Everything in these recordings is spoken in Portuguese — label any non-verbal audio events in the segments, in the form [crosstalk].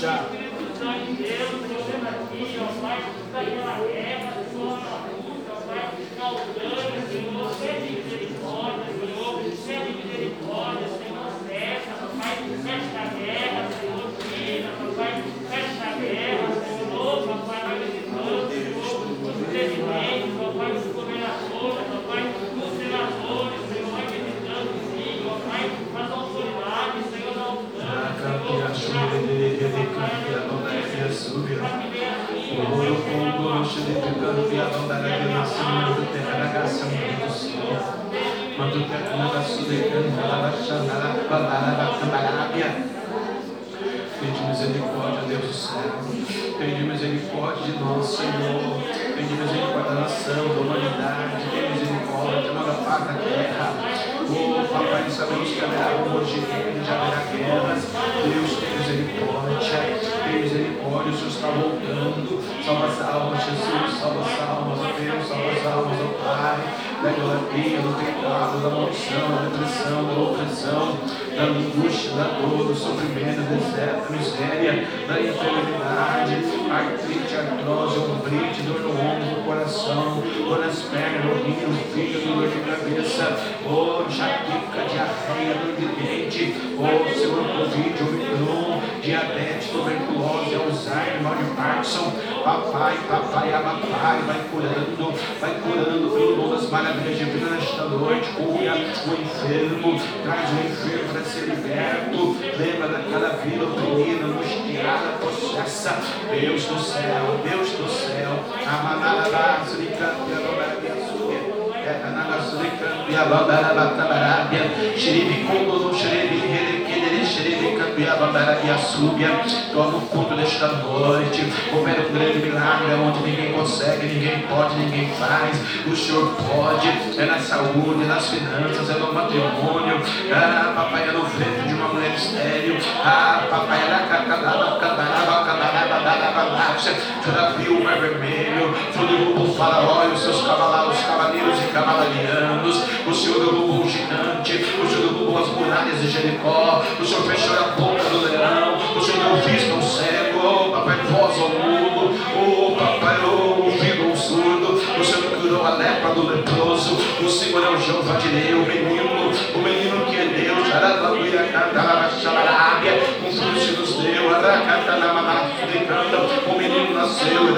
já. Espírito Santo de Deus, Deus aqui, ó Pai, está aí na rua. Pede misericórdia, Deus do céu. Pede misericórdia de nós, Senhor. Pede misericórdia da nação, da humanidade. Pede misericórdia, manda paz na terra. Oh, papai, sabemos que haverá reino, já haverá guerras. Deus, tem misericórdia. Tem misericórdia, o Senhor está voltando. Salva as almas, Jesus. Salva as almas, Deus. Salva as almas, Pai. Da idolatria, do pecado, da maldição, da depressão, da opressão da angústia, da dor, do sofrimento, do deserto, da miséria, da enfermidade, artrite, artrose, ombrite, dor no ombro, no coração, dor nas pernas, no rim, no fígado, dor de cabeça, oh, jaqueca, diarreia, dor de dente, oh, Senhor, Covid, Omicron, diabetes, tuberculose, Alzheimer, mal de Parkinson, papai, papai, papai, vai curando, vai curando pelo nome das maravilhas divinas nesta noite, cura o enfermo, traz o enfermo para ser liberto, lembra daquela vida oprimida, angustiada, possessa, Deus do céu, Deus do céu, Amanarabá, Suricante, Arobaria, Sua, Etanada, Suricante, Arobaria, Xiribicundo, toma o culto desta noite, opera um grande milagre onde ninguém consegue, ninguém pode, ninguém faz, o Senhor pode, é na saúde, é nas finanças, é no matrimônio, ah, papai, é no ventre de uma mulher estéreo, ah, papai, é na cacanaba, cacanaba, tu já viu o mar vermelho, tu derrubou o faraó e os seus cavalos, cavaleiros e cavalarianos, o Senhor derrubou o gigante, o Senhor derrubou as muralhas de Jericó, o Senhor fechou a boca do leão, o Senhor vista ao cego, oh, papai, voz ao mundo, oh, papai, oh, ouvido ao surdo, o Senhor curou a lepra do leproso, o Senhor é o Jeová Direi, o menino, o menino que é Deus, Arababuia, Cantarabia, um filho se nos deu, o menino nasceu,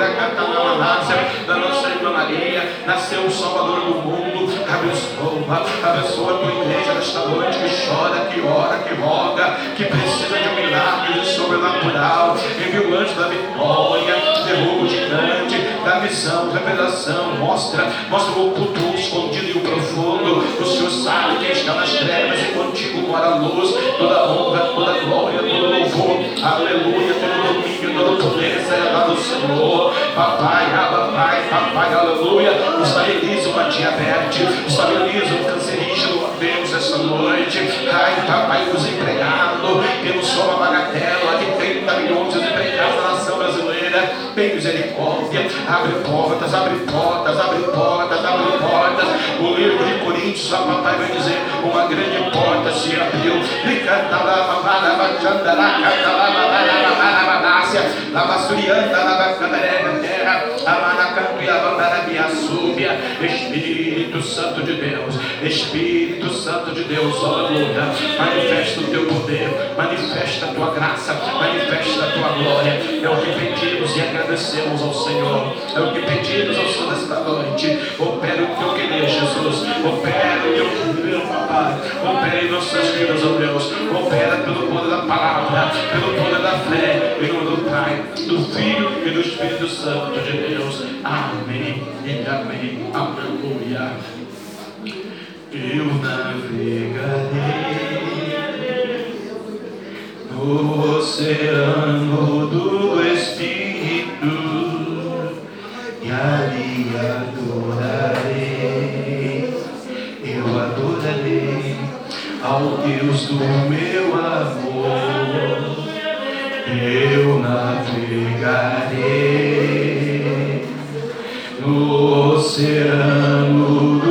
da nossa irmã Maria, nasceu o Salvador do mundo, abençoa, abençoa a tua igreja nesta noite que chora, que ora, que roga, que precisa de um milagre sobrenatural, envia o anjo da vitória, derruba o gigante, da visão, revelação, mostra, mostra o oculto, escondido e o profundo, o Senhor sabe quem está nas trevas e contigo mora a luz, toda honra, toda glória, louvor, aleluia, todo domínio, todo poder será dado ao Senhor, papai, papai, papai, aleluia, estabiliza uma diabetes, estabiliza um cancerígeno, Deus, essa noite, ai, papai, os empregados, temos só uma bagatela de 30 milhões de empregados na nação brasileira, tem misericórdia, abre portas, abre portas, abre portas, abre portas, o livro de Coríntios, a papai vai dizer, uma grande porta se abriu, e e Espírito Santo de Deus, Espírito Santo de Deus, aleluia, manifesta o teu poder, manifesta a tua graça, manifesta a tua glória, é o que pedimos e agradecemos ao Senhor, é o que pedimos ao Senhor nesta noite, opera o teu querer, Jesus, opera o teu querer, papai, opera em nossas vidas, ó Deus, opera pelo poder da palavra, pelo poder da fé, em nome do Pai, do Filho e do Espírito Santo de Deus. Amém e amém. Aleluia. Eu navegarei no oceano do Espírito e ali adorarei. Eu adorarei ao Deus do meu amor eu navegarei no oceano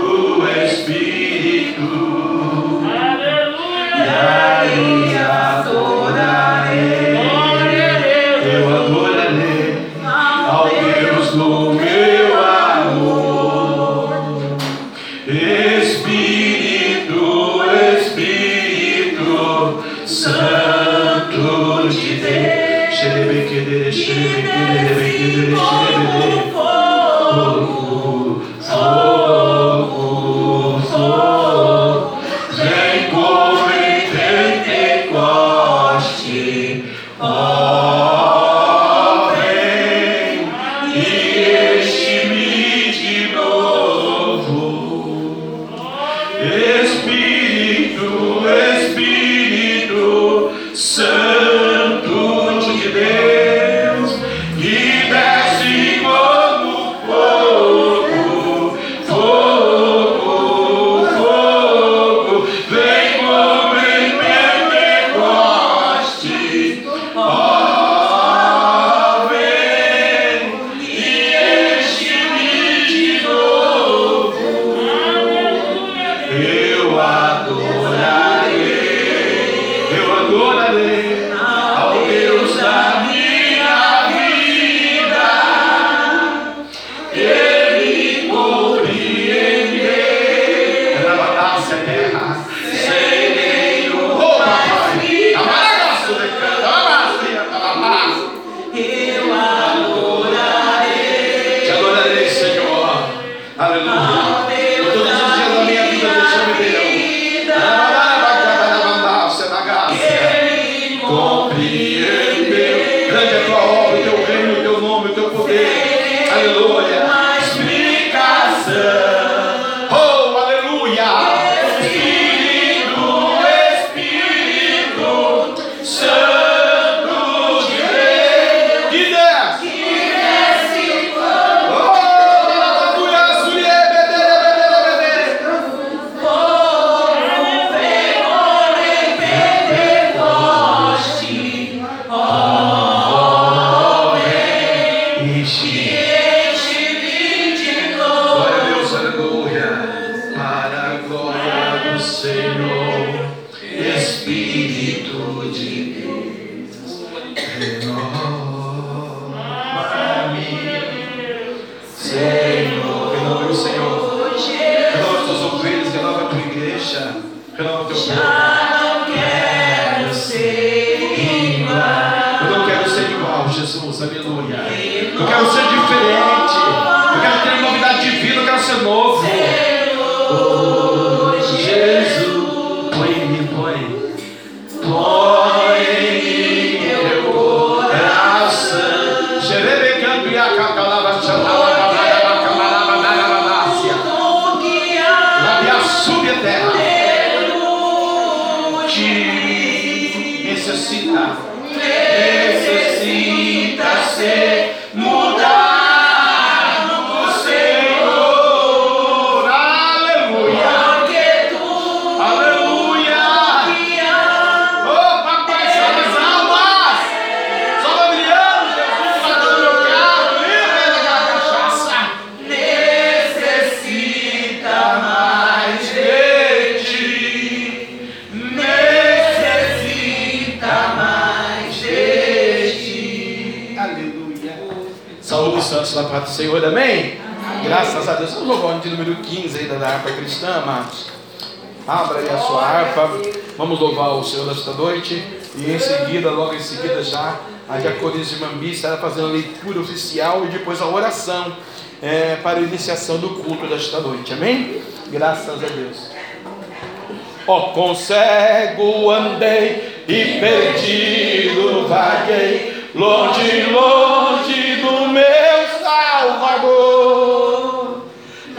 paz do Senhor, amém? Graças a Deus. Vamos louvar de número 15 aí da harpa cristã, amados. Abra aí a sua harpa. Vamos louvar o Senhor nesta noite. E em seguida, logo em seguida já, a diaconisa de Mambi estará fazendo a leitura oficial e depois a oração é, para a iniciação do culto desta noite. Amém? Graças a Deus. Ó, com cego andei e perdido vaguei, longe, longe do meu Salvador.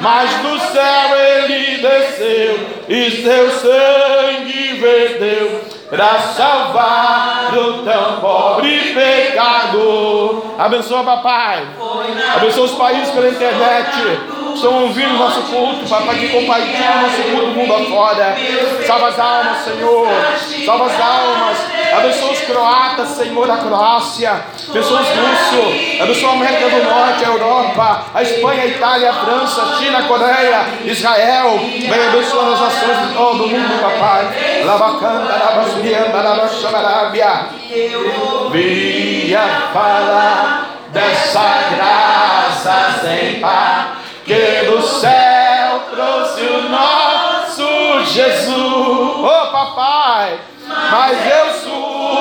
Mas do céu ele desceu e seu sangue verteu para salvar o tão pobre pecador. Abençoa, papai. Abençoa os países pela internet. Estão ouvindo nosso culto, papai, que compartilha o nosso culto mundo afora. Salva as almas, Senhor. Salva as almas. Abençoa os croatas, Senhor, da Croácia. Abençoa os russos. Abençoa a América do Norte, a Europa, a Espanha, a Itália, a França, a China, a Coreia, Israel. Vem abençoando as nações de todo o mundo, papai. Lavacanda, lavasurianda, lavachanarabia. Vinha falar dessa graça sem par que do céu trouxe o Jesus, oh papai, mas eu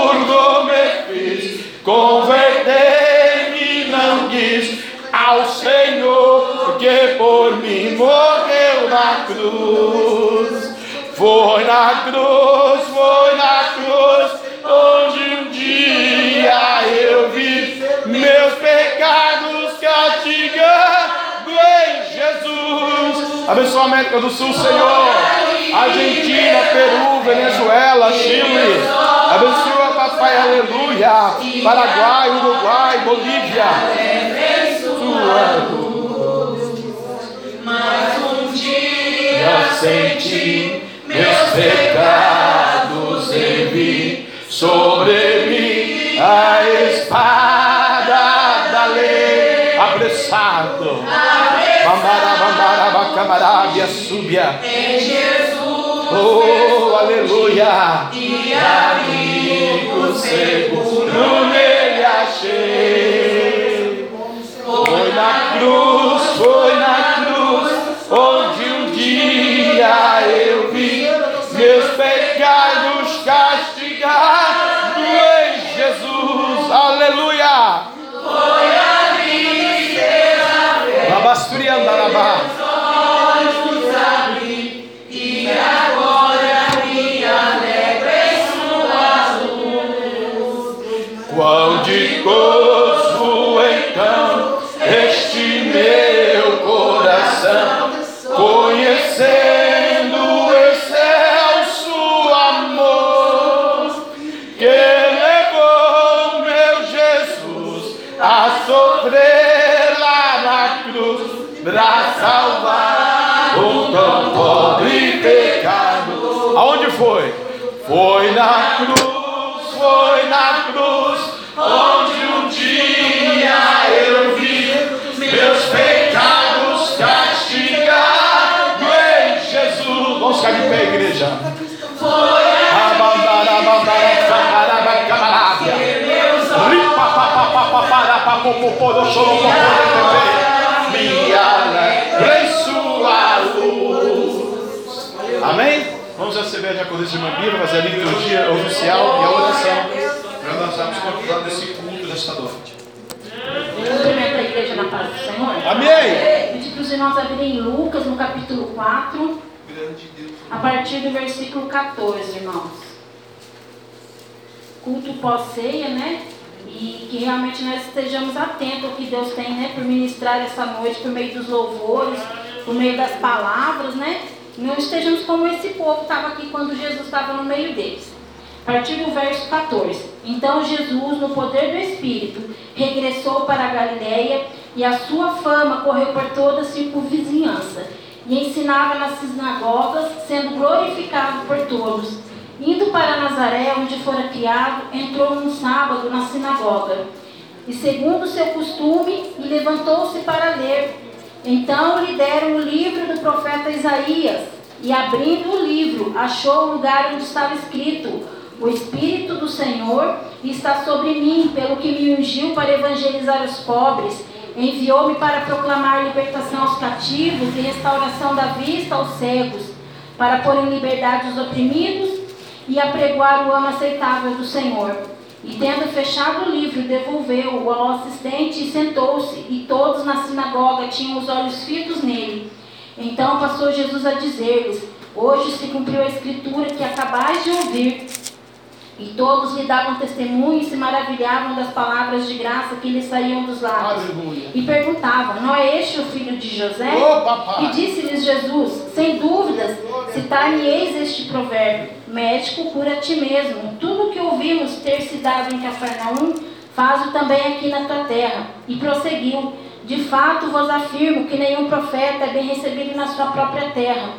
surdo me fiz, converter-me não quis ao Senhor que por mim morreu na cruz. Foi na cruz, foi na cruz, onde um dia eu vi meus pecados castigando em Jesus. Abençoa a América do Sul, Senhor. Argentina, Peru, Venezuela, Chile. Abençoa, papai, aleluia. Paraguai, Uruguai, Bolívia. Mas um dia senti meus pecados em mim, sobre mim a espada da lei. Apressado. Bacamarabia, súbia. Em Jesus. Oh, aleluia. E amigo seguro nele achei. Foi na cruz, foi na cruz, para salvar o tão pobre pecado. Aonde foi? Foi na cruz, foi na cruz, onde um dia eu vi meus pecados castigados em Jesus. Vamos ficar de pé, igreja. Camarábia. Ripa, pa, pa, pa, pa, pa, po, po, de, te, te. Me alegra em sua luz. Amém? Vamos receber de acordo com a Bíblia, fazer a liturgia oficial e a oração. Para nós vamos continuar desse culto desta noite. Cumprimento a igreja na paz do Senhor. Amém? Pedir para os irmãos abrirem Lucas no capítulo 4, a partir do versículo 14, irmãos. Culto pós-ceia, né? E que realmente nós estejamos atentos ao que Deus tem, né? Por ministrar essa noite, por meio dos louvores, por meio das palavras, né? Não estejamos como esse povo estava aqui quando Jesus estava no meio deles. A partir do verso 14. Então Jesus, no poder do Espírito, regressou para a Galiléia e a sua fama correu por toda a circunvizinhança. E ensinava nas sinagogas, sendo glorificado por todos. Indo para Nazaré, onde fora criado, entrou um sábado na sinagoga. E segundo seu costume, levantou-se para ler. Então lhe deram o livro do profeta Isaías. E abrindo o livro, achou o lugar onde estava escrito: O Espírito do Senhor está sobre mim, pelo que me ungiu para evangelizar os pobres. Enviou-me para proclamar libertação aos cativos e restauração da vista aos cegos, para pôr em liberdade os oprimidos e apregoar o ano aceitável do Senhor. E tendo fechado o livro, devolveu-o ao assistente e sentou-se, e todos na sinagoga tinham os olhos fitos nele. Então passou Jesus a dizer-lhes: Hoje se cumpriu a escritura que acabais de ouvir. E todos lhe davam testemunho e se maravilhavam das palavras de graça que lhe saíam dos lábios. Aleluia. E perguntavam: Não é este o filho de José? E disse-lhes Jesus: Sem dúvidas, citar-me-eis este provérbio: Médico, cura a ti mesmo. Tudo o que ouvimos ter se dado em Cafarnaum, faz-o também aqui na tua terra. E prosseguiu: De fato vos afirmo que nenhum profeta é bem recebido na sua própria terra.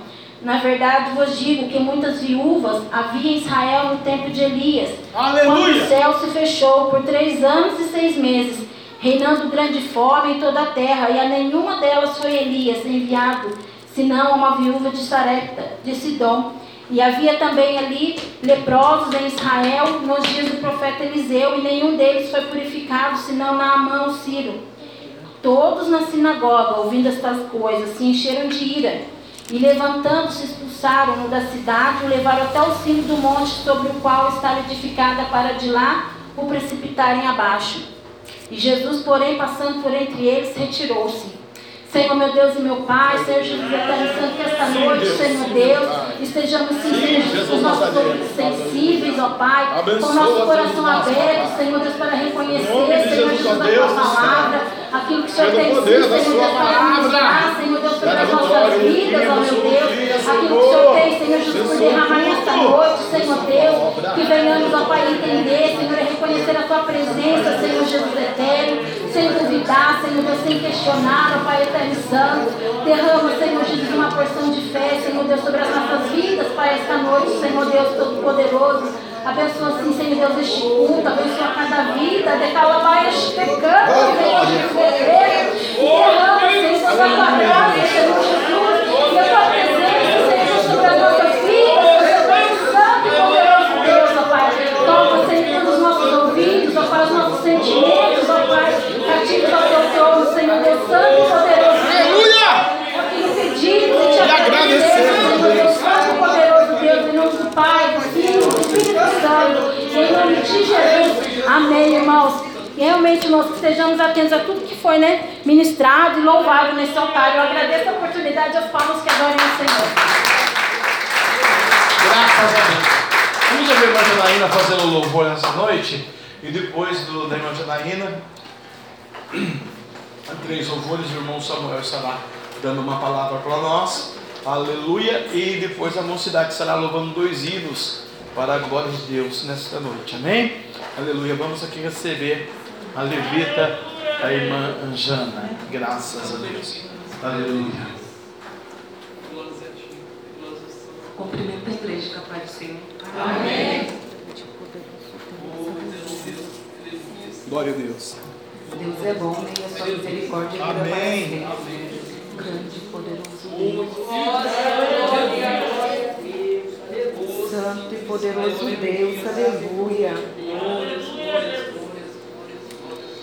Na verdade vos digo que muitas viúvas havia em Israel no tempo de Elias, Aleluia. quando o céu se fechou por três anos e seis meses, reinando grande fome em toda a terra, e a nenhuma delas foi Elias enviado, senão a uma viúva de Sarepta, de Sidom. E havia também ali leprosos em Israel nos dias do profeta Eliseu, e nenhum deles foi purificado, senão Naamã o Ciro. Todos na sinagoga, ouvindo estas coisas, se encheram de ira E levantando-se, expulsaram-no da cidade o levaram até o cimo do monte sobre o qual estava edificada, para de lá o precipitarem abaixo. E Jesus, porém, passando por entre eles, retirou-se. Senhor, meu Deus e meu Pai, Senhor Jesus Eterno Santo, que esta noite, Senhor Deus, estejamos Jesus, com nossos ouvidos sensíveis, ó Pai, com o nosso coração aberto, Senhor Deus, para reconhecer, Senhor Jesus, a Tua palavra, aquilo que o Senhor tem sido, Senhor Deus, para ministrar, Senhor sobre as nossas vidas, ó meu Deus, aquilo que o Senhor tem, Senhor Jesus, por derramar nesta noite, Senhor Deus, que venhamos, ó Pai, entender, Senhor, e reconhecer a Tua presença, Senhor Jesus Eterno, sem duvidar, Senhor Deus, sem questionar, ó Pai Eterno Santo. Derrama, Senhor Jesus, uma porção de fé, Senhor Deus, sobre as nossas vidas, Pai, esta noite, Senhor Deus Todo-Poderoso. Abençoa, assim, Senhor Deus, este culto, abençoa cada vida, decalabai este pecado, Senhor Jesus Eterno. E derrama, Senhor Deus, a tua graça, Senhor Jesus, e a tua presença, Senhor, sobre as nossas vidas, Senhor Santo e poderoso Deus, ó Pai. Toma, Senhor, os nossos ouvidos, ó Pai, os nossos sentimentos, ó Pai, cativos ao teu trono, Senhor Deus Santo e poderoso Aquilo pedimos e te agradecemos, Senhor Deus Santo e poderoso Deus, em nome do Pai, do Filho e do Espírito Santo, em nome de Jesus. Amém, irmãos. Realmente nós que estejamos atentos a tudo que foi né, ministrado e louvado nesse altar. Eu agradeço a oportunidade as palmas que adorem o Senhor. Graças a Deus. Vamos ouvir a irmã Janaína fazendo louvor nessa noite. E depois do, da irmã Janaína, três louvores, o irmão Samuel estará dando uma palavra para nós. Aleluia. E depois a mocidade estará louvando dois hinos para a glória de Deus nesta noite. Amém? Aleluia. Vamos aqui receber a levita, a irmã Anjana. Graças a Deus. Aleluia. Cumprimento a igreja, capaz do Senhor. Amém. Glória a Deus. Deus é bom né? e a sua misericórdia para Amém. sempre. Grande e poderoso Deus. Santo e poderoso Deus, aleluia.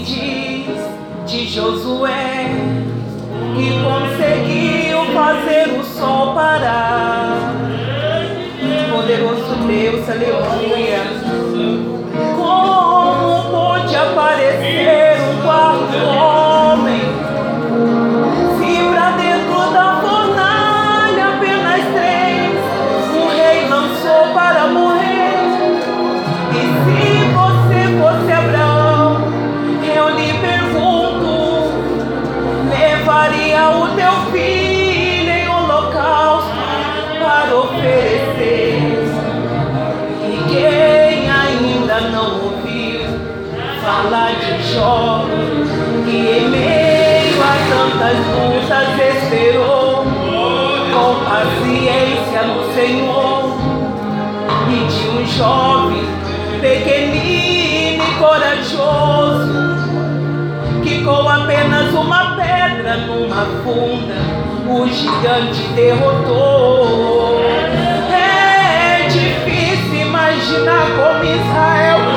diz de Josué? Que conseguiu fazer o sol parar. Poderoso Deus, aleluia. Como pôde aparecer um quarto falar de Jó, que em meio a tantas lutas esperou. Com paciência no Senhor. E de um jovem pequenino e corajoso que com apenas uma pedra numa funda o gigante derrotou. É difícil imaginar como Israel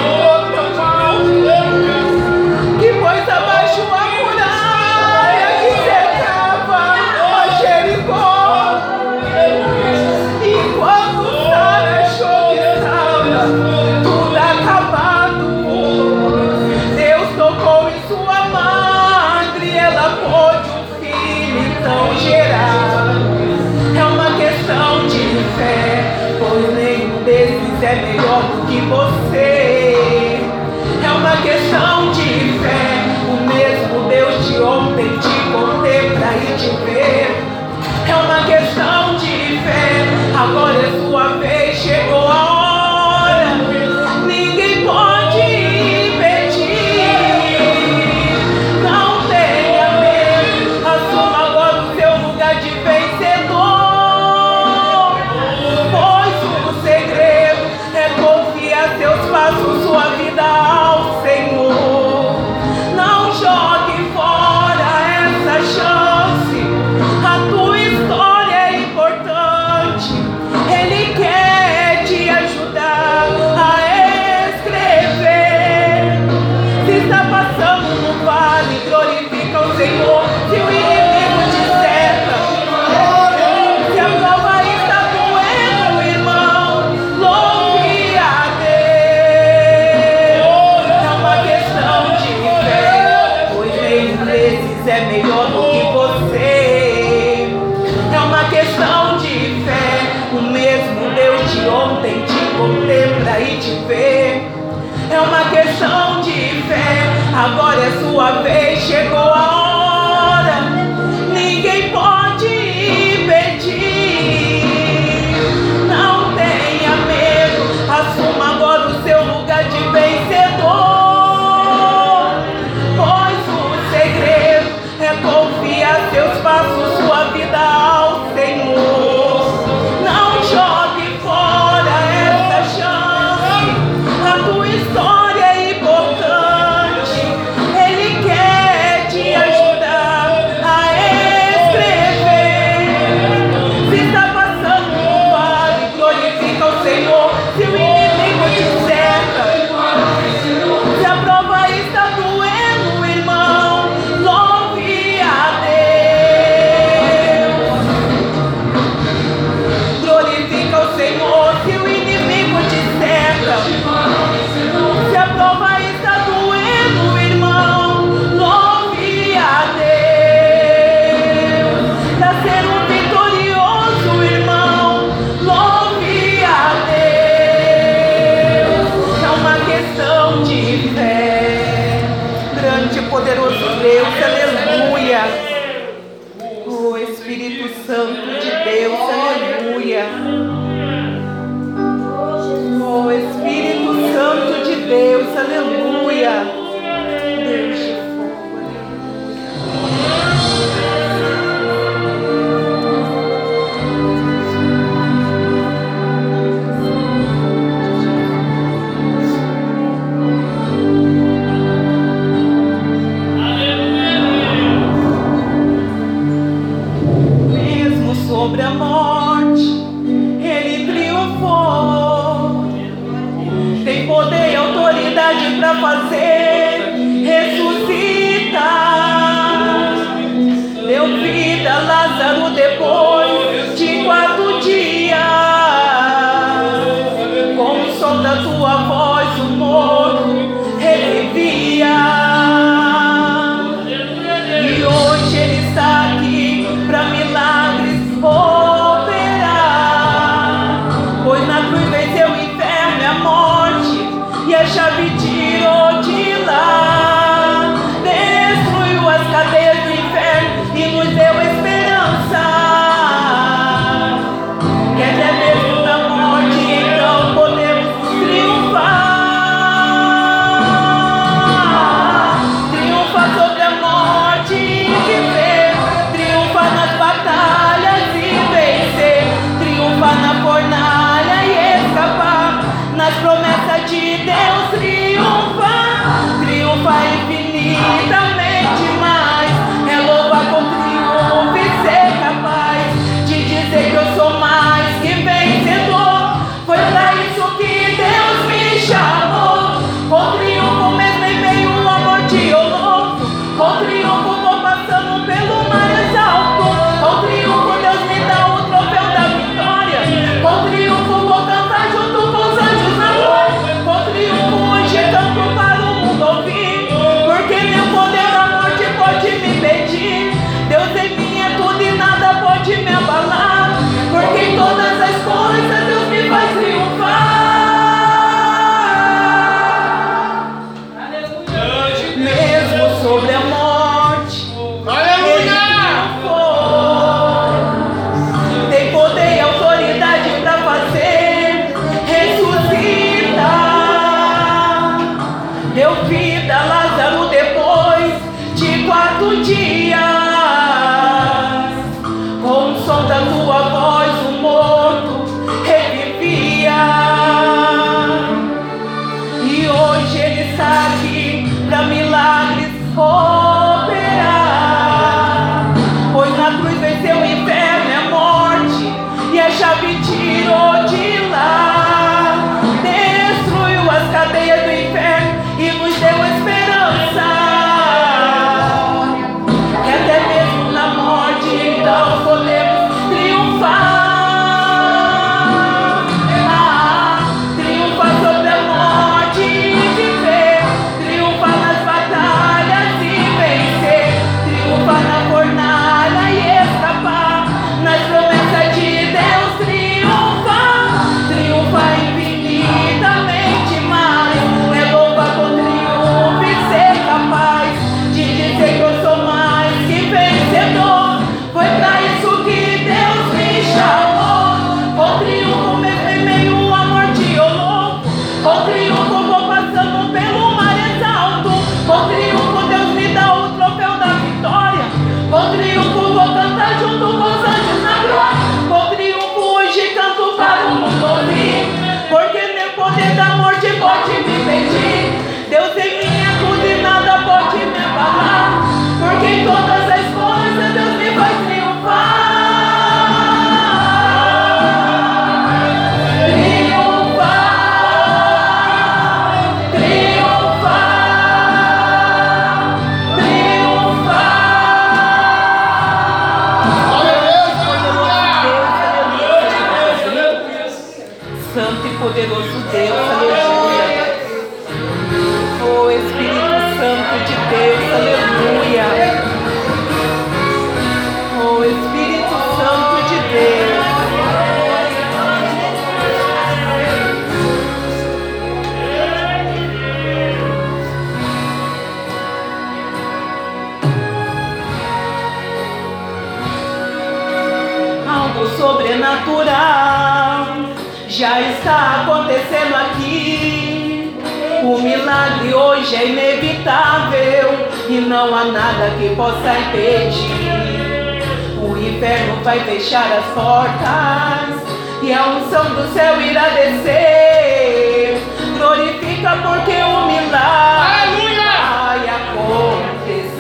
não há nada que possa impedir. O inferno vai fechar as portas e a unção do céu irá descer. Glorifica porque o milagre vai acontecer.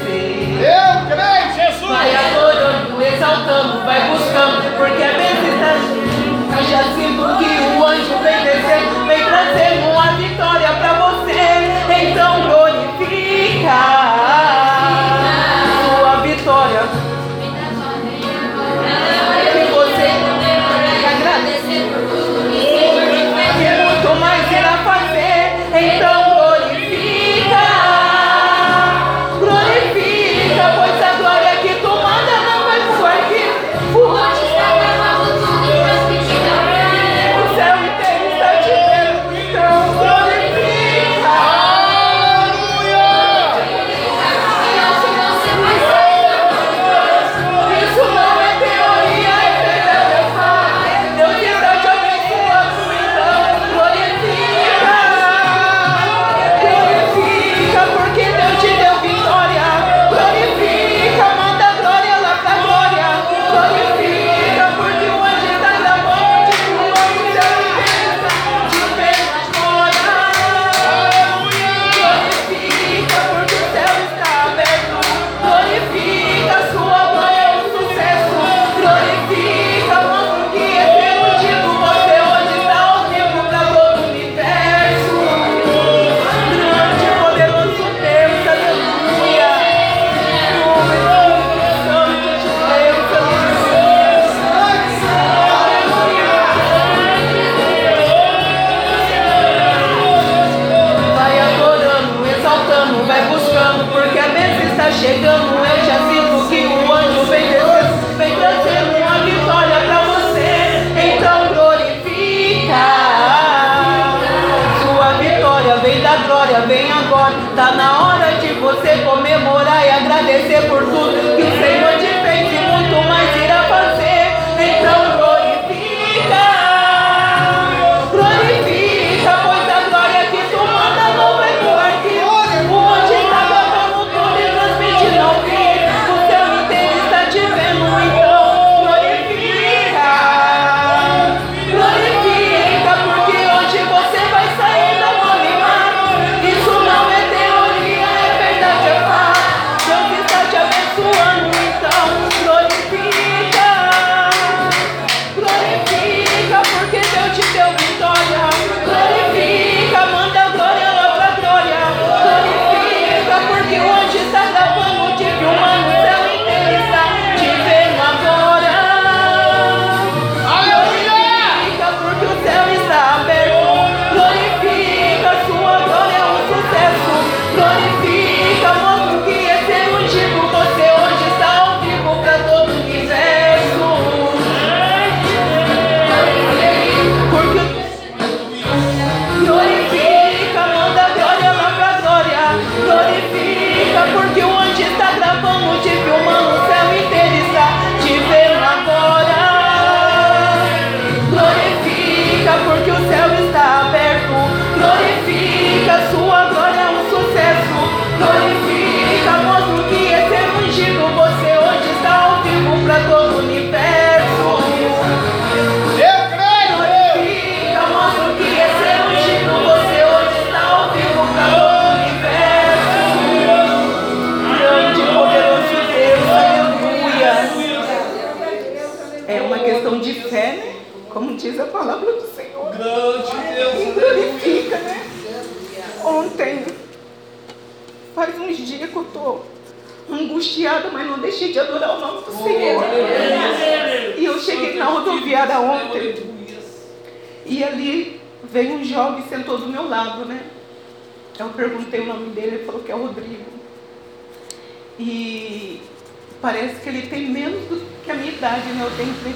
Eu creio, Jesus! Vai adorando, exaltando, vai buscando, porque a bênção está já sinto que o anjo vem descendo, vem trazer uma vitória para você. Então glorifica.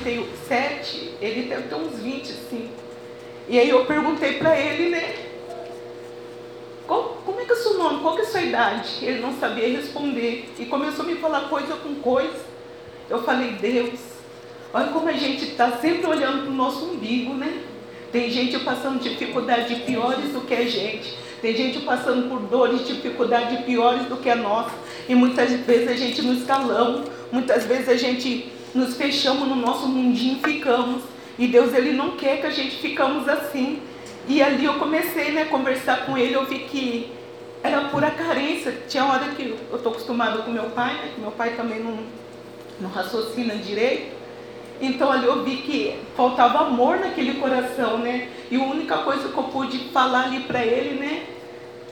37, ele deve ter uns 25. E aí eu perguntei para ele, né? Qual, como é que é o seu nome? Qual que é a sua idade? Ele não sabia responder. E começou a me falar coisa com coisa. Eu falei, Deus, olha como a gente está sempre olhando para o nosso umbigo, né? Tem gente passando dificuldades piores do que a gente. Tem gente passando por dores, dificuldades piores do que a nossa. E muitas vezes a gente nos calamos, muitas vezes a gente nos fechamos no nosso mundinho ficamos. E Deus ele não quer que a gente ficamos assim. E ali eu comecei né, a conversar com ele, eu vi que era pura carência. Tinha hora que eu estou acostumada com meu pai, né, que meu pai também não, não raciocina direito. Então ali eu vi que faltava amor naquele coração, né? E a única coisa que eu pude falar ali para ele, né?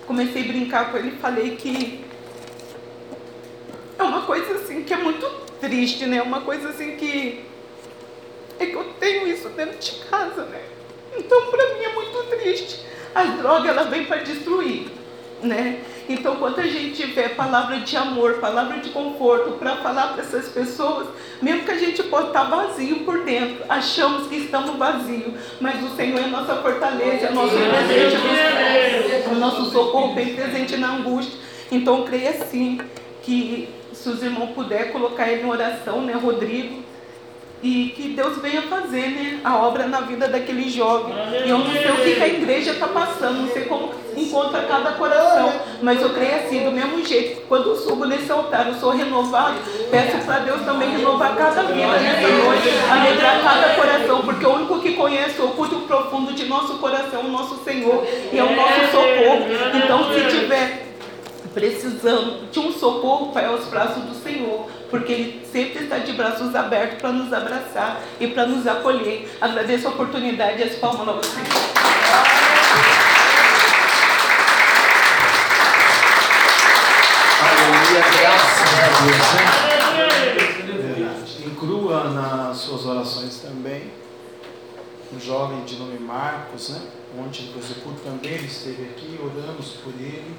Comecei a brincar com ele falei que é uma coisa assim que é muito triste, né? Uma coisa assim que é que eu tenho isso dentro de casa, né? Então para mim é muito triste. A droga ela vem para destruir, né? Então, quando a gente tiver palavra de amor, palavra de conforto para falar para essas pessoas, mesmo que a gente possa estar vazio por dentro, achamos que estamos vazios, mas o Senhor é nossa fortaleza, é nosso presente, é o nosso socorro bem presente na angústia. Então, creia assim que se os irmãos puderem colocar ele em oração, né, Rodrigo, e que Deus venha fazer né, a obra na vida daquele jovem. E eu não sei o que, a igreja está passando, não sei como encontra cada coração, mas eu creio assim, do mesmo jeito, quando eu subo nesse altar, eu sou renovado, peço para Deus também renovar cada vida nessa noite, alegrar cada coração, porque o único que conhece o oculto profundo de nosso coração é o nosso Senhor e é o nosso socorro. Então, se tiver precisando de um socorro, vai aos braços do Senhor, porque Ele sempre está de braços abertos para nos abraçar e para nos acolher. Agradeço a oportunidade e as palmas a vocês. Aleluia, graças a Deus. Né? Inclua nas suas orações também um jovem de nome Marcos, né? Ontem, depois do culto, também ele esteve aqui, oramos por ele.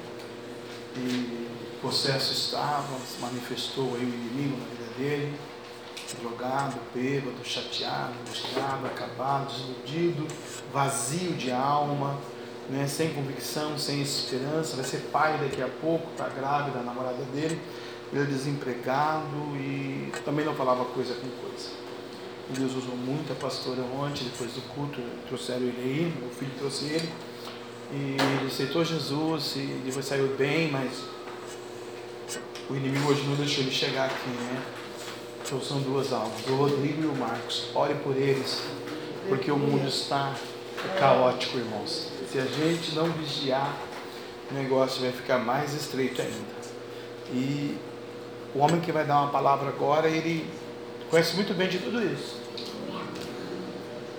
E o processo estava, se manifestou aí o inimigo na vida dele. Drogado, bêbado, chateado, angustiado, acabado, desiludido, vazio de alma né, sem convicção, sem esperança, vai ser pai daqui a pouco, está grávida, a namorada dele, ele é desempregado e também não falava coisa com coisa. Deus usou muito a pastora ontem, depois do culto, trouxeram ele aí, meu filho trouxe ele, e ele aceitou Jesus e depois saiu bem, mas o inimigo hoje não deixou ele chegar aqui, né? Então são duas almas, o Rodrigo e o Marcos. Ore por eles, porque o mundo está caótico, irmãos. Se a gente não vigiar, o negócio vai ficar mais estreito ainda. E o homem que vai dar uma palavra agora, ele conhece muito bem de tudo isso.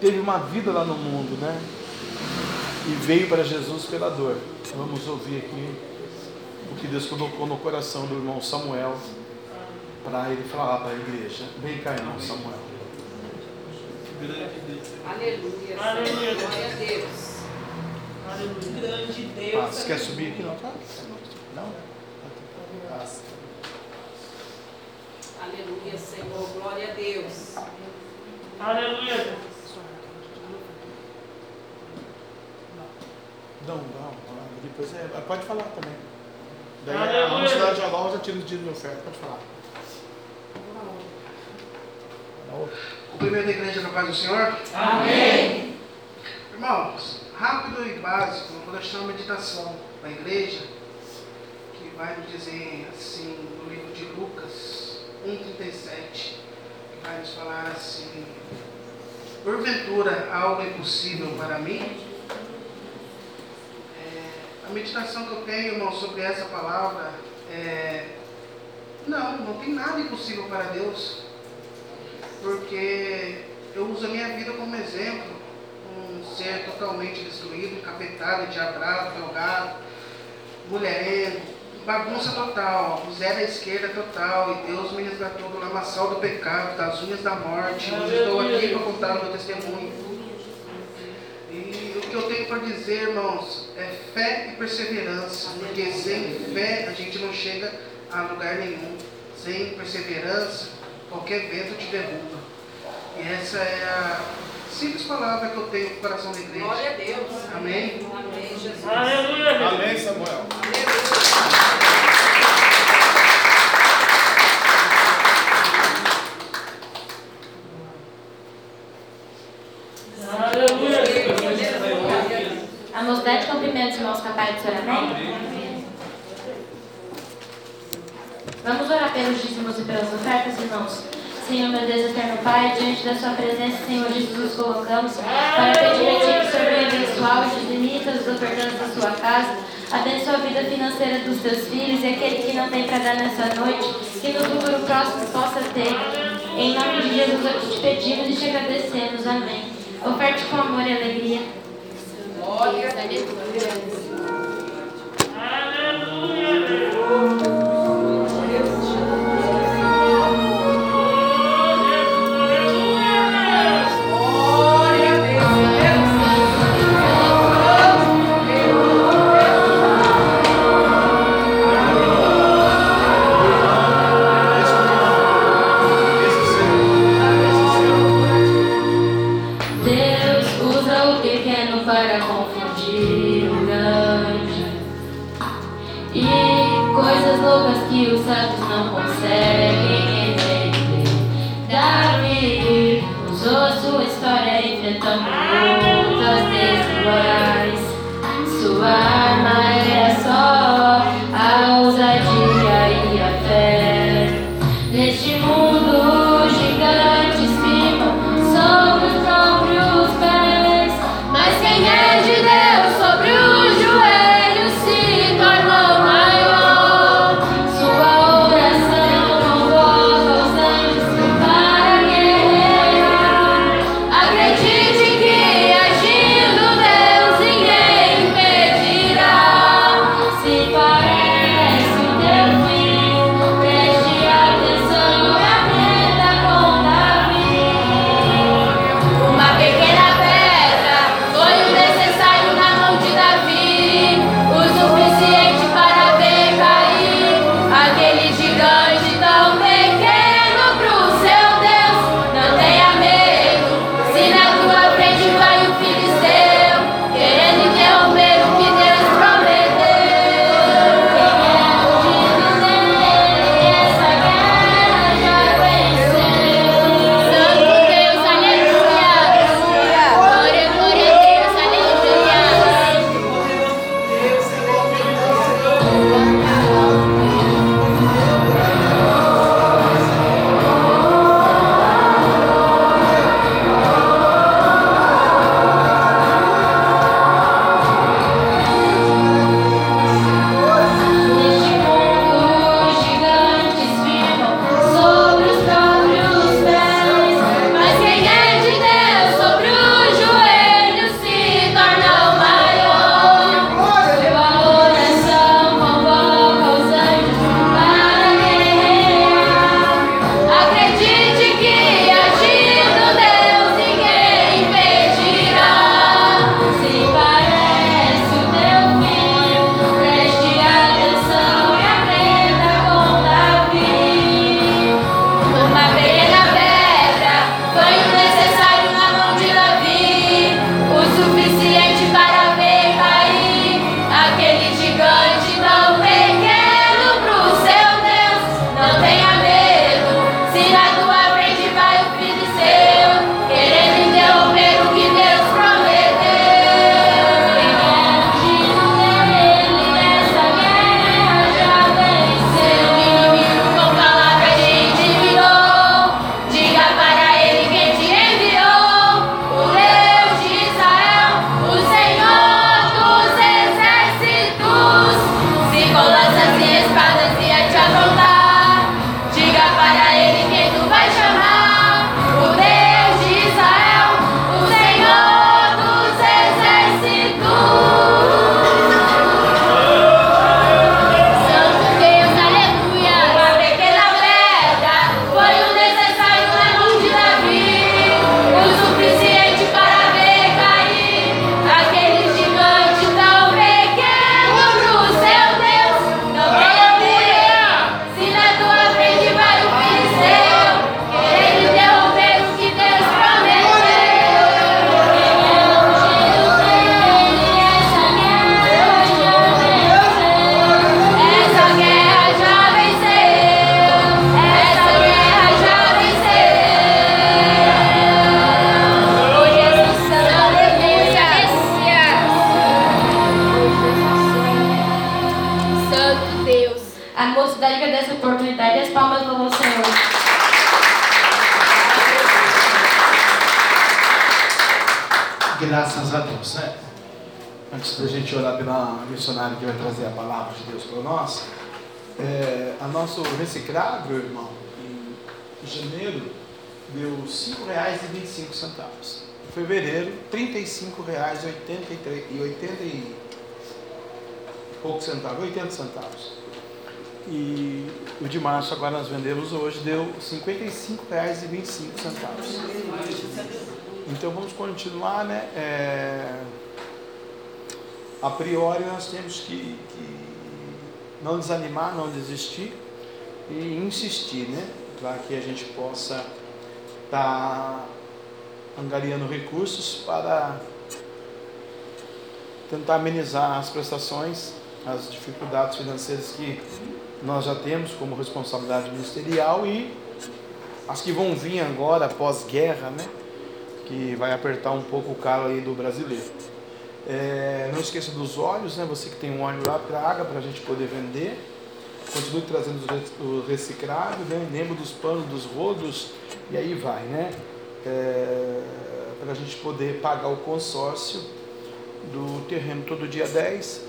Teve uma vida lá no mundo, né? E veio para Jesus pela dor. Vamos ouvir aqui o que Deus colocou no coração do irmão Samuel para ele falar para a igreja. Vem cá, irmão Samuel. Aleluia. Aleluia. Glória a Deus. Aleluia. Grande Deus. Ah, você quer subir aqui? Não, tá? Não? Ah, Aleluia, Senhor. Glória a Deus. Aleluia. Não, não. Depois é, pode falar também. Daí a Aleluia. velocidade de já tira o dia do meu ferro. Pode falar. Cumprimento a igreja na paz do Senhor. Amém. Irmãos, rápido e básico, vou deixar uma meditação na igreja que vai nos dizer assim, no livro de Lucas 1,37, que vai nos falar assim, porventura algo é impossível para mim? A meditação que eu tenho, irmão, sobre essa palavra é não, não tem nada impossível para Deus porque eu uso a minha vida como exemplo um ser totalmente destruído, encapetado, endiabrado, drogado, mulherengo, bagunça total, zero à esquerda total, e Deus me resgatou do lamaçal do pecado, das unhas da morte. Hoje estou aqui para contar o meu testemunho. E que eu tenho para dizer, irmãos, é fé e perseverança, porque sem fé a gente não chega a lugar nenhum. Sem perseverança, qualquer vento te derruba. E essa é a simples palavra que eu tenho no coração da igreja. Glória a Deus. Amém? Amém, Jesus. Aleluia. Amém, Samuel. Aleluia, Deus. A mocidade cumprimenta os irmãos capazes de senhor, amém? Vamos orar pelos dízimos e pelas ofertas, irmãos? Senhor, meu Deus eterno Pai, diante da Sua presença, Senhor Jesus, nos colocamos para pedir a Ti que sobre abençoar os dizimitas, os ofertantes da Sua casa, abençoa a vida financeira dos Teus filhos e aquele que não tem para dar nessa noite, que no futuro próximo possa ter. Em nome de Jesus, eu te pedimos e te agradecemos. Amém. Oferte com amor e alegria. Glória a Deus. Não desistir e insistir, né? Para que a gente possa estar tá angariando recursos para tentar amenizar as prestações, as dificuldades financeiras que nós já temos como responsabilidade ministerial e as que vão vir agora pós-guerra, né? que vai apertar um pouco o calo aí do brasileiro. É, não esqueça dos óleos, né? Você que tem um óleo lá, traga para a gente poder vender. Continue trazendo o reciclado, né? Lembra dos panos, dos rodos, e aí vai, né? É, para a gente poder pagar o consórcio do terreno todo dia 10,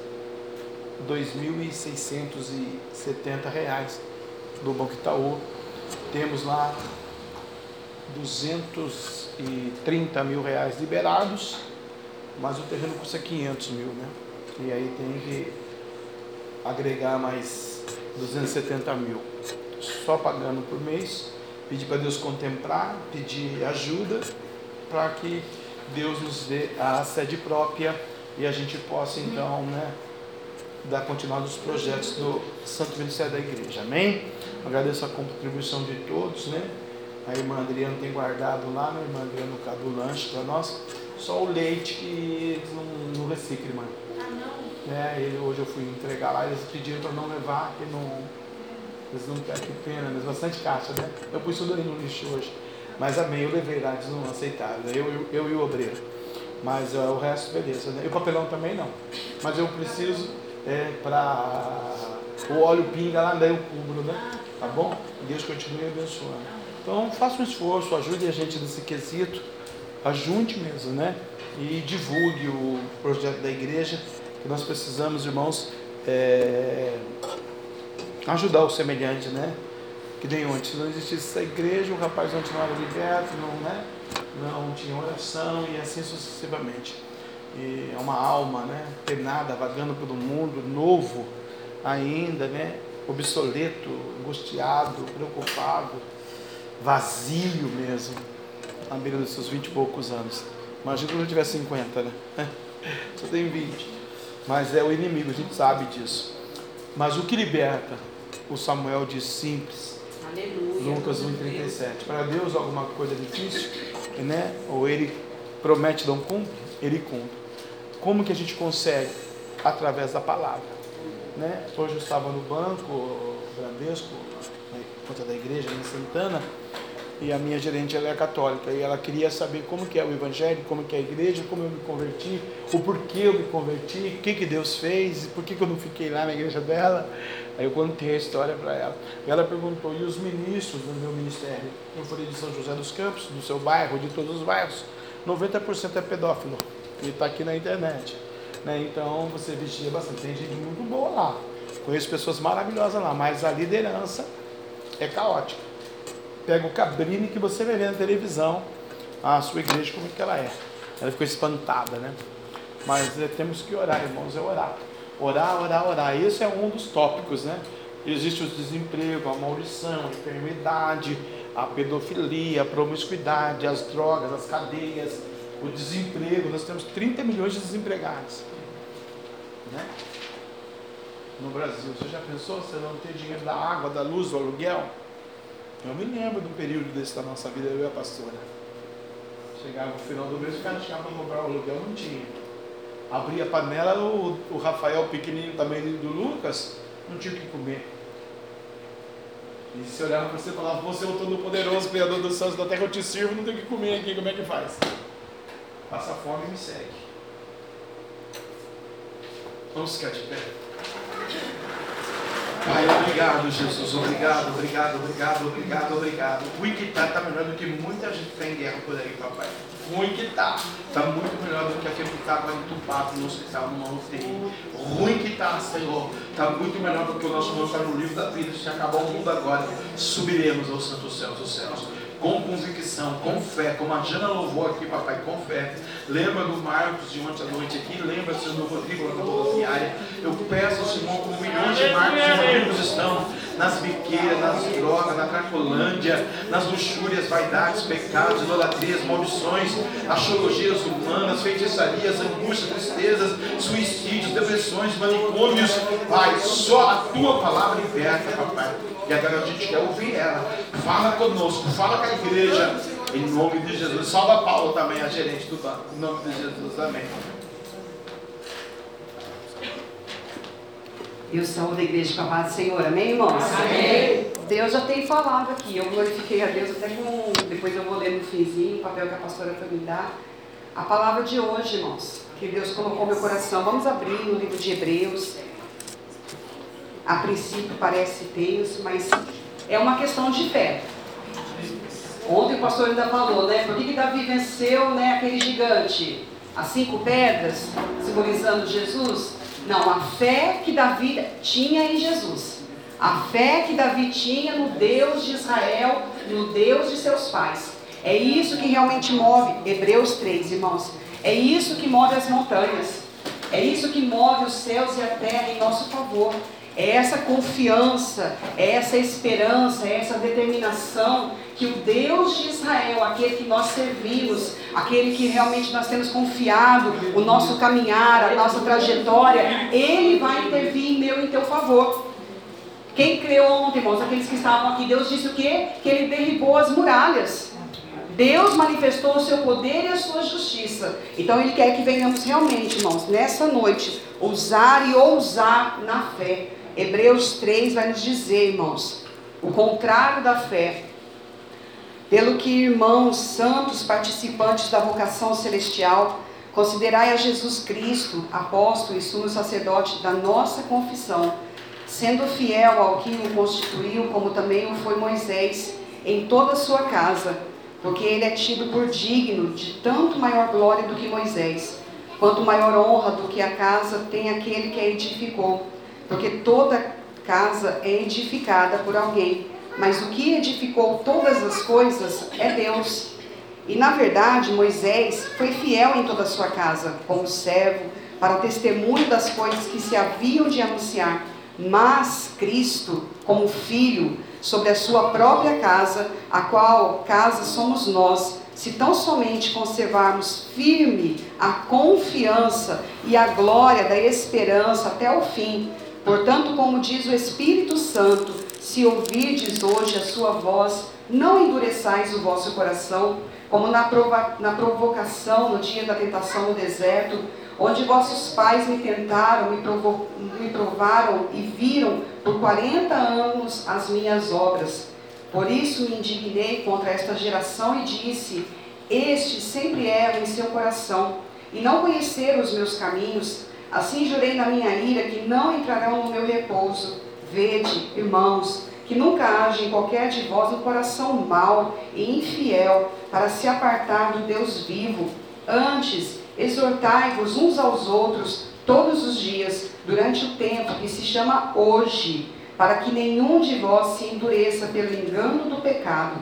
2.670 reais do Banco Itaú. Temos lá 230 mil reais liberados, mas o terreno custa 500 mil, né? E aí tem que agregar mais 270 mil, só pagando por mês, pedir para Deus contemplar, pedir ajuda para que Deus nos dê a sede própria e a gente possa então, né, dar continuidade aos projetos do Santo Ministério da Igreja. Amém? Agradeço a contribuição de todos, né? A irmã Adriana tem guardado lá, né? A irmã Adriana no caso do lanche para nós. Só o leite que não, não reciclam, irmã. Ah, não? É, ele, hoje eu fui entregar lá, eles pediram para não levar, que não. Eles não que pena, mas bastante caixa, né? Eu pus tudo aí no lixo hoje. Mas amém, eu levei lá, eles não aceitaram. Eu, eu, eu e o obreiro. Mas uh, o resto, beleza. Né? E o papelão também não. Mas eu preciso é, para. O óleo pinga lá, daí eu cubro, né? Tá bom? Deus continue abençoando. Então faça um esforço, ajude a gente nesse quesito, ajunte mesmo, né? E divulgue o projeto da igreja, que nós precisamos, irmãos, é, ajudar o semelhante, né? Que nem ontem, se não existisse essa igreja, o rapaz não tinha liberto, não, né? não tinha oração e assim sucessivamente. E é uma alma, né? Penada, vagando pelo mundo, novo ainda, né? Obsoleto, angustiado, preocupado vazio mesmo, na beira dos seus vinte e poucos anos. Imagina quando eu tiver 50, né? [laughs] Só tenho 20. Mas é o inimigo, a gente sabe disso. Mas o que liberta, o Samuel diz simples. Aleluia. Lucas 1,37. Para Deus alguma coisa difícil, né? Ou ele promete não cumpre, ele cumpre. Como que a gente consegue? Através da palavra. Né? Hoje eu estava no banco, Bradesco, na conta da igreja em Santana, e a minha gerente ela é católica e ela queria saber como que é o evangelho, como que é a igreja, como eu me converti, o porquê eu me converti, o que que Deus fez, por que que eu não fiquei lá na igreja dela. Aí eu contei a história para ela. Ela perguntou: "E os ministros do meu ministério?" Eu falei de São José dos Campos, do seu bairro, de todos os bairros. 90% é pedófilo. E está aqui na internet. Né? Então você vigia bastante. Tem gente muito boa lá. Conheço pessoas maravilhosas lá, mas a liderança é caótica pega o cabrini que você vê na televisão, a sua igreja como é que ela é. Ela ficou espantada, né? Mas é, temos que orar, irmãos, é orar. Orar, orar, orar. Esse é um dos tópicos, né? Existe o desemprego, a maldição, a enfermidade, a pedofilia, a promiscuidade, as drogas, as cadeias, o desemprego. Nós temos 30 milhões de desempregados. Né? No Brasil, você já pensou você não ter dinheiro da água, da luz, do aluguel? Eu me lembro do período desse da nossa vida, eu e a pastora. Chegava no final do mês, o cara chegava para comprar o aluguel, não tinha. Abria a panela, o, o Rafael, pequenininho também do Lucas, não tinha o que comer. E se olhava para você e falava, você é o todo-poderoso, Criador dos céus da terra, eu te sirvo, não tem o que comer aqui, como é que faz? Passa fome e me segue. Vamos ficar de pé. Pai, obrigado, Jesus. Obrigado, obrigado, obrigado, obrigado, obrigado. Que tá, tá melhor do que muita gente tem guerra por aí, papai. Ruim que tá. Tá muito melhor do que aquele que estava entubado no hospital, numa UTI. Ruim que tá, Senhor. Tá muito melhor do que o nosso irmão está no livro da vida. Se acabar o mundo agora, subiremos aos santos céus dos céus com convicção, com fé, como a Jana louvou aqui, papai, com fé. Lembra do Marcos de ontem à noite aqui, lembra do do Rodrigo lá na rodoviária. Eu peço, Senhor, como milhões de Marcos e Rodrigos estão nas biqueiras, nas drogas, na cracolândia, nas luxúrias, vaidades, pecados, idolatrias, maldições, astrologias humanas, feitiçarias, angústias, tristezas, suicídios, depressões, manicômios. Pai, só a tua palavra liberta, papai. E agora a gente quer ouvir ela. Fala conosco, fala com a igreja. Em nome de Jesus. Salva Paulo também, a gerente do banco. Em nome de Jesus. Amém. Eu saúdo a igreja com a paz do Senhor, amém, irmãos? Amém. Deus já tem falado aqui, eu glorifiquei a Deus até com. Depois eu vou ler no finzinho, o papel que a pastora foi me dar. A palavra de hoje, irmãos, que Deus colocou no meu coração. Vamos abrir no livro de Hebreus. A princípio parece tenso, mas é uma questão de fé. Ontem o pastor ainda falou, né? Por que, que Davi venceu né, aquele gigante? As cinco pedras, simbolizando Jesus? Não, a fé que Davi tinha em Jesus. A fé que Davi tinha no Deus de Israel, no Deus de seus pais. É isso que realmente move, Hebreus 3, irmãos. É isso que move as montanhas. É isso que move os céus e a terra em nosso favor. É essa confiança, é essa esperança, é essa determinação que o Deus de Israel, aquele que nós servimos, aquele que realmente nós temos confiado, o nosso caminhar, a nossa trajetória, ele vai intervir em meu e em teu favor. Quem creu ontem, irmãos, aqueles que estavam aqui, Deus disse o quê? Que ele derribou as muralhas. Deus manifestou o seu poder e a sua justiça. Então ele quer que venhamos realmente, irmãos, nessa noite, usar e ousar na fé. Hebreus 3 vai nos dizer, irmãos, o contrário da fé. Pelo que, irmãos santos, participantes da vocação celestial, considerai a Jesus Cristo, apóstolo e sumo sacerdote da nossa confissão, sendo fiel ao que o constituiu, como também o foi Moisés, em toda a sua casa, porque ele é tido por digno de tanto maior glória do que Moisés, quanto maior honra do que a casa tem aquele que a edificou porque toda casa é edificada por alguém, mas o que edificou todas as coisas é Deus. E na verdade, Moisés foi fiel em toda a sua casa, como servo, para testemunho das coisas que se haviam de anunciar. Mas Cristo, como filho, sobre a sua própria casa, a qual casa somos nós, se tão somente conservarmos firme a confiança e a glória da esperança até o fim, Portanto, como diz o Espírito Santo, se ouvirdes hoje a sua voz, não endureçais o vosso coração, como na, prova na provocação no dia da tentação no deserto, onde vossos pais me tentaram, me, provo me provaram e viram por quarenta anos as minhas obras. Por isso me indignei contra esta geração e disse: Estes sempre erram em seu coração, e não conheceram os meus caminhos, Assim jurei na minha ira que não entrarão no meu repouso. Vede, irmãos, que nunca haja em qualquer de vós um coração mau e infiel para se apartar do Deus vivo. Antes, exortai-vos uns aos outros todos os dias, durante o tempo que se chama hoje, para que nenhum de vós se endureça pelo engano do pecado.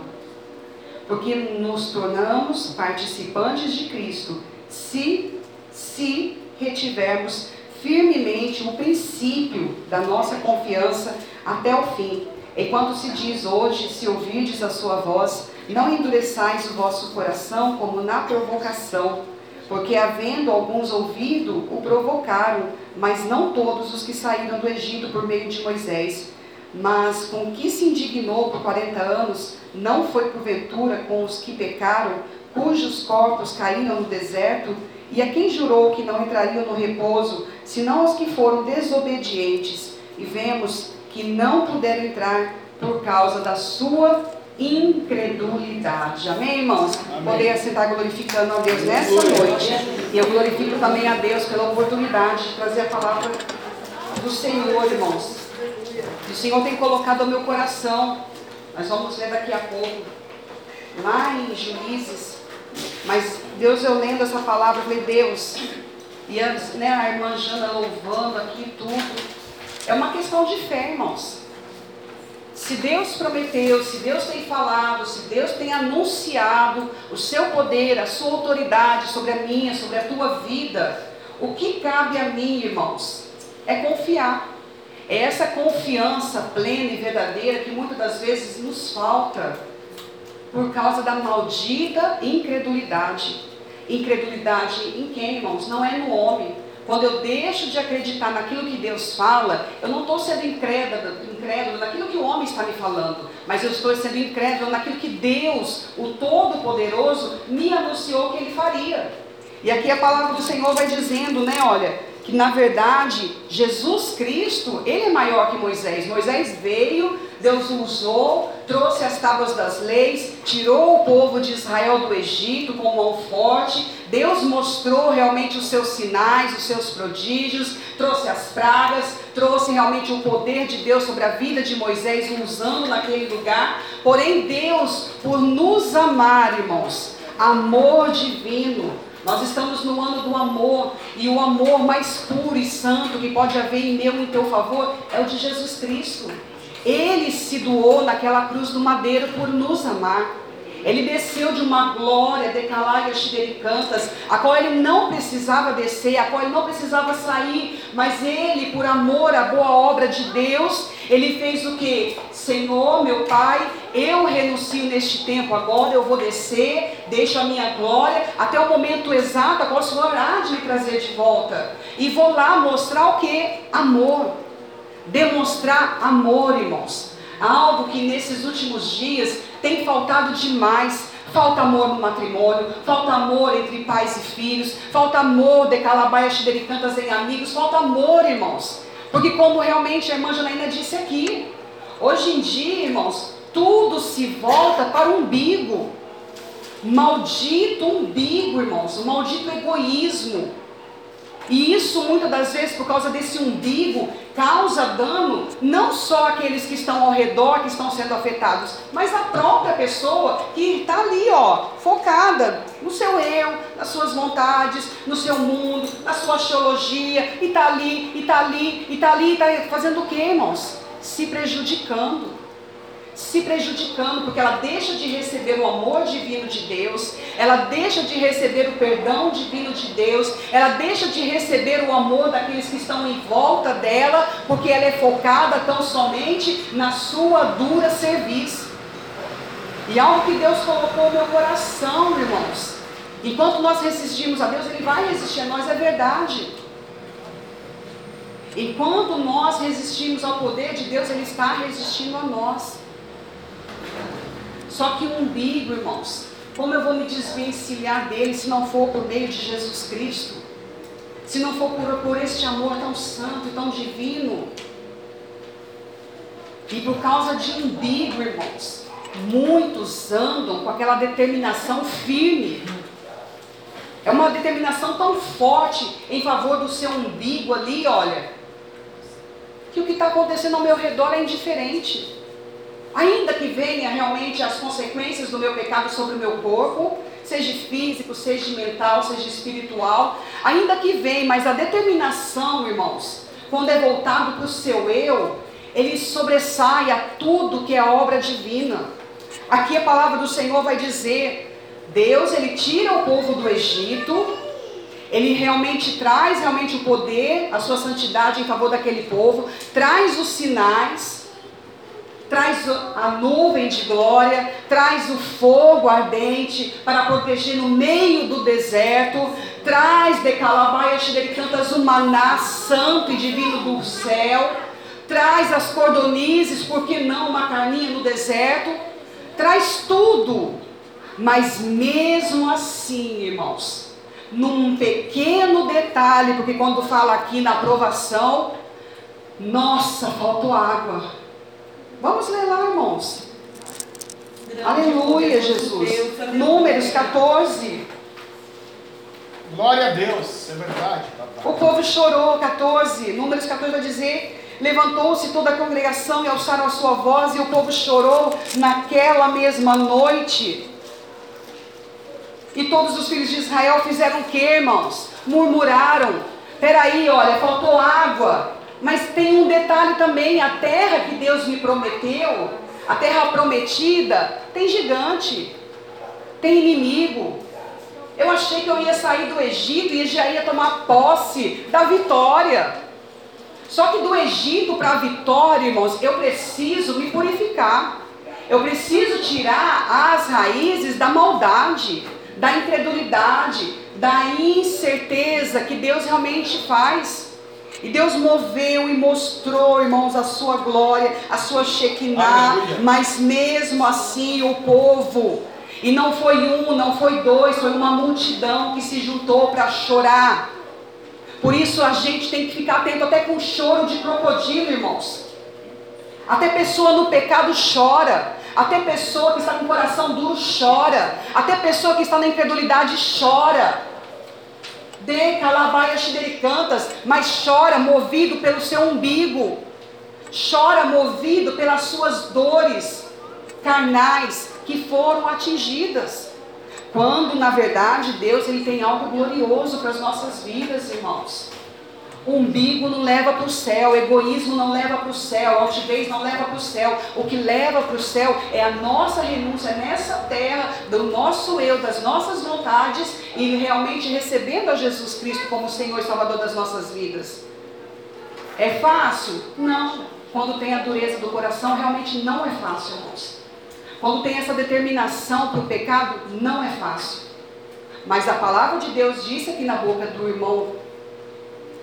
Porque nos tornamos participantes de Cristo, se, se retivermos firmemente o princípio da nossa confiança até o fim. Enquanto se diz hoje, se ouvirdes a sua voz, não endureçais o vosso coração como na provocação, porque havendo alguns ouvido, o provocaram, mas não todos os que saíram do Egito por meio de Moisés. Mas com que se indignou por quarenta anos, não foi porventura com os que pecaram, cujos corpos caíram no deserto, e a quem jurou que não entrariam no repouso, senão os que foram desobedientes, e vemos que não puderam entrar por causa da sua incredulidade. Amém, irmãos? Amém. Poder assentar glorificando a Deus nessa noite. E eu glorifico também a Deus pela oportunidade de trazer a palavra do Senhor, irmãos. E o Senhor tem colocado ao meu coração. Nós vamos ler daqui a pouco. Lá em Juízes. Mas Deus, eu lendo essa palavra, eu falei, Deus. E antes, né, a irmã Jana louvando aqui tudo. É uma questão de fé, irmãos. Se Deus prometeu, se Deus tem falado, se Deus tem anunciado o seu poder, a sua autoridade sobre a minha, sobre a tua vida, o que cabe a mim, irmãos, é confiar. É essa confiança plena e verdadeira que muitas das vezes nos falta por causa da maldita incredulidade. Incredulidade em quem, irmãos? Não é no homem. Quando eu deixo de acreditar naquilo que Deus fala, eu não estou sendo incrédulo, incrédulo naquilo que o homem está me falando, mas eu estou sendo incrédulo naquilo que Deus, o Todo-Poderoso, me anunciou que Ele faria. E aqui a palavra do Senhor vai dizendo, né, olha, que na verdade Jesus Cristo, Ele é maior que Moisés. Moisés veio, Deus usou, trouxe as tábuas das leis, tirou o povo de Israel do Egito com mão forte. Deus mostrou realmente os seus sinais, os seus prodígios, trouxe as pragas, trouxe realmente o poder de Deus sobre a vida de Moisés, usando naquele lugar. Porém, Deus, por nos amar, irmãos, amor divino, nós estamos no ano do amor, e o amor mais puro e santo que pode haver em meu e em teu favor é o de Jesus Cristo. Ele se doou naquela cruz do madeiro por nos amar. Ele desceu de uma glória, decalaia cantas, a qual ele não precisava descer, a qual ele não precisava sair, mas ele, por amor à boa obra de Deus, ele fez o que? Senhor, meu Pai, eu renuncio neste tempo agora, eu vou descer, deixo a minha glória, até o momento exato, a qual o Senhor há de me trazer de volta. E vou lá mostrar o que? Amor. Demonstrar amor, irmãos. Algo que nesses últimos dias tem faltado demais. Falta amor no matrimônio, falta amor entre pais e filhos, falta amor de calabaia cantas em amigos, falta amor, irmãos. Porque como realmente a irmã Janaína disse aqui, hoje em dia, irmãos, tudo se volta para o umbigo. Maldito umbigo, irmãos, o maldito egoísmo. E isso muitas das vezes, por causa desse umbigo, causa dano não só àqueles que estão ao redor, que estão sendo afetados, mas à própria pessoa que está ali, ó, focada no seu eu, nas suas vontades, no seu mundo, na sua teologia, e está ali, e está ali, e está ali, está fazendo o que, irmãos? Se prejudicando se prejudicando, porque ela deixa de receber o amor divino de Deus, ela deixa de receber o perdão divino de Deus, ela deixa de receber o amor daqueles que estão em volta dela, porque ela é focada tão somente na sua dura serviço. E algo que Deus colocou no meu coração, irmãos. Enquanto nós resistimos a Deus, Ele vai resistir a nós, é verdade. Enquanto nós resistimos ao poder de Deus, Ele está resistindo a nós. Só que o umbigo, irmãos, como eu vou me desvencilhar dele se não for por meio de Jesus Cristo? Se não for por, por este amor tão santo e tão divino? E por causa de umbigo, irmãos, muitos andam com aquela determinação firme. É uma determinação tão forte em favor do seu umbigo ali, olha, que o que está acontecendo ao meu redor é indiferente. Ainda que venha realmente as consequências do meu pecado sobre o meu corpo, seja físico, seja mental, seja espiritual, ainda que venha, mas a determinação, irmãos, quando é voltado para o seu eu, ele sobressai a tudo que é obra divina. Aqui a palavra do Senhor vai dizer: Deus, ele tira o povo do Egito, ele realmente traz realmente o poder, a sua santidade em favor daquele povo, traz os sinais, traz a nuvem de glória, traz o fogo ardente para proteger no meio do deserto, traz de calabaias cantas o maná santo e divino do céu, traz as cordonizes, por que não uma carninha no deserto, traz tudo, mas mesmo assim, irmãos, num pequeno detalhe, porque quando fala aqui na aprovação, nossa, faltou água. Vamos ler lá, irmãos. Aleluia, Jesus. Números 14. Glória a Deus, é verdade, papai. O povo chorou, 14. Números 14 vai dizer Levantou-se toda a congregação e alçaram a sua voz, e o povo chorou naquela mesma noite. E todos os filhos de Israel fizeram o que, irmãos? Murmuraram. Peraí, olha, faltou água. Mas tem um detalhe também: a terra que Deus me prometeu, a terra prometida, tem gigante, tem inimigo. Eu achei que eu ia sair do Egito e já ia tomar posse da vitória. Só que do Egito para a vitória, irmãos, eu preciso me purificar. Eu preciso tirar as raízes da maldade, da incredulidade, da incerteza que Deus realmente faz. E Deus moveu e mostrou, irmãos, a sua glória, a sua Shekinah, Aleluia. mas mesmo assim o povo, e não foi um, não foi dois, foi uma multidão que se juntou para chorar. Por isso a gente tem que ficar atento até com choro de crocodilo, irmãos. Até pessoa no pecado chora. Até pessoa que está com o coração duro chora. Até pessoa que está na incredulidade chora. De calabaia cantas, mas chora movido pelo seu umbigo. Chora movido pelas suas dores carnais que foram atingidas. Quando na verdade Deus ele tem algo glorioso para as nossas vidas, irmãos. Umbigo não leva para o céu, egoísmo não leva para o céu, altivez não leva para o céu. O que leva para o céu é a nossa renúncia nessa terra, do nosso eu, das nossas vontades e realmente recebendo a Jesus Cristo como Senhor e Salvador das nossas vidas. É fácil? Não. Quando tem a dureza do coração, realmente não é fácil, irmãos. Quando tem essa determinação para o pecado, não é fácil. Mas a palavra de Deus disse aqui na boca do irmão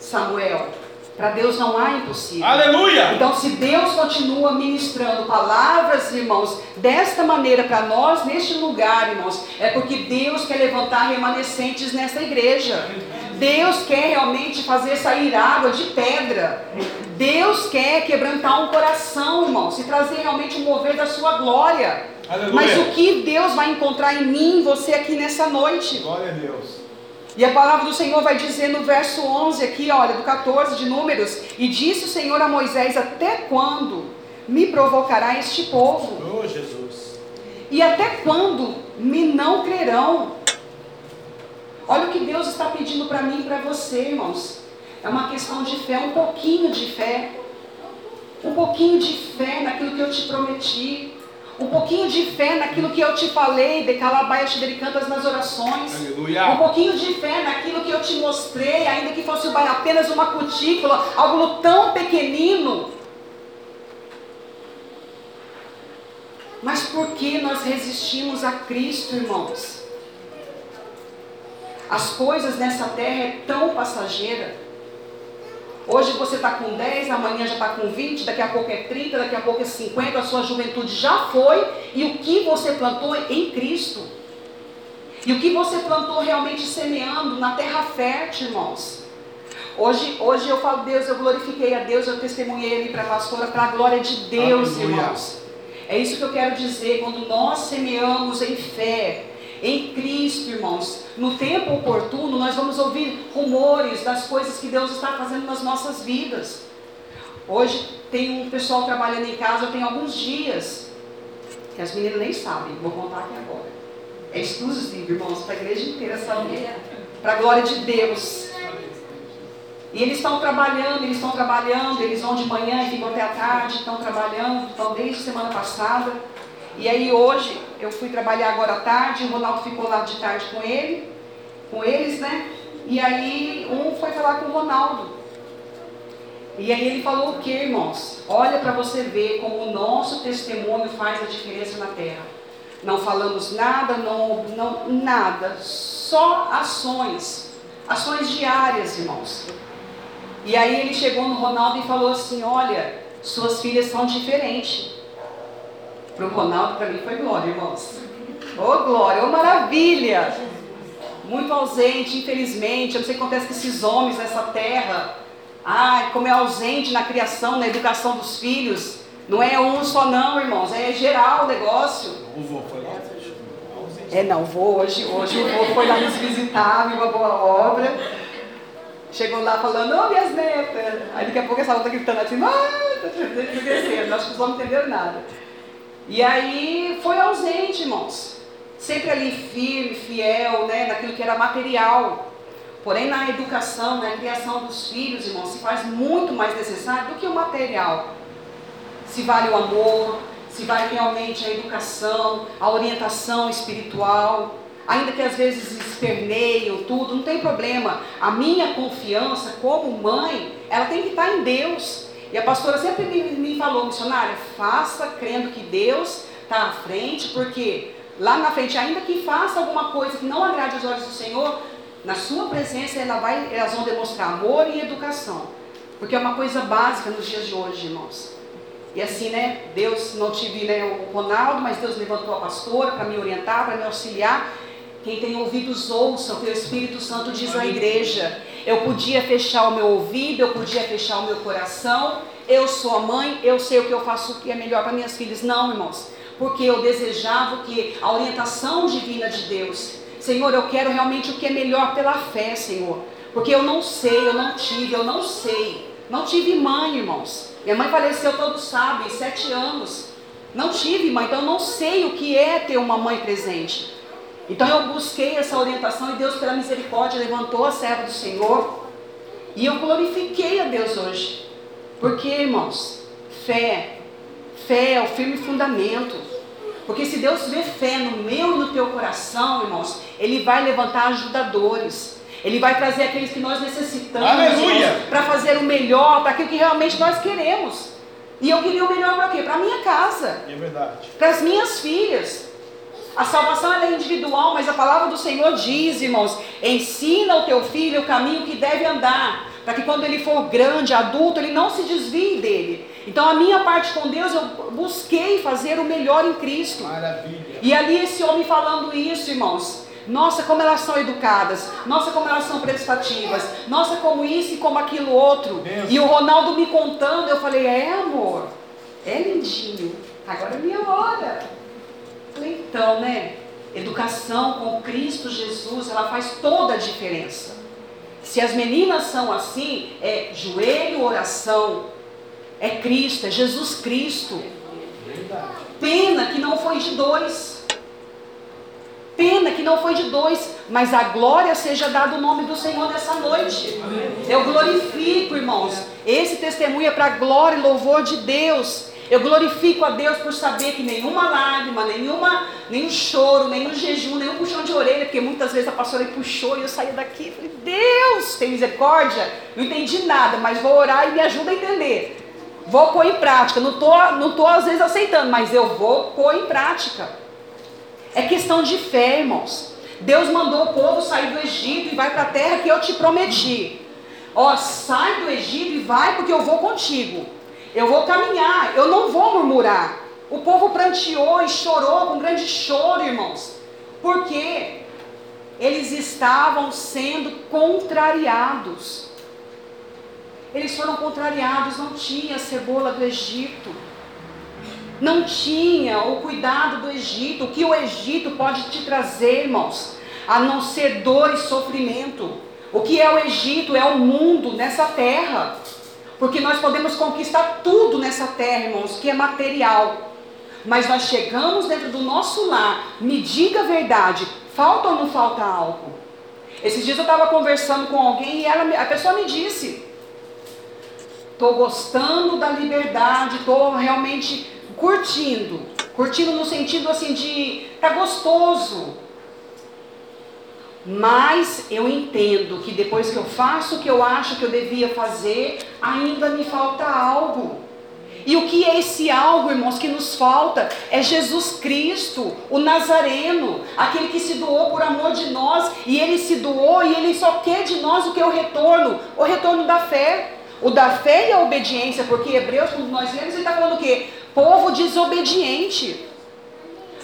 Samuel: para Deus não há impossível. Aleluia! Então, se Deus continua ministrando palavras, irmãos, desta maneira para nós, neste lugar, irmãos, é porque Deus quer levantar remanescentes nessa igreja. Deus quer realmente fazer sair água de pedra. Deus quer quebrantar um coração, irmãos, e trazer realmente um mover da sua glória. Aleluia. Mas o que Deus vai encontrar em mim, você aqui nessa noite? Glória a Deus. E a palavra do Senhor vai dizer no verso 11 aqui, olha, do 14 de Números: E disse o Senhor a Moisés: Até quando me provocará este povo? Oh, Jesus. E até quando me não crerão? Olha o que Deus está pedindo para mim e para você, irmãos. É uma questão de fé, um pouquinho de fé. Um pouquinho de fé naquilo que eu te prometi. Um pouquinho de fé naquilo que eu te falei, de calabaia cantas nas orações. Aleluia. Um pouquinho de fé naquilo que eu te mostrei, ainda que fosse apenas uma cutícula, algo tão pequenino. Mas por que nós resistimos a Cristo, irmãos? As coisas nessa terra é tão passageira. Hoje você está com 10, amanhã já está com 20, daqui a pouco é 30, daqui a pouco é 50, a sua juventude já foi, e o que você plantou em Cristo? E o que você plantou realmente semeando na terra fértil, irmãos? Hoje, hoje eu falo, Deus, eu glorifiquei a Deus, eu testemunhei ali para a pastora, para a glória de Deus, Aleluia. irmãos. É isso que eu quero dizer, quando nós semeamos em fé, em Cristo, irmãos, no tempo oportuno, nós vamos ouvir rumores das coisas que Deus está fazendo nas nossas vidas. Hoje tem um pessoal trabalhando em casa, tenho alguns dias, que as meninas nem sabem, vou contar aqui agora. É exclusivo, irmãos, para a igreja inteira saber. Para a glória de Deus. E eles estão trabalhando, eles estão trabalhando, eles vão de manhã e ficam até a tarde, estão trabalhando, estão desde semana passada. E aí hoje eu fui trabalhar agora à tarde, o Ronaldo ficou lá de tarde com ele, com eles, né? E aí um foi falar com o Ronaldo. E aí ele falou o que, irmãos? Olha para você ver como o nosso testemunho faz a diferença na terra. Não falamos nada, não, não nada, só ações, ações diárias, irmãos. E aí ele chegou no Ronaldo e falou assim: Olha, suas filhas são diferentes. Para o Ronaldo, para mim, foi glória, irmãos. Ô oh, glória, ô oh, maravilha! Muito ausente, infelizmente. Eu não sei o que acontece com esses homens nessa terra. Ai, como é ausente na criação, na educação dos filhos. Não é um só, não, irmãos. É geral o negócio. O vô foi lá? É, não, vou hoje. Hoje o vô foi lá nos visitar, viu uma boa obra. Chegou lá falando, ô minhas netas. Aí daqui a pouco essa outra gritando assim, ah, tá crescendo. Acho que os homens não entenderam nada. E aí foi ausente, irmãos. Sempre ali firme, fiel, né, naquilo que era material. Porém, na educação, na criação dos filhos, irmãos, se faz muito mais necessário do que o material. Se vale o amor, se vale realmente a educação, a orientação espiritual, ainda que às vezes esperneio tudo, não tem problema. A minha confiança como mãe, ela tem que estar em Deus. E a pastora sempre me, me falou, missionária, faça crendo que Deus está à frente, porque lá na frente, ainda que faça alguma coisa que não agrade os olhos do Senhor, na sua presença ela vai, elas vão demonstrar amor e educação. Porque é uma coisa básica nos dias de hoje, irmãos. E assim, né, Deus, não tive né, o Ronaldo, mas Deus levantou a pastora para me orientar, para me auxiliar. Quem tem ouvidos ouça o que o Espírito Santo diz à igreja. Eu podia fechar o meu ouvido, eu podia fechar o meu coração. Eu sou a mãe, eu sei o que eu faço o que é melhor para minhas filhas. Não, irmãos. Porque eu desejava que a orientação divina de Deus. Senhor, eu quero realmente o que é melhor pela fé, Senhor. Porque eu não sei, eu não tive, eu não sei. Não tive mãe, irmãos. Minha mãe faleceu, todos sabem, sete anos. Não tive mãe, então eu não sei o que é ter uma mãe presente. Então eu busquei essa orientação e Deus, pela misericórdia, levantou a serva do Senhor. E eu glorifiquei a Deus hoje. Porque, irmãos, fé, fé é o firme fundamento. Porque se Deus vê fé no meu e no teu coração, irmãos, Ele vai levantar ajudadores. Ele vai trazer aqueles que nós necessitamos para fazer o melhor, para aquilo que realmente nós queremos. E eu queria o melhor para quê? Para minha casa. É verdade. Para as minhas filhas. A salvação é individual, mas a palavra do Senhor diz, irmãos, ensina o teu filho o caminho que deve andar, para que quando ele for grande, adulto, ele não se desvie dele. Então a minha parte com Deus, eu busquei fazer o melhor em Cristo. Maravilha. E ali esse homem falando isso, irmãos. Nossa, como elas são educadas. Nossa, como elas são prestativas. Nossa, como isso e como aquilo outro. Deus. E o Ronaldo me contando, eu falei, é amor, é lindinho. Agora é minha hora. Então, né? Educação com Cristo Jesus, ela faz toda a diferença. Se as meninas são assim, é joelho, oração, é Cristo, é Jesus Cristo. Pena que não foi de dois. Pena que não foi de dois, mas a glória seja dado o nome do Senhor nessa noite. Eu glorifico, irmãos. Esse testemunho é para a glória e louvor de Deus. Eu glorifico a Deus por saber que nenhuma lágrima, nenhuma, nenhum choro, nenhum jejum, nenhum puxão de orelha, porque muitas vezes a pastora puxou e eu saí daqui e falei, Deus, tem misericórdia? Não entendi nada, mas vou orar e me ajuda a entender. Vou pôr em prática. Não estou não tô, às vezes aceitando, mas eu vou pôr em prática. É questão de fé, irmãos. Deus mandou o povo sair do Egito e vai para a terra que eu te prometi. Ó, sai do Egito e vai porque eu vou contigo. Eu vou caminhar, eu não vou murmurar. O povo pranteou e chorou com grande choro, irmãos. Porque eles estavam sendo contrariados. Eles foram contrariados, não tinha cebola do Egito. Não tinha o cuidado do Egito. O que o Egito pode te trazer, irmãos? A não ser dor e sofrimento. O que é o Egito? É o mundo nessa terra. Porque nós podemos conquistar tudo nessa terra, irmãos, que é material. Mas nós chegamos dentro do nosso lar, me diga a verdade, falta ou não falta algo? Esses dias eu estava conversando com alguém e ela, a pessoa me disse: estou gostando da liberdade, estou realmente curtindo. Curtindo no sentido assim de tá gostoso. Mas eu entendo que depois que eu faço o que eu acho que eu devia fazer, ainda me falta algo. E o que é esse algo, irmãos, que nos falta? É Jesus Cristo, o Nazareno, aquele que se doou por amor de nós, e ele se doou e ele só quer de nós o que é o retorno, o retorno da fé. O da fé e a obediência, porque Hebreus, quando nós lemos, ele está falando o quê? Povo desobediente.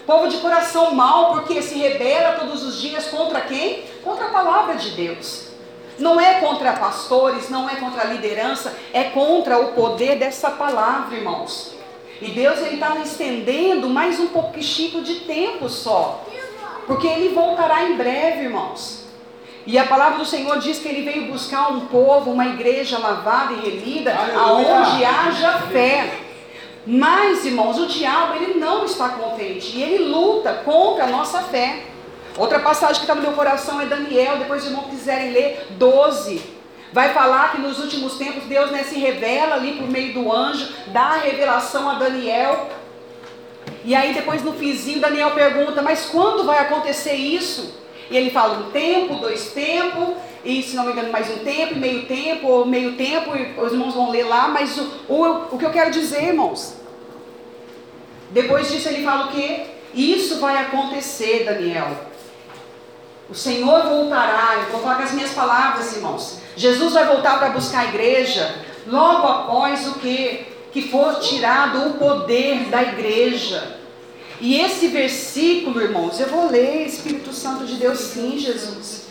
Povo de coração mau, porque se rebela todos os dias contra quem? Contra a palavra de Deus. Não é contra pastores, não é contra a liderança, é contra o poder dessa palavra, irmãos. E Deus ele está estendendo mais um pouquinho de tempo só, porque Ele voltará em breve, irmãos. E a palavra do Senhor diz que ele veio buscar um povo, uma igreja lavada e remida, Aleluia. aonde haja fé. Mas, irmãos, o diabo ele não está contente e ele luta contra a nossa fé. Outra passagem que está no meu coração é Daniel, depois os irmãos quiserem ler, 12. Vai falar que nos últimos tempos Deus né, se revela ali por meio do anjo, dá a revelação a Daniel. E aí depois no finzinho Daniel pergunta, mas quando vai acontecer isso? E ele fala um tempo, dois tempos, e se não me engano mais um tempo, meio tempo, ou meio tempo, e os irmãos vão ler lá, mas o, o, o que eu quero dizer, irmãos, depois disso ele fala o quê? Isso vai acontecer, Daniel. O Senhor voltará, eu vou com as minhas palavras, irmãos. Jesus vai voltar para buscar a igreja logo após o que? Que for tirado o poder da igreja. E esse versículo, irmãos, eu vou ler, Espírito Santo de Deus, sim, Jesus.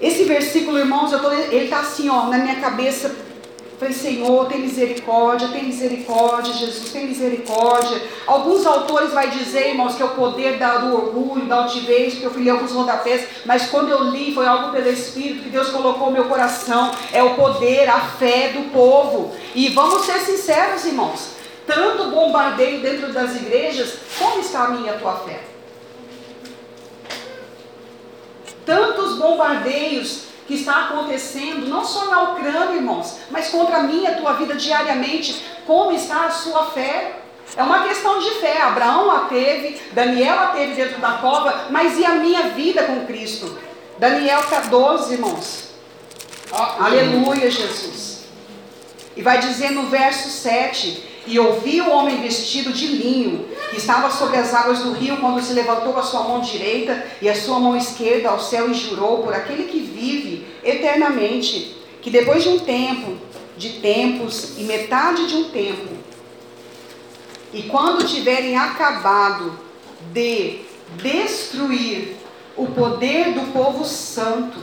Esse versículo, irmãos, eu tô, ele está assim, ó, na minha cabeça. Falei, Senhor, tem misericórdia, tem misericórdia, Jesus, tem misericórdia. Alguns autores vai dizer, irmãos, que é o poder do orgulho, da altivez, porque eu fui ler alguns rodapés, mas quando eu li, foi algo pelo Espírito que Deus colocou no meu coração. É o poder, a fé do povo. E vamos ser sinceros, irmãos. Tanto bombardeio dentro das igrejas, como está a minha tua fé? Tantos bombardeios que está acontecendo, não só na Ucrânia, irmãos, mas contra a minha a tua vida diariamente. Como está a sua fé? É uma questão de fé. Abraão a teve, Daniel a teve dentro da cova, mas e a minha vida com Cristo? Daniel 14, irmãos. Aleluia, Jesus. E vai dizer no verso 7: E ouvi o homem vestido de linho, que estava sobre as águas do rio, quando se levantou a sua mão direita e a sua mão esquerda ao céu, e jurou por aquele que vive eternamente, que depois de um tempo, de tempos e metade de um tempo, e quando tiverem acabado de destruir o poder do povo santo,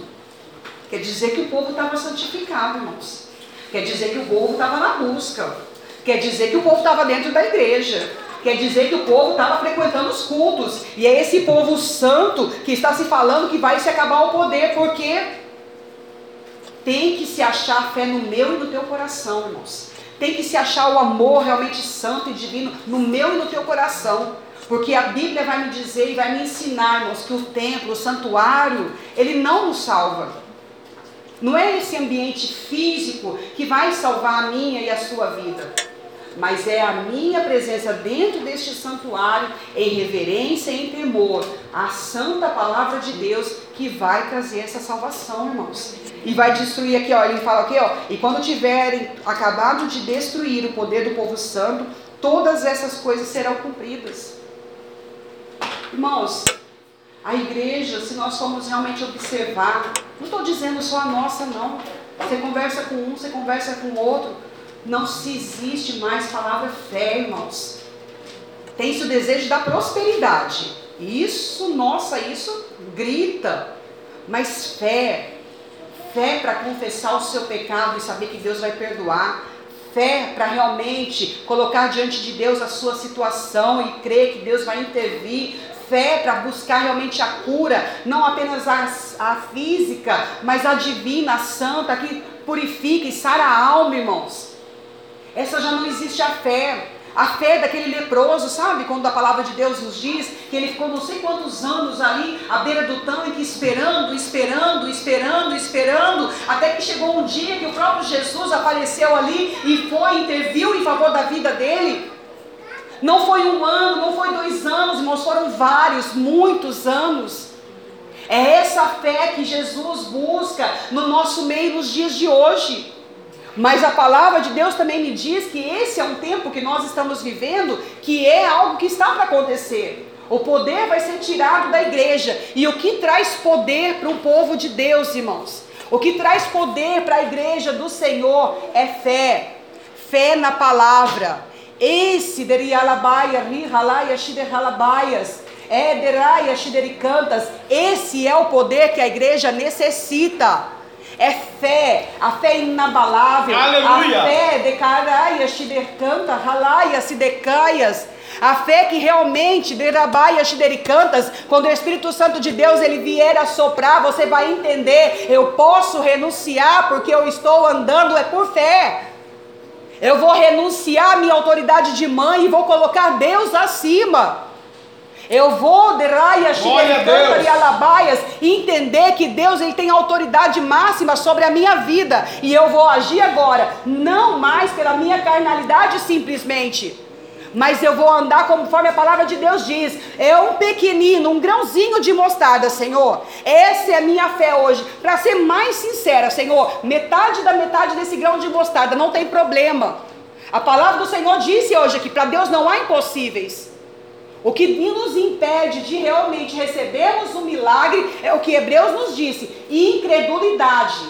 quer dizer que o povo estava santificado, irmãos. Quer dizer que o povo estava na busca. Quer dizer que o povo estava dentro da igreja. Quer dizer que o povo estava frequentando os cultos. E é esse povo santo que está se falando que vai se acabar o poder, porque tem que se achar fé no meu e no teu coração, irmãos. Tem que se achar o amor realmente santo e divino no meu e no teu coração. Porque a Bíblia vai me dizer e vai me ensinar, irmãos, que o templo, o santuário, ele não nos salva. Não é esse ambiente físico que vai salvar a minha e a sua vida. Mas é a minha presença dentro deste santuário, em reverência e em temor, a santa palavra de Deus que vai trazer essa salvação, irmãos. E vai destruir aqui, ó, ele fala aqui, ó, e quando tiverem acabado de destruir o poder do povo santo, todas essas coisas serão cumpridas. Irmãos, a igreja, se nós formos realmente observar, não estou dizendo só a nossa, não. Você conversa com um, você conversa com o outro. Não se existe mais palavra fé, irmãos. Tem-se o desejo da prosperidade. Isso, nossa, isso grita. Mas fé, fé para confessar o seu pecado e saber que Deus vai perdoar. Fé para realmente colocar diante de Deus a sua situação e crer que Deus vai intervir fé para buscar realmente a cura, não apenas a, a física, mas a divina, a santa, que purifica e sara a alma, irmãos. Essa já não existe a fé. A fé daquele leproso, sabe? Quando a palavra de Deus nos diz que ele ficou não sei quantos anos ali à beira do tanque, esperando, esperando, esperando, esperando, até que chegou um dia que o próprio Jesus apareceu ali e foi, interviu em favor da vida dele. Não foi um ano, não foi dois anos, irmãos, foram vários, muitos anos. É essa fé que Jesus busca no nosso meio nos dias de hoje. Mas a palavra de Deus também me diz que esse é um tempo que nós estamos vivendo, que é algo que está para acontecer. O poder vai ser tirado da igreja. E o que traz poder para o povo de Deus, irmãos? O que traz poder para a igreja do Senhor é fé. Fé na palavra. Esse derialabaia, rihalaya, shiderhalabaias, ederaia, shidericantas. Esse é o poder que a igreja necessita. É fé, a fé inabalável, Aleluia. a fé de caraias, canta, ralaias, decaias. A fé que realmente, derabaias, cantas, quando o Espírito Santo de Deus ele vier a soprar, você vai entender, eu posso renunciar porque eu estou andando é por fé. Eu vou renunciar à minha autoridade de mãe e vou colocar Deus acima. Eu vou de raia, e alabaias e entender que Deus ele tem autoridade máxima sobre a minha vida e eu vou agir agora, não mais pela minha carnalidade simplesmente, mas eu vou andar conforme a palavra de Deus diz. É um pequenino, um grãozinho de mostarda, Senhor. Essa é a minha fé hoje. Para ser mais sincera, Senhor, metade da metade desse grão de mostarda não tem problema. A palavra do Senhor disse hoje que para Deus não há impossíveis. O que nos impede de realmente recebermos o milagre é o que Hebreus nos disse: incredulidade.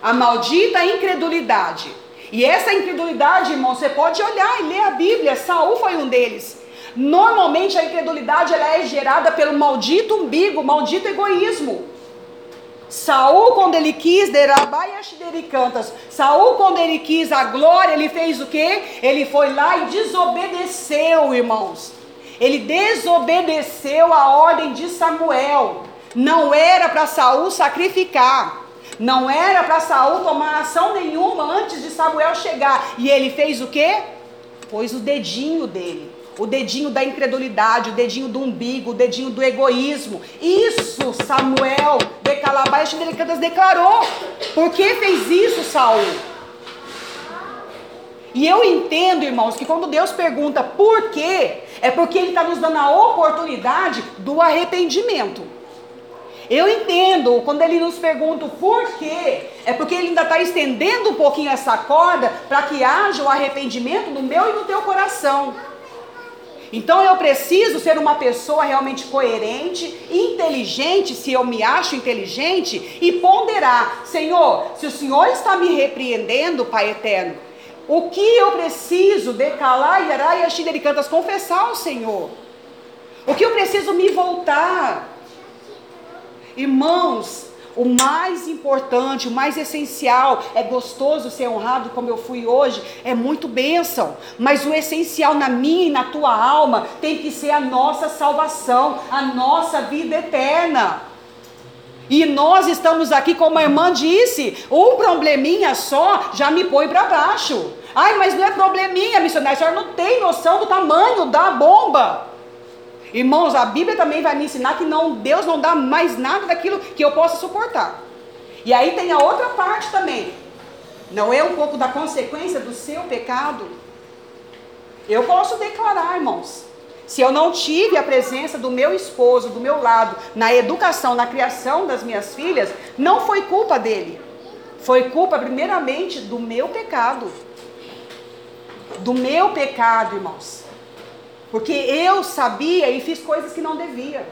A maldita incredulidade. E essa incredulidade, irmão, você pode olhar e ler a Bíblia. Saul foi um deles. Normalmente a incredulidade ela é gerada pelo maldito umbigo, maldito egoísmo. Saul, quando ele quis, cantas. Saul, quando ele quis a glória, ele fez o quê? Ele foi lá e desobedeceu, irmãos. Ele desobedeceu a ordem de Samuel. Não era para Saul sacrificar. Não era para Saul tomar ação nenhuma antes de Samuel chegar. E ele fez o quê? Pôs o dedinho dele. O dedinho da incredulidade, o dedinho do umbigo, o dedinho do egoísmo. Isso Samuel de Calabaias Delicadas declarou. Por que fez isso, Saul? E eu entendo, irmãos, que quando Deus pergunta por quê, é porque Ele está nos dando a oportunidade do arrependimento. Eu entendo quando ele nos pergunta o porquê, é porque ele ainda está estendendo um pouquinho essa corda para que haja o arrependimento no meu e no teu coração. Então eu preciso ser uma pessoa realmente coerente, inteligente, se eu me acho inteligente, e ponderar: Senhor, se o Senhor está me repreendendo, Pai eterno, o que eu preciso decalar e araia cantas confessar ao Senhor? O que eu preciso me voltar? Irmãos, o mais importante, o mais essencial, é gostoso ser honrado como eu fui hoje, é muito bênção. Mas o essencial na minha e na tua alma tem que ser a nossa salvação, a nossa vida eterna. E nós estamos aqui, como a irmã disse, um probleminha só já me põe para baixo. Ai, mas não é probleminha, missionária, a senhora não tem noção do tamanho da bomba. Irmãos, a Bíblia também vai me ensinar que não, Deus não dá mais nada daquilo que eu possa suportar. E aí tem a outra parte também. Não é um pouco da consequência do seu pecado? Eu posso declarar, irmãos, se eu não tive a presença do meu esposo do meu lado na educação, na criação das minhas filhas, não foi culpa dele. Foi culpa primeiramente do meu pecado. Do meu pecado, irmãos. Porque eu sabia e fiz coisas que não devia.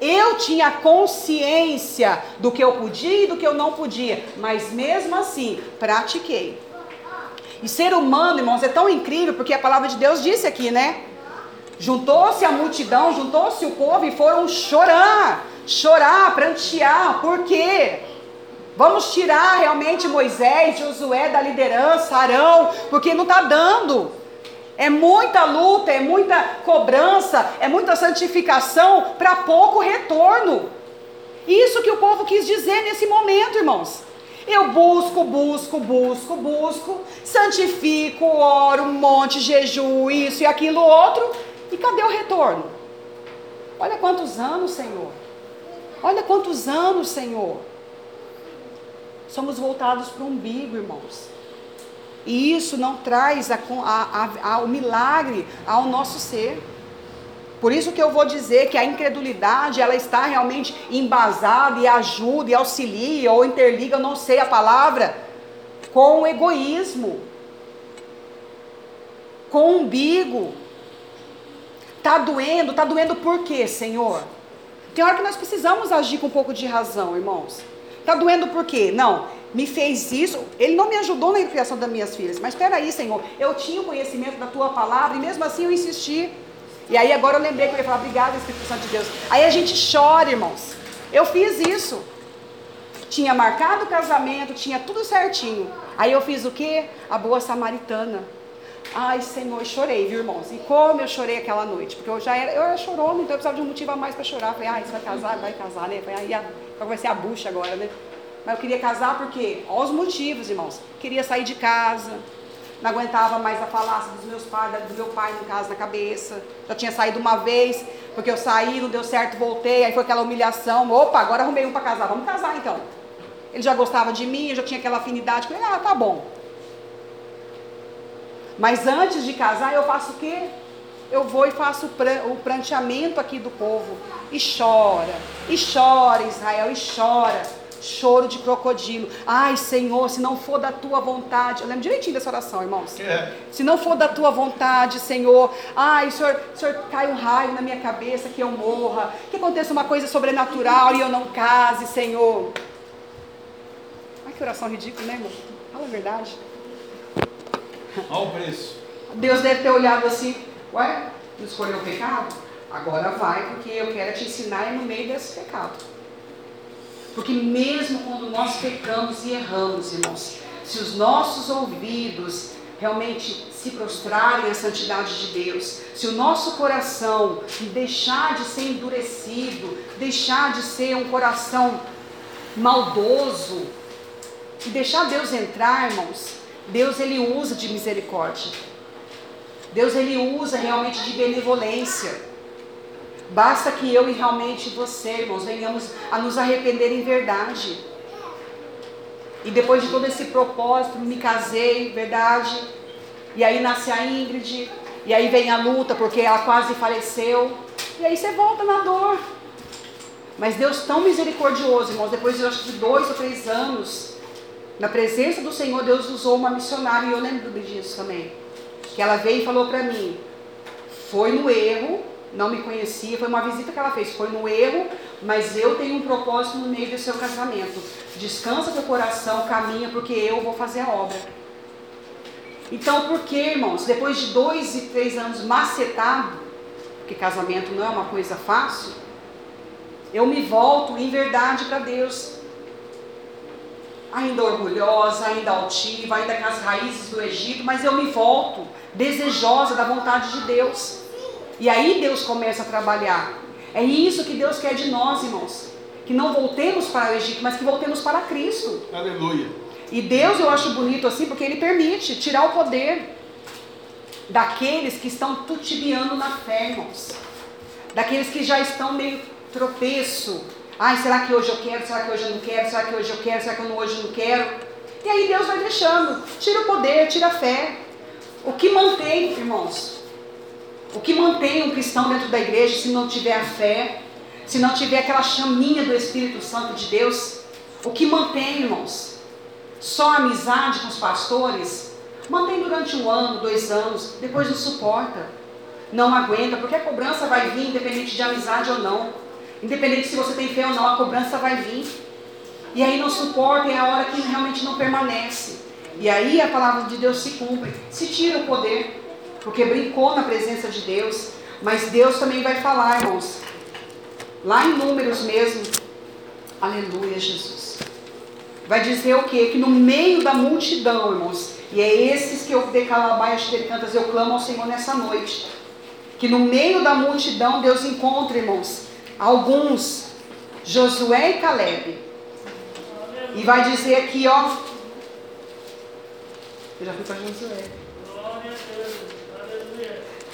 Eu tinha consciência do que eu podia e do que eu não podia, mas mesmo assim, pratiquei. E ser humano, irmãos, é tão incrível, porque a palavra de Deus disse aqui, né? Juntou-se a multidão, juntou-se o povo e foram chorar, chorar, prantear. Por quê? Vamos tirar realmente Moisés, Josué da liderança, Arão, porque não está dando. É muita luta, é muita cobrança, é muita santificação para pouco retorno. Isso que o povo quis dizer nesse momento, irmãos. Eu busco, busco, busco, busco, santifico, oro, um monte, jejum, isso e aquilo outro, e cadê o retorno? Olha quantos anos, Senhor. Olha quantos anos, Senhor. Somos voltados para o umbigo, irmãos. E isso não traz a, a, a, o milagre ao nosso ser. Por isso que eu vou dizer que a incredulidade, ela está realmente embasada e ajuda e auxilia ou interliga, eu não sei a palavra, com o egoísmo, com o umbigo. Tá doendo, tá doendo por quê, Senhor? Tem hora que nós precisamos agir com um pouco de razão, irmãos. Tá doendo por quê? Não, me fez isso, ele não me ajudou na criação das minhas filhas, mas espera aí, Senhor, eu tinha o conhecimento da tua palavra e mesmo assim eu insisti. E aí agora eu lembrei que eu ia falar, obrigada, Espírito Santo de Deus. Aí a gente chora, irmãos. Eu fiz isso. tinha marcado o casamento, tinha tudo certinho. Aí eu fiz o quê? A boa samaritana. Ai, Senhor, chorei, viu, irmãos? E como eu chorei aquela noite, porque eu já era, eu era chorona, então eu precisava de um motivo a mais para chorar. Falei, ai, você vai casar, vai casar, né? Falei, aí a- vai ser a bucha agora, né? Mas eu queria casar porque, olha os motivos, irmãos. Queria sair de casa, não aguentava mais a falácia dos meus pais, do meu pai, no caso, na cabeça. Já tinha saído uma vez, porque eu saí, não deu certo, voltei, aí foi aquela humilhação. Opa, agora arrumei um para casar, vamos casar então. Ele já gostava de mim, eu já tinha aquela afinidade com ele, ah, tá bom. Mas antes de casar, eu faço o quê? Eu vou e faço o pran- o pranteamento aqui do povo. E chora, e chora, Israel, e chora. Choro de crocodilo. Ai, Senhor, se não for da tua vontade. Eu lembro direitinho dessa oração, irmãos. É. Se não for da tua vontade, Senhor, ai, Senhor, Senhor, cai um raio na minha cabeça que eu morra, que aconteça uma coisa sobrenatural e eu não case, Senhor. Ai, que oração ridícula, né, irmão? Fala a verdade. Olha o preço. Deus deve ter olhado assim, ué, não escolheu o pecado? Agora vai, porque eu quero te ensinar no meio desse pecado. Porque mesmo quando nós pecamos e erramos, irmãos, se os nossos ouvidos realmente se prostrarem à santidade de Deus, se o nosso coração deixar de ser endurecido, deixar de ser um coração maldoso, e deixar Deus entrar, irmãos, Deus ele usa de misericórdia. Deus ele usa realmente de benevolência. Basta que eu e realmente você, irmãos, venhamos a nos arrepender em verdade. E depois de todo esse propósito, me casei, verdade? E aí nasce a Ingrid, e aí vem a luta porque ela quase faleceu. E aí você volta na dor. Mas Deus tão misericordioso, irmãos, depois de, acho dois ou três anos, na presença do Senhor, Deus usou uma missionária, e eu lembro disso também. Que ela veio e falou para mim, foi no erro, não me conhecia, foi uma visita que ela fez, foi no erro, mas eu tenho um propósito no meio do seu casamento. Descansa teu coração, caminha, porque eu vou fazer a obra. Então, por que, irmãos, depois de dois e três anos macetado, porque casamento não é uma coisa fácil, eu me volto em verdade para Deus. Ainda orgulhosa, ainda altiva, ainda com as raízes do Egito, mas eu me volto desejosa da vontade de Deus. E aí Deus começa a trabalhar. É isso que Deus quer de nós, irmãos. Que não voltemos para o Egito, mas que voltemos para Cristo. Aleluia. E Deus eu acho bonito assim, porque Ele permite tirar o poder daqueles que estão tutibiando na fé, irmãos. Daqueles que já estão meio tropeço. Ai, será que hoje eu quero? Será que hoje eu não quero? Será que hoje eu quero? Será que hoje eu não quero? E aí Deus vai deixando. Tira o poder, tira a fé. O que mantém, irmãos? O que mantém um cristão dentro da igreja se não tiver a fé? Se não tiver aquela chaminha do Espírito Santo de Deus? O que mantém, irmãos? Só a amizade com os pastores? Mantém durante um ano, dois anos, depois não suporta. Não aguenta, porque a cobrança vai vir, independente de amizade ou não. Independente se você tem fé ou não, a cobrança vai vir. E aí não suporta, é a hora que realmente não permanece. E aí a palavra de Deus se cumpre. Se tira o poder, porque brincou na presença de Deus. Mas Deus também vai falar, irmãos. Lá em Números mesmo. Aleluia, Jesus. Vai dizer o quê? Que no meio da multidão, irmãos. E é esses que eu decalabai as cantas, eu clamo ao Senhor nessa noite. Que no meio da multidão Deus encontra, irmãos, alguns, Josué e Caleb. E vai dizer aqui, ó. Eu já fui para Josué.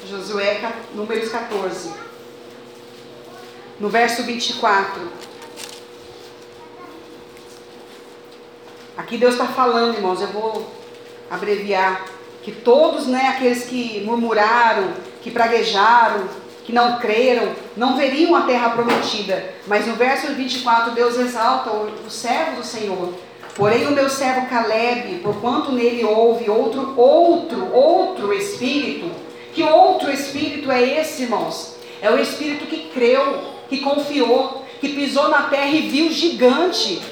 Josué, números 14. No verso 24. Aqui Deus está falando, irmãos, eu vou abreviar. Que todos, né, aqueles que murmuraram, que praguejaram, que não creram, não veriam a terra prometida. Mas no verso 24, Deus exalta o, servo do Senhor. Porém, o meu servo Caleb, porquanto nele houve outro, outro, outro espírito. Que outro espírito é esse, irmãos? É o espírito que creu, que confiou, que pisou na terra e viu gigante.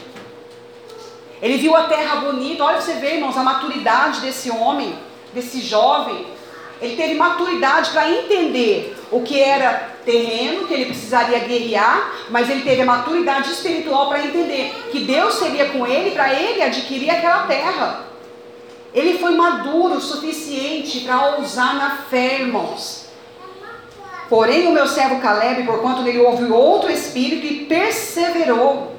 Ele viu a terra bonita. Olha você vê, irmãos, a maturidade desse homem, desse jovem. Ele teve maturidade para entender o que era terreno, que ele precisaria guerrear, mas ele teve a maturidade espiritual para entender que Deus seria com ele para ele adquirir aquela terra. Ele foi maduro o suficiente para ousar na fé, irmãos. Porém, o meu servo Caleb, porquanto ele ouviu outro espírito e perseverou,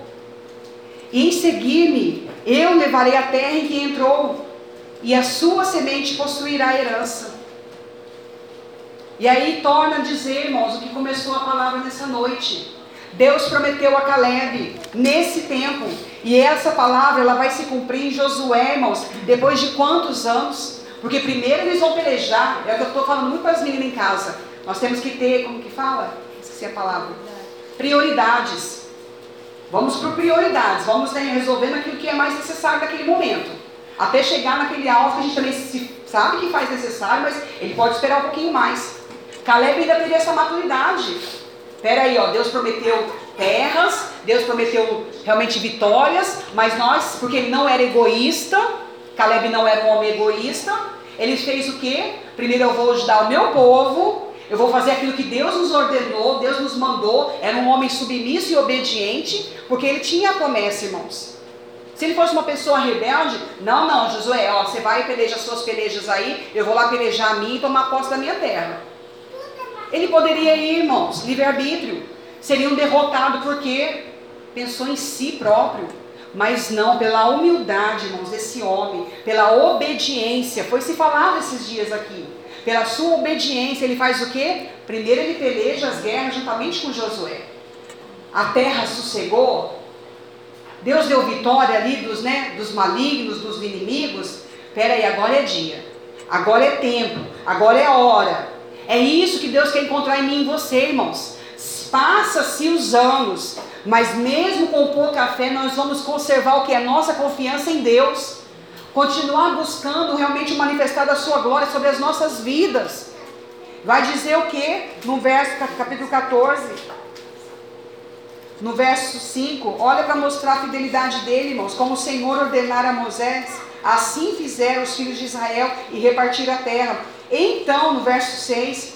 e em seguir-me, eu levarei a terra em que entrou, e a sua semente possuirá a herança. E aí torna a dizer, irmãos, o que começou a palavra nessa noite. Deus prometeu a Caleb nesse tempo, e essa palavra ela vai se cumprir em Josué, irmãos, depois de quantos anos? Porque primeiro eles vão pelejar, é o que eu estou falando muito para as meninas em casa. Nós temos que ter, como que fala? Esqueci a palavra. Prioridades. Vamos por prioridades, vamos né, resolvendo aquilo que é mais necessário naquele momento. Até chegar naquele alvo que a gente também sabe que faz necessário, mas ele pode esperar um pouquinho mais. Caleb ainda teria essa maturidade. Espera aí, ó, Deus prometeu terras, Deus prometeu realmente vitórias, mas nós, porque ele não era egoísta, Caleb não era um homem egoísta, ele fez o quê? Primeiro eu vou ajudar o meu povo, eu vou fazer aquilo que Deus nos ordenou, Deus nos mandou, era um homem submisso e obediente, porque ele tinha a promessa, irmãos. Se ele fosse uma pessoa rebelde, não, não, Josué, ó, você vai e peleja as suas pelejas aí, eu vou lá pelejar a mim e tomar posse da minha terra. Ele poderia ir, irmãos, livre-arbítrio. Seria um derrotado porque pensou em si próprio. Mas não, pela humildade, irmãos, desse homem, pela obediência. Foi se falado esses dias aqui. Pela sua obediência, ele faz o quê? Primeiro ele peleja as guerras juntamente com Josué. A terra sossegou. Deus deu vitória ali dos, né, dos malignos, dos inimigos. Espera aí, agora é dia. Agora é tempo. Agora é hora. É isso que Deus quer encontrar em mim e você, irmãos. Passa-se os anos, mas mesmo com pouca fé, nós vamos conservar o que é nossa confiança em Deus. Continuar buscando realmente manifestar a sua glória sobre as nossas vidas. Vai dizer o que? No verso capítulo 14. No verso 5, olha para mostrar a fidelidade dele, irmãos, como o Senhor ordenara a Moisés, assim fizeram os filhos de Israel e repartiram a terra. Então, no verso 6,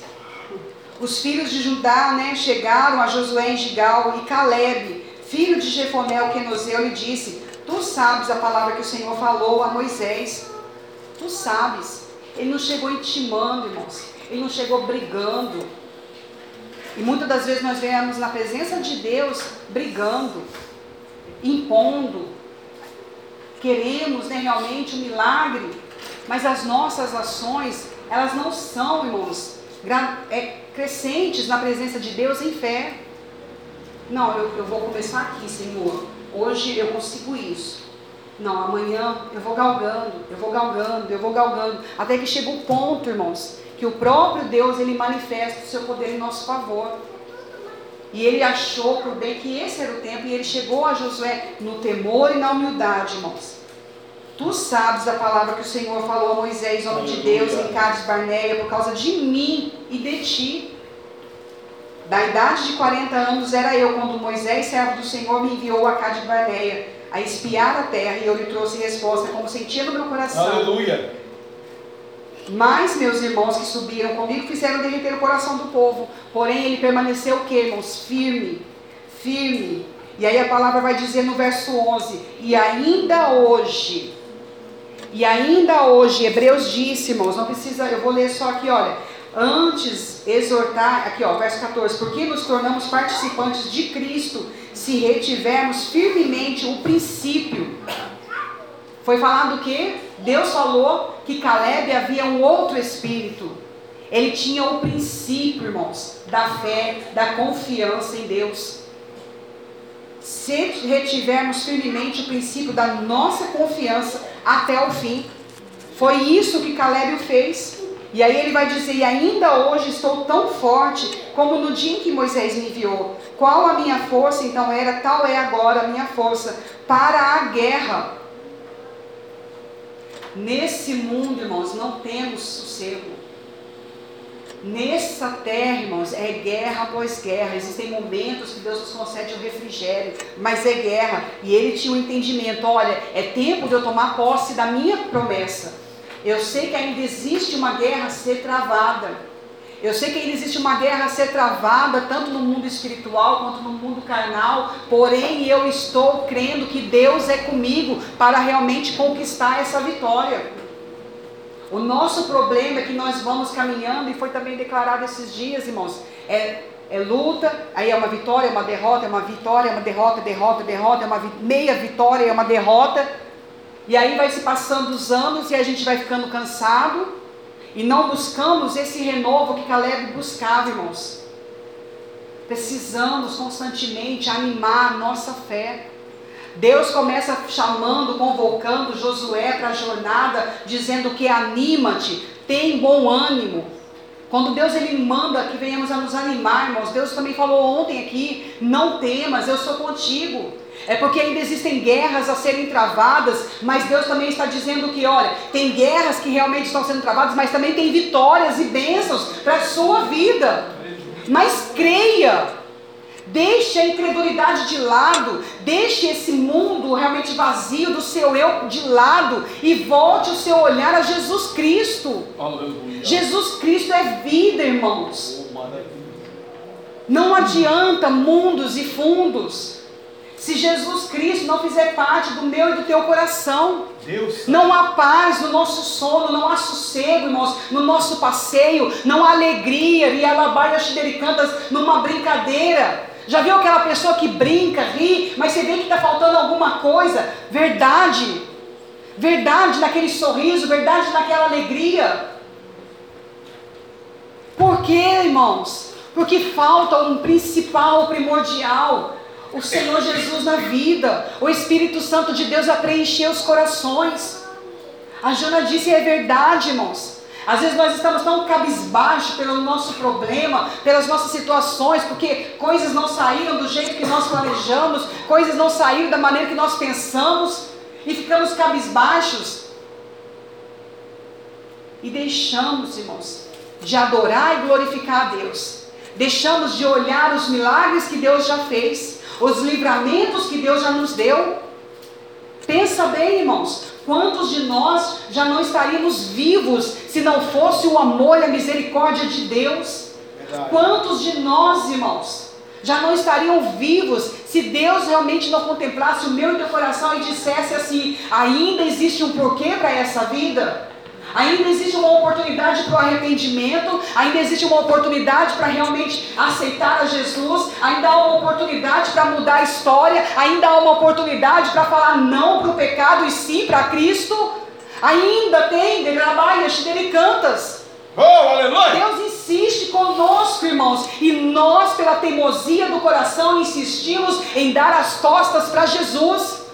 os filhos de Judá né, chegaram a Josué em Gigal e Caleb, filho de Jefoné, o Quenozeu, lhe disse: Tu sabes a palavra que o Senhor falou a Moisés. Tu sabes. Ele não chegou intimando, irmãos. Ele não chegou brigando. E muitas das vezes nós vemos na presença de Deus brigando, impondo. Queremos né, realmente um milagre, mas as nossas ações, elas não são, irmãos, é, crescentes na presença de Deus em fé. Não, eu, eu vou começar aqui, Senhor. Hoje eu consigo isso. Não, amanhã eu vou galgando, eu vou galgando, eu vou galgando. Até que chega o ponto, irmãos, que o próprio Deus ele manifesta o seu poder em nosso favor. E ele achou por bem que esse era o tempo, e ele chegou a Josué no temor e na humildade, irmãos. Tu sabes a palavra que o Senhor falou a Moisés, homem de Deus, em Cades Barneia, por causa de mim e de ti. Da idade de 40 anos era eu, quando Moisés, servo do Senhor, me enviou a Cades Barneia, a espiar a terra, e eu lhe trouxe resposta, como sentia no meu coração. Aleluia. Mas meus irmãos que subiram comigo fizeram derreter o coração do povo. Porém, ele permaneceu o que, irmãos? Firme, firme. E aí a palavra vai dizer no verso 11: E ainda hoje, e ainda hoje, Hebreus disse, irmãos, não precisa, eu vou ler só aqui, olha. Antes exortar, aqui ó, verso 14, porque nos tornamos participantes de Cristo, se retivermos firmemente o princípio. Foi falado que? Deus falou que Caleb havia um outro espírito. Ele tinha o princípio, irmãos, da fé, da confiança em Deus. Se retivermos firmemente o princípio da nossa confiança até o fim. Foi isso que Caleb fez. E aí ele vai dizer: E ainda hoje estou tão forte como no dia em que Moisés me enviou. Qual a minha força então era, tal é agora a minha força para a guerra. Nesse mundo, irmãos, não temos sossego. Nessa terra, irmãos, é guerra após guerra. Existem momentos que Deus nos concede o um refrigério, mas é guerra. E ele tinha o um entendimento: olha, é tempo de eu tomar posse da minha promessa. Eu sei que ainda existe uma guerra a ser travada. Eu sei que ainda existe uma guerra a ser travada, tanto no mundo espiritual quanto no mundo carnal, porém eu estou crendo que Deus é comigo para realmente conquistar essa vitória. O nosso problema é que nós vamos caminhando, e foi também declarado esses dias, irmãos, é, é luta, aí é uma vitória, é uma derrota, é uma vitória, é uma derrota, derrota, derrota, é uma meia vitória, é uma derrota. E aí vai se passando os anos e a gente vai ficando cansado e não buscamos esse renovo que Caleb buscava, irmãos. Precisamos constantemente animar a nossa fé. Deus começa chamando, convocando Josué para a jornada, dizendo que anima-te, tem bom ânimo. Quando Deus ele manda que venhamos a nos animar, irmãos, Deus também falou ontem aqui: não temas, eu sou contigo. É porque ainda existem guerras a serem travadas, mas Deus também está dizendo que, olha, tem guerras que realmente estão sendo travadas, mas também tem vitórias e bênçãos para a sua vida. Mas creia, Deixe a incredulidade de lado, deixe esse mundo realmente vazio do seu eu de lado e volte o seu olhar a Jesus Cristo. Aleluia. Jesus Cristo é vida, irmãos. Não adianta mundos e fundos. Se Jesus Cristo não fizer parte do meu e do teu coração, Deus. não há paz no nosso sono, não há sossego, irmãos, no nosso passeio, não há alegria, e alabaia cantas numa brincadeira. Já viu aquela pessoa que brinca, ri, mas você vê que está faltando alguma coisa? Verdade. Verdade naquele sorriso, verdade naquela alegria. Por quê, irmãos? Porque falta um principal, primordial. O Senhor Jesus na vida. O Espírito Santo de Deus a preencher os corações. A Jana disse, é verdade, irmãos. Às vezes nós estamos tão cabisbaixo pelo nosso problema, pelas nossas situações, porque coisas não saíram do jeito que nós planejamos, coisas não saíram da maneira que nós pensamos, e ficamos cabisbaixos. E deixamos, irmãos, de adorar e glorificar a Deus. Deixamos de olhar os milagres que Deus já fez, os livramentos que Deus já nos deu. Pensa bem, irmãos, Quantos de nós já não estaríamos vivos se não fosse o amor e a misericórdia de Deus? Verdade. Quantos de nós, irmãos, já não estariam vivos se Deus realmente não contemplasse o meu e teu coração e dissesse assim: ainda existe um porquê para essa vida? Ainda existe uma oportunidade para o arrependimento, ainda existe uma oportunidade para realmente aceitar a Jesus, ainda há uma oportunidade para mudar a história, ainda há uma oportunidade para falar não para o pecado e sim para Cristo. Ainda tem Degrabaias, cantas. Oh, aleluia! Deus insiste conosco, irmãos, e nós, pela teimosia do coração, insistimos em dar as costas para Jesus,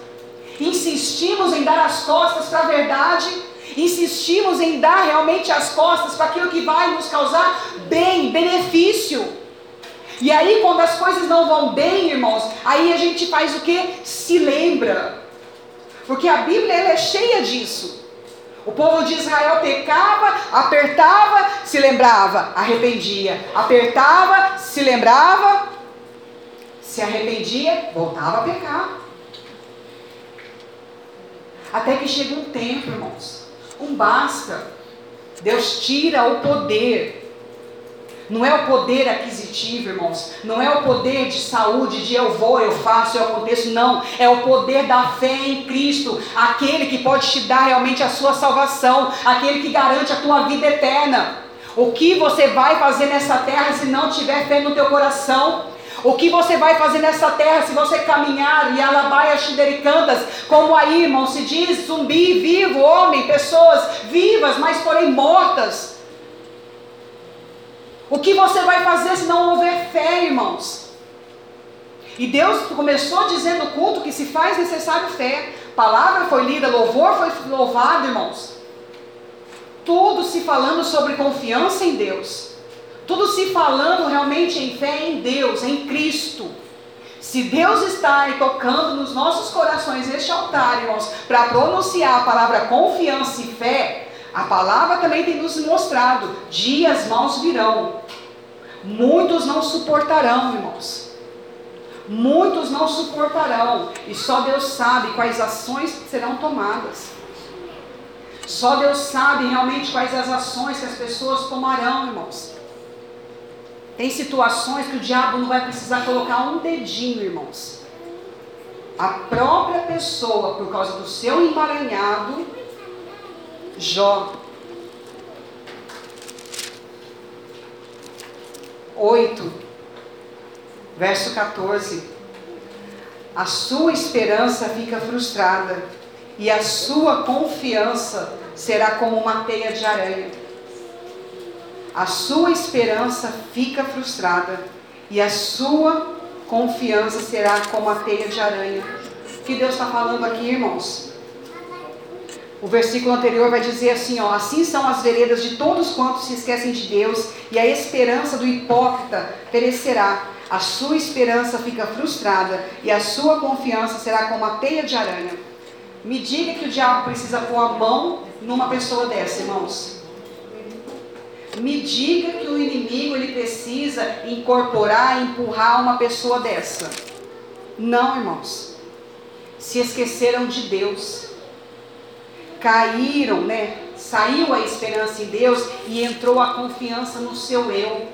insistimos em dar as costas para a verdade insistimos em dar realmente as costas para aquilo que vai nos causar bem, benefício. E aí, quando as coisas não vão bem, irmãos, aí a gente faz o que? Se lembra. Porque a Bíblia é cheia disso. O povo de Israel pecava, apertava, se lembrava, arrependia. Apertava, se lembrava, se arrependia, voltava a pecar. Até que chega um tempo, irmãos, um basta. Deus tira o poder. Não é o poder aquisitivo, irmãos. Não é o poder de saúde, de eu vou, eu faço, eu aconteço. Não. É o poder da fé em Cristo. Aquele que pode te dar realmente a sua salvação. Aquele que garante a tua vida eterna. O que você vai fazer nessa terra se não tiver fé no teu coração? O que você vai fazer nessa terra se você caminhar e alabaia xidericantas, como aí, irmão, se diz zumbi, vivo, homem, pessoas vivas, mas porém mortas? O que você vai fazer se não houver fé, irmãos? E Deus começou dizendo no culto que se faz necessário fé. Palavra foi lida, louvor foi louvado, irmãos. Tudo se falando sobre confiança em Deus. Tudo se falando realmente em fé em Deus, em Cristo. Se Deus está aí tocando nos nossos corações este altar, irmãos, para pronunciar a palavra confiança e fé, a palavra também tem nos mostrado: dias maus virão. Muitos não suportarão, irmãos. Muitos não suportarão. E só Deus sabe quais ações serão tomadas. Só Deus sabe realmente quais as ações que as pessoas tomarão, irmãos. Tem situações que o diabo não vai precisar colocar um dedinho, irmãos. A própria pessoa, por causa do seu emaranhado, Jó 8, verso 14. A sua esperança fica frustrada e a sua confiança será como uma teia de aranha. A sua esperança fica frustrada e a sua confiança será como a teia de aranha. O que Deus está falando aqui, irmãos? O versículo anterior vai dizer assim, ó, assim são as veredas de todos quantos se esquecem de Deus, e a esperança do hipócrita perecerá. A sua esperança fica frustrada e a sua confiança será como a teia de aranha. Me diga que o diabo precisa pôr a mão numa pessoa dessa, irmãos. Me diga que o inimigo ele precisa incorporar, empurrar uma pessoa dessa. Não, irmãos. Se esqueceram de Deus caíram, né? Saiu a esperança em Deus e entrou a confiança no seu eu.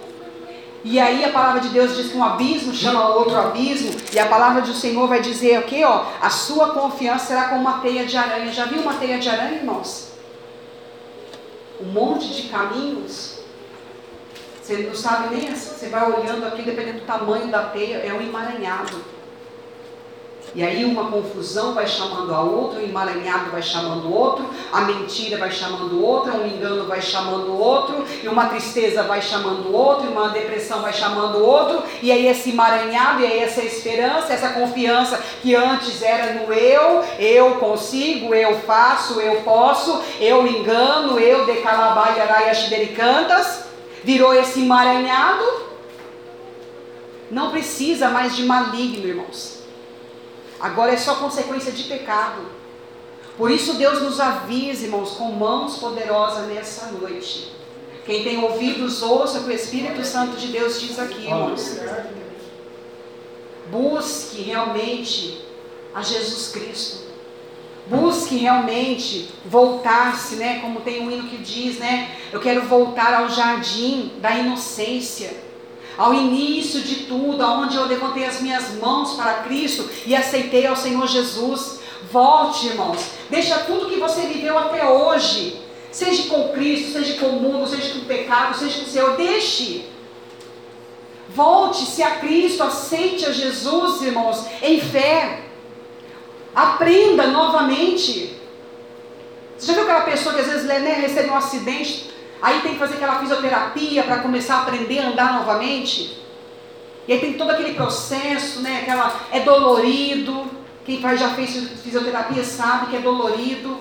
E aí a palavra de Deus diz que um abismo chama outro abismo, e a palavra do Senhor vai dizer o okay, ó? A sua confiança será como uma teia de aranha. Já viu uma teia de aranha, irmãos? Um monte de caminhos. Você não sabe nem, você vai olhando aqui, dependendo do tamanho da teia, é um emaranhado. E aí uma confusão vai chamando a outra, um emaranhado vai chamando o outro, a mentira vai chamando outra, um engano vai chamando o outro, e uma tristeza vai chamando o outro, e uma depressão vai chamando o outro, e aí esse emaranhado, e aí essa esperança, essa confiança que antes era no eu, eu consigo, eu faço, eu posso, eu engano, eu decalabai araias cantas, virou esse emaranhado. Não precisa mais de maligno, irmãos. Agora é só consequência de pecado. Por isso Deus nos avisa, irmãos, com mãos poderosas nessa noite. Quem tem ouvidos, ouça o que o Espírito Santo de Deus diz aqui, irmãos. Busque realmente a Jesus Cristo. Busque realmente voltar-se, né? Como tem um hino que diz, né? Eu quero voltar ao jardim da inocência ao início de tudo, aonde eu levantei as minhas mãos para Cristo e aceitei ao Senhor Jesus. Volte, irmãos. Deixa tudo que você viveu até hoje, seja com Cristo, seja com o mundo, seja com o pecado, seja com o Senhor, deixe. Volte-se a Cristo, aceite a Jesus, irmãos, em fé. Aprenda novamente. Você já viu aquela pessoa que às vezes né, recebe um acidente, Aí tem que fazer aquela fisioterapia para começar a aprender a andar novamente. E aí tem todo aquele processo, né? Aquela, é dolorido. Quem faz, já fez fisioterapia sabe que é dolorido.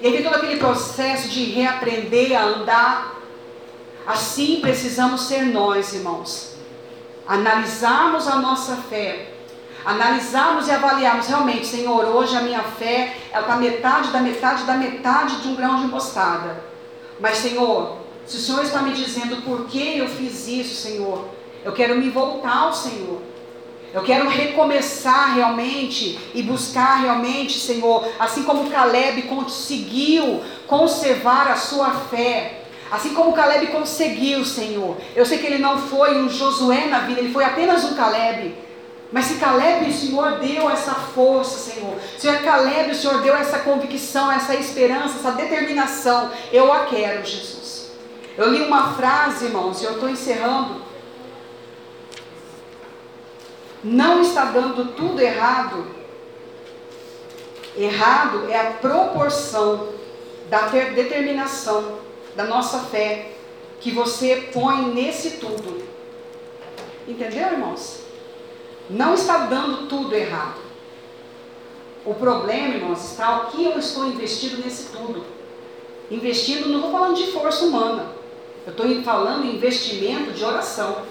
E aí tem todo aquele processo de reaprender a andar. Assim precisamos ser nós, irmãos. Analisarmos a nossa fé. Analisarmos e avaliarmos realmente, Senhor, hoje a minha fé está metade da metade da metade de um grão de mostarda. Mas, Senhor, se o Senhor está me dizendo por que eu fiz isso, Senhor, eu quero me voltar ao Senhor. Eu quero recomeçar realmente e buscar realmente, Senhor, assim como Caleb conseguiu conservar a sua fé, assim como Caleb conseguiu, Senhor. Eu sei que ele não foi um Josué na vida, ele foi apenas um Caleb. Mas se Caleb, o Senhor deu essa força, Senhor. Se Caleb, o Senhor deu essa convicção, essa esperança, essa determinação. Eu a quero, Jesus. Eu li uma frase, irmãos, e eu estou encerrando. Não está dando tudo errado. Errado é a proporção da determinação, da nossa fé, que você põe nesse tudo. Entendeu, irmãos? Não está dando tudo errado. O problema, irmãos, está o que eu estou investindo nesse tudo. Investindo, não estou falando de força humana. Eu estou falando investimento de oração,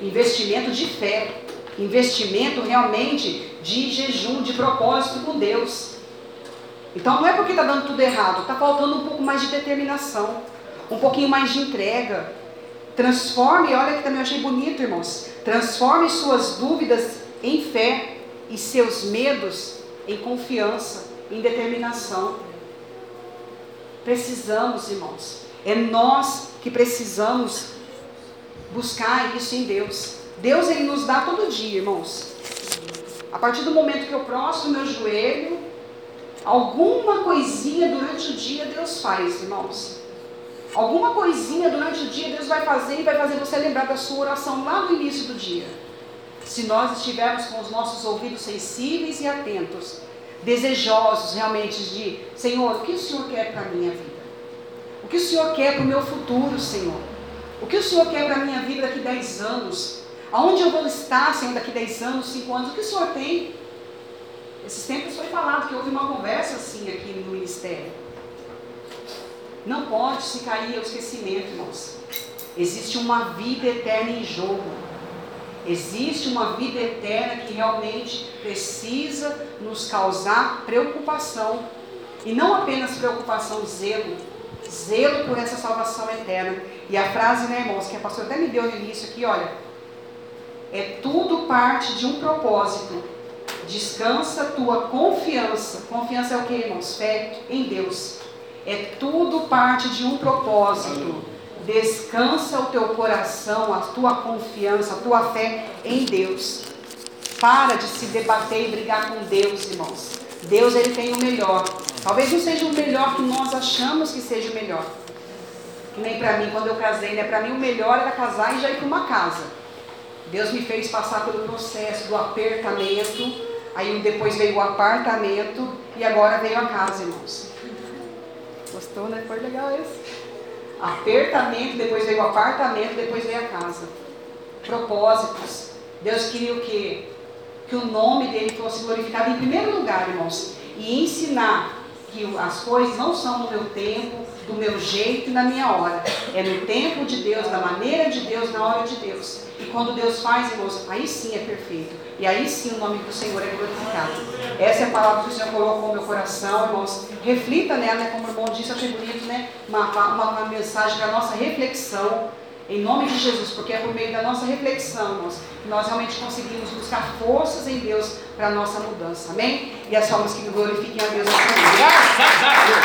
investimento de fé, investimento realmente de jejum, de propósito com Deus. Então não é porque está dando tudo errado, está faltando um pouco mais de determinação, um pouquinho mais de entrega. Transforme, olha que também eu achei bonito, irmãos. Transforme suas dúvidas em fé e seus medos em confiança, em determinação. precisamos, irmãos. É nós que precisamos buscar isso em Deus. Deus ele nos dá todo dia, irmãos. A partir do momento que eu prostro meu joelho, alguma coisinha durante o dia Deus faz, irmãos. Alguma coisinha durante o dia Deus vai fazer e vai fazer você lembrar da sua oração lá no início do dia. Se nós estivermos com os nossos ouvidos sensíveis e atentos, desejosos realmente de, Senhor, o que o Senhor quer para a minha vida? O que o Senhor quer para o meu futuro, Senhor? O que o Senhor quer para a minha vida daqui 10 anos? Aonde eu vou estar, Senhor, daqui 10 anos, 5 anos? O que o Senhor tem? Esses tempos foi falado que houve uma conversa assim aqui no ministério. Não pode se cair ao esquecimento, irmãos. Existe uma vida eterna em jogo. Existe uma vida eterna que realmente precisa nos causar preocupação. E não apenas preocupação, zelo. Zelo por essa salvação eterna. E a frase, né, irmãos, que a pastora até me deu no início aqui, olha. É tudo parte de um propósito. Descansa tua confiança. Confiança é o que, irmãos? Fé em Deus. É tudo parte de um propósito. Descansa o teu coração, a tua confiança, a tua fé em Deus. Para de se debater e brigar com Deus, irmãos. Deus ele tem o melhor. Talvez não seja o melhor que nós achamos que seja o melhor. Que nem para mim, quando eu casei, né? Para mim o melhor era casar e já ir para uma casa. Deus me fez passar pelo processo do apertamento, aí depois veio o apartamento e agora veio a casa, irmãos. Gostou, né? Foi legal esse. Apertamento, depois veio o apartamento, depois veio a casa. Propósitos. Deus queria o quê? Que o nome dele fosse glorificado em primeiro lugar, irmãos. E ensinar que as coisas não são no meu tempo, do meu jeito e na minha hora. É no tempo de Deus, na maneira de Deus, na hora de Deus. E quando Deus faz, irmãos, aí sim é perfeito. E aí sim o nome do Senhor é glorificado. Essa é a palavra que o Senhor colocou no meu coração, irmãos. Reflita nela, né? como o irmão disse, achei bonito, né? Uma, uma, uma mensagem para a nossa reflexão. Em nome de Jesus, porque é por meio da nossa reflexão, irmãos, que nós realmente conseguimos buscar forças em Deus para a nossa mudança. Amém? E as formas que glorifiquem a Deus. Graças a Deus.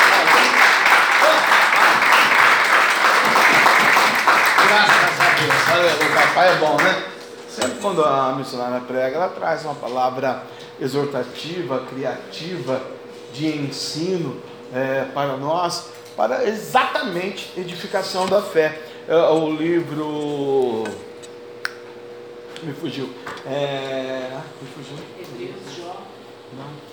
Graças a Deus. O papai é bom, né? Quando a missionária prega, ela traz uma palavra exortativa, criativa, de ensino é, para nós, para exatamente edificação da fé. É, o livro. Me fugiu. É... Me fugiu. Não.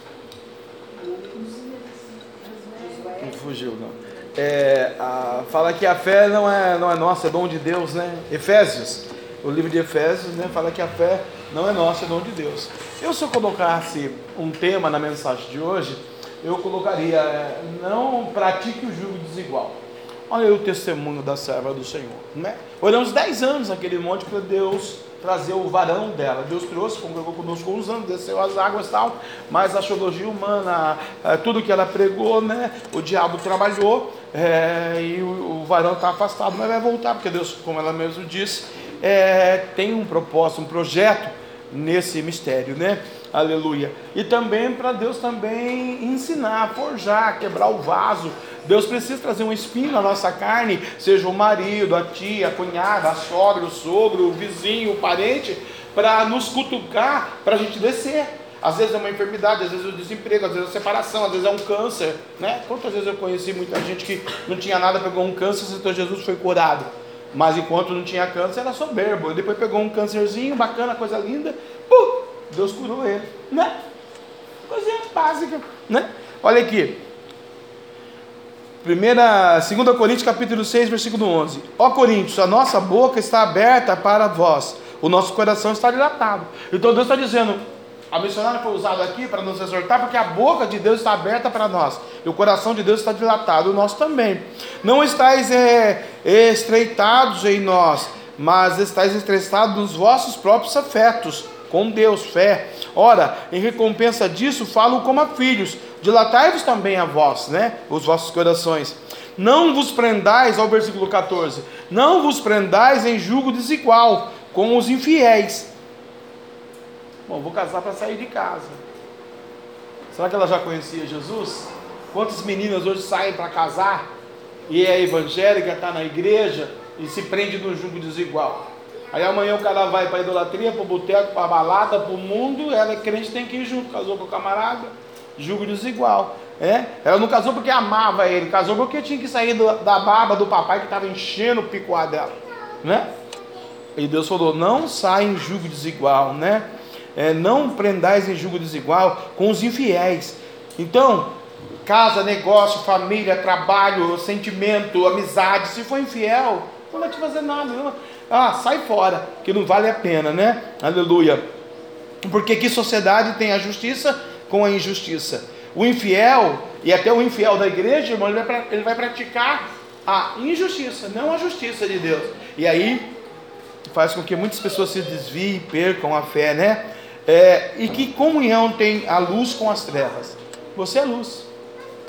Me fugiu, não é, a, fala que a fé não é, não é nossa, é dom de Deus, né? Efésios, o livro de Efésios, né, fala que a fé não é nossa, é dom de Deus. Eu, se eu colocasse um tema na mensagem de hoje, eu colocaria: é, não pratique o jugo desigual. Olha aí o testemunho da serva do Senhor, né? Oramos 10 anos naquele monte para Deus trazer o varão dela. Deus trouxe, congregou conosco uns anos, desceu as águas e tal, mas a teologia humana, é, tudo que ela pregou, né? O diabo trabalhou é, e o, o varão está afastado, mas vai voltar, porque Deus, como ela mesmo disse, é, tem um propósito, um projeto nesse mistério, né? Aleluia. E também para Deus também ensinar, forjar, quebrar o vaso. Deus precisa trazer um espinho na nossa carne, seja o marido, a tia, a cunhada, a sogra, o sogro, o vizinho, o parente, para nos cutucar, para a gente descer. Às vezes é uma enfermidade, às vezes é um desemprego, às vezes é uma separação, às vezes é um câncer, né? Quantas vezes eu conheci muita gente que não tinha nada, pegou um câncer, aceitou Jesus, foi curado. Mas enquanto não tinha câncer, era soberbo. Depois pegou um câncerzinho, bacana, coisa linda, pum, Deus curou ele, né? Coisinha básica, né? Olha aqui. Primeira, 2 Coríntios capítulo 6, versículo 11. Ó Coríntios, a nossa boca está aberta para vós, o nosso coração está dilatado. Então Deus está dizendo, a missionária foi usada aqui para nos exortar, porque a boca de Deus está aberta para nós, e o coração de Deus está dilatado, o nosso também. Não estáis é, estreitados em nós, mas estáis estreitados nos vossos próprios afetos com Deus, fé. Ora, em recompensa disso, falo como a filhos, dilatai-vos também a vós, né? Os vossos corações. Não vos prendais, ao versículo 14, não vos prendais em julgo desigual com os infiéis. Bom, vou casar para sair de casa. Será que ela já conhecia Jesus? Quantas meninas hoje saem para casar e é evangélica, está na igreja e se prende num jugo desigual. Aí amanhã o cara vai para idolatria, para o boteco, para a balada, para o mundo, ela é crente, tem que ir junto, casou com o camarada, jugo desigual. É? Ela não casou porque amava ele, casou porque tinha que sair do, da barba do papai que estava enchendo o picoar dela. Né? E Deus falou: não sai em jugo desigual, né? É, não prendais em jugo desigual com os infiéis. Então, casa, negócio, família, trabalho, sentimento, amizade, se for infiel, não vai te fazer nada. Não. Ah, sai fora, que não vale a pena, né? Aleluia. Porque que sociedade tem a justiça com a injustiça? O infiel, e até o infiel da igreja, irmão, ele vai, ele vai praticar a injustiça, não a justiça de Deus. E aí faz com que muitas pessoas se desviem, percam a fé, né? É, e que comunhão tem a luz com as trevas? Você é luz.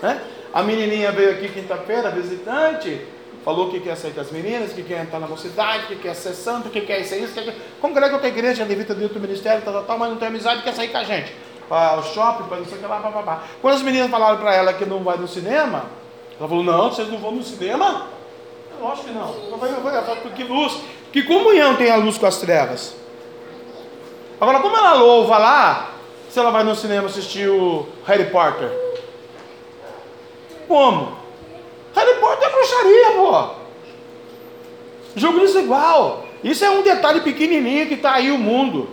Né? A menininha veio aqui quinta-feira, visitante, falou que quer sair com as meninas, que quer entrar na mocidade, que quer ser santo, que quer isso, isso, que quer... congrega outra igreja, levita dentro do ministério, tal, tal, tal, mas não tem amizade, quer sair com a gente. Para o shopping, para não sei o que lá, papapá. Quando as meninas falaram para ela que não vai no cinema, ela falou, não, vocês não vão no cinema? Lógico que não. Ela falou, que luz, que comunhão tem a luz com as trevas? Agora, como ela louva lá, se ela vai no cinema assistir o Harry Potter? Como? Harry Potter é bruxaria, pô. Jogo desigual. Isso é um detalhe pequenininho que está aí o mundo.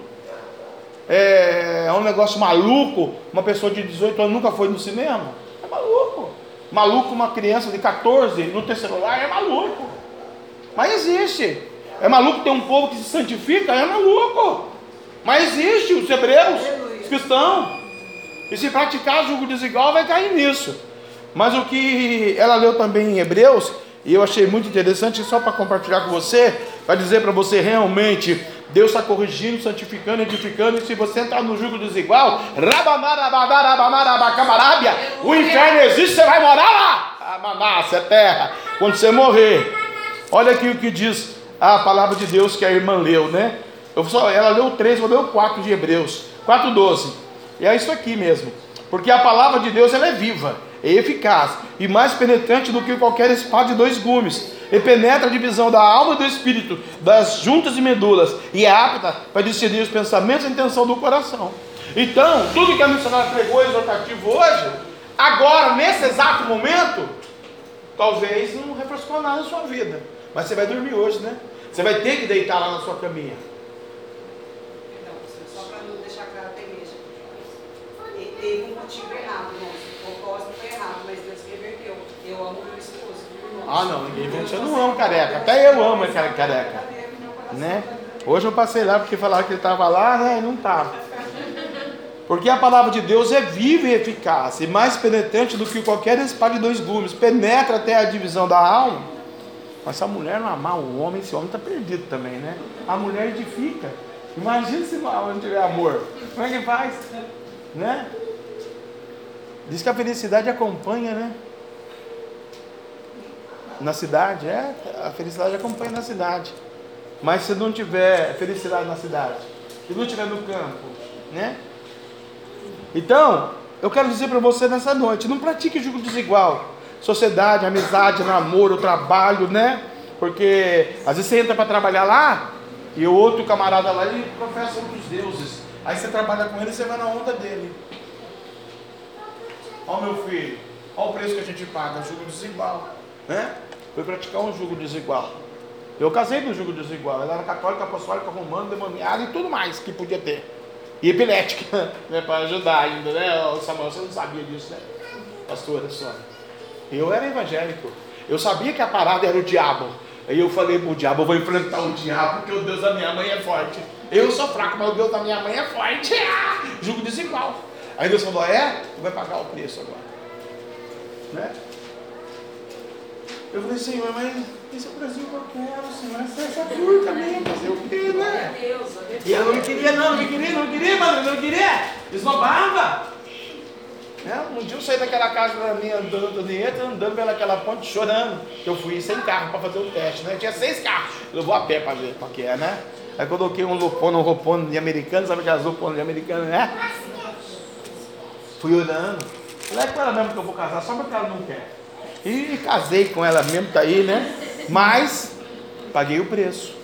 É, é um negócio maluco. Uma pessoa de 18 anos nunca foi no cinema. É maluco. Maluco, uma criança de 14 não ter celular, é maluco. Mas existe. É maluco ter um povo que se santifica, é maluco. Mas existe os hebreus, os cristãos. E se praticar jogo desigual, vai cair nisso. Mas o que ela leu também em Hebreus, e eu achei muito interessante, só para compartilhar com você, para dizer para você realmente, Deus está corrigindo, santificando, edificando, e se você entrar no jugo desigual, o inferno existe, você vai morar lá. Amanácia, é terra. Quando você morrer, olha aqui o que diz a palavra de Deus que a irmã leu, né? Eu só, ela leu 3, eu leu 4 de Hebreus, 4,12. E é isso aqui mesmo. Porque a palavra de Deus ela é viva, é eficaz e mais penetrante do que qualquer espada de dois gumes. E penetra a divisão da alma e do espírito, das juntas e medulas, e é apta para discernir os pensamentos e a intenção do coração. Então, tudo que a missionária pregou exortativo hoje, agora, nesse exato momento, talvez não refrescou nada na sua vida. Mas você vai dormir hoje, né? Você vai ter que deitar lá na sua caminha. Só para não deixar claro para a igreja. Teve um motivo errado, irmão. O propósito foi errado, mas Deus reverteu. Eu amo meu esposo. Ah, não, ninguém inventou. Eu não amo careca. Até eu amo aquela careca. Né? Hoje eu passei lá porque falaram que ele estava lá, né? Não estava. Porque a palavra de Deus é viva e eficaz, e mais penetrante do que qualquer espada de dois gumes, penetra até a divisão da alma. Mas se a mulher não amar o homem, esse homem está perdido também, né? A mulher edifica. Imagina se não tiver amor. Como é que faz? Né? Diz que a felicidade acompanha, né? Na cidade, é, a felicidade acompanha na cidade. Mas se não tiver felicidade na cidade, se não tiver no campo, né? Então, eu quero dizer para você nessa noite, não pratique jogo desigual. Sociedade, amizade, namoro, trabalho, né? Porque às vezes você entra para trabalhar lá e o outro camarada lá ele professa outros deuses. Aí você trabalha com ele e você vai na onda dele. Ó meu filho, ó o preço que a gente paga, jogo desigual, né? Foi praticar um jogo desigual. Eu casei no jogo desigual. Ela era católica, apostólica, romana, demoniada e tudo mais que podia ter. E epilética, [laughs] né? Para ajudar ainda, né? Ô, Samuel, você não sabia disso, né? Pastora só. Eu era evangélico. Eu sabia que a parada era o diabo. Aí eu falei pro diabo, eu vou enfrentar o diabo, porque o Deus da minha mãe é forte. Eu sou fraco, mas o Deus da minha mãe é forte. [laughs] Ah! Jugo desigual. Aí Deus falou, é? Tu vai pagar o preço agora. Né? Eu falei, Senhor, mas esse é o Brasil que eu quero, Senhor. Essa, essa cor também, fazer o quê, né? E ela não queria, não, não queria, não queria, mano, não queria. Esnobava. Né? Um dia eu saí daquela casa da minha andando, andando, andando pelaquela ponte chorando. Eu fui sem carro para fazer o teste, né? Tinha seis carros. Eu vou a pé para ver qual que é, né? Aí coloquei um lupone, um roupone de americano, sabe aquelas lupones de americano, né? Fui olhando. Falei, é com ela mesmo que eu vou casar, só porque ela não quer. E casei com ela mesmo, tá aí, né? Mas paguei o preço.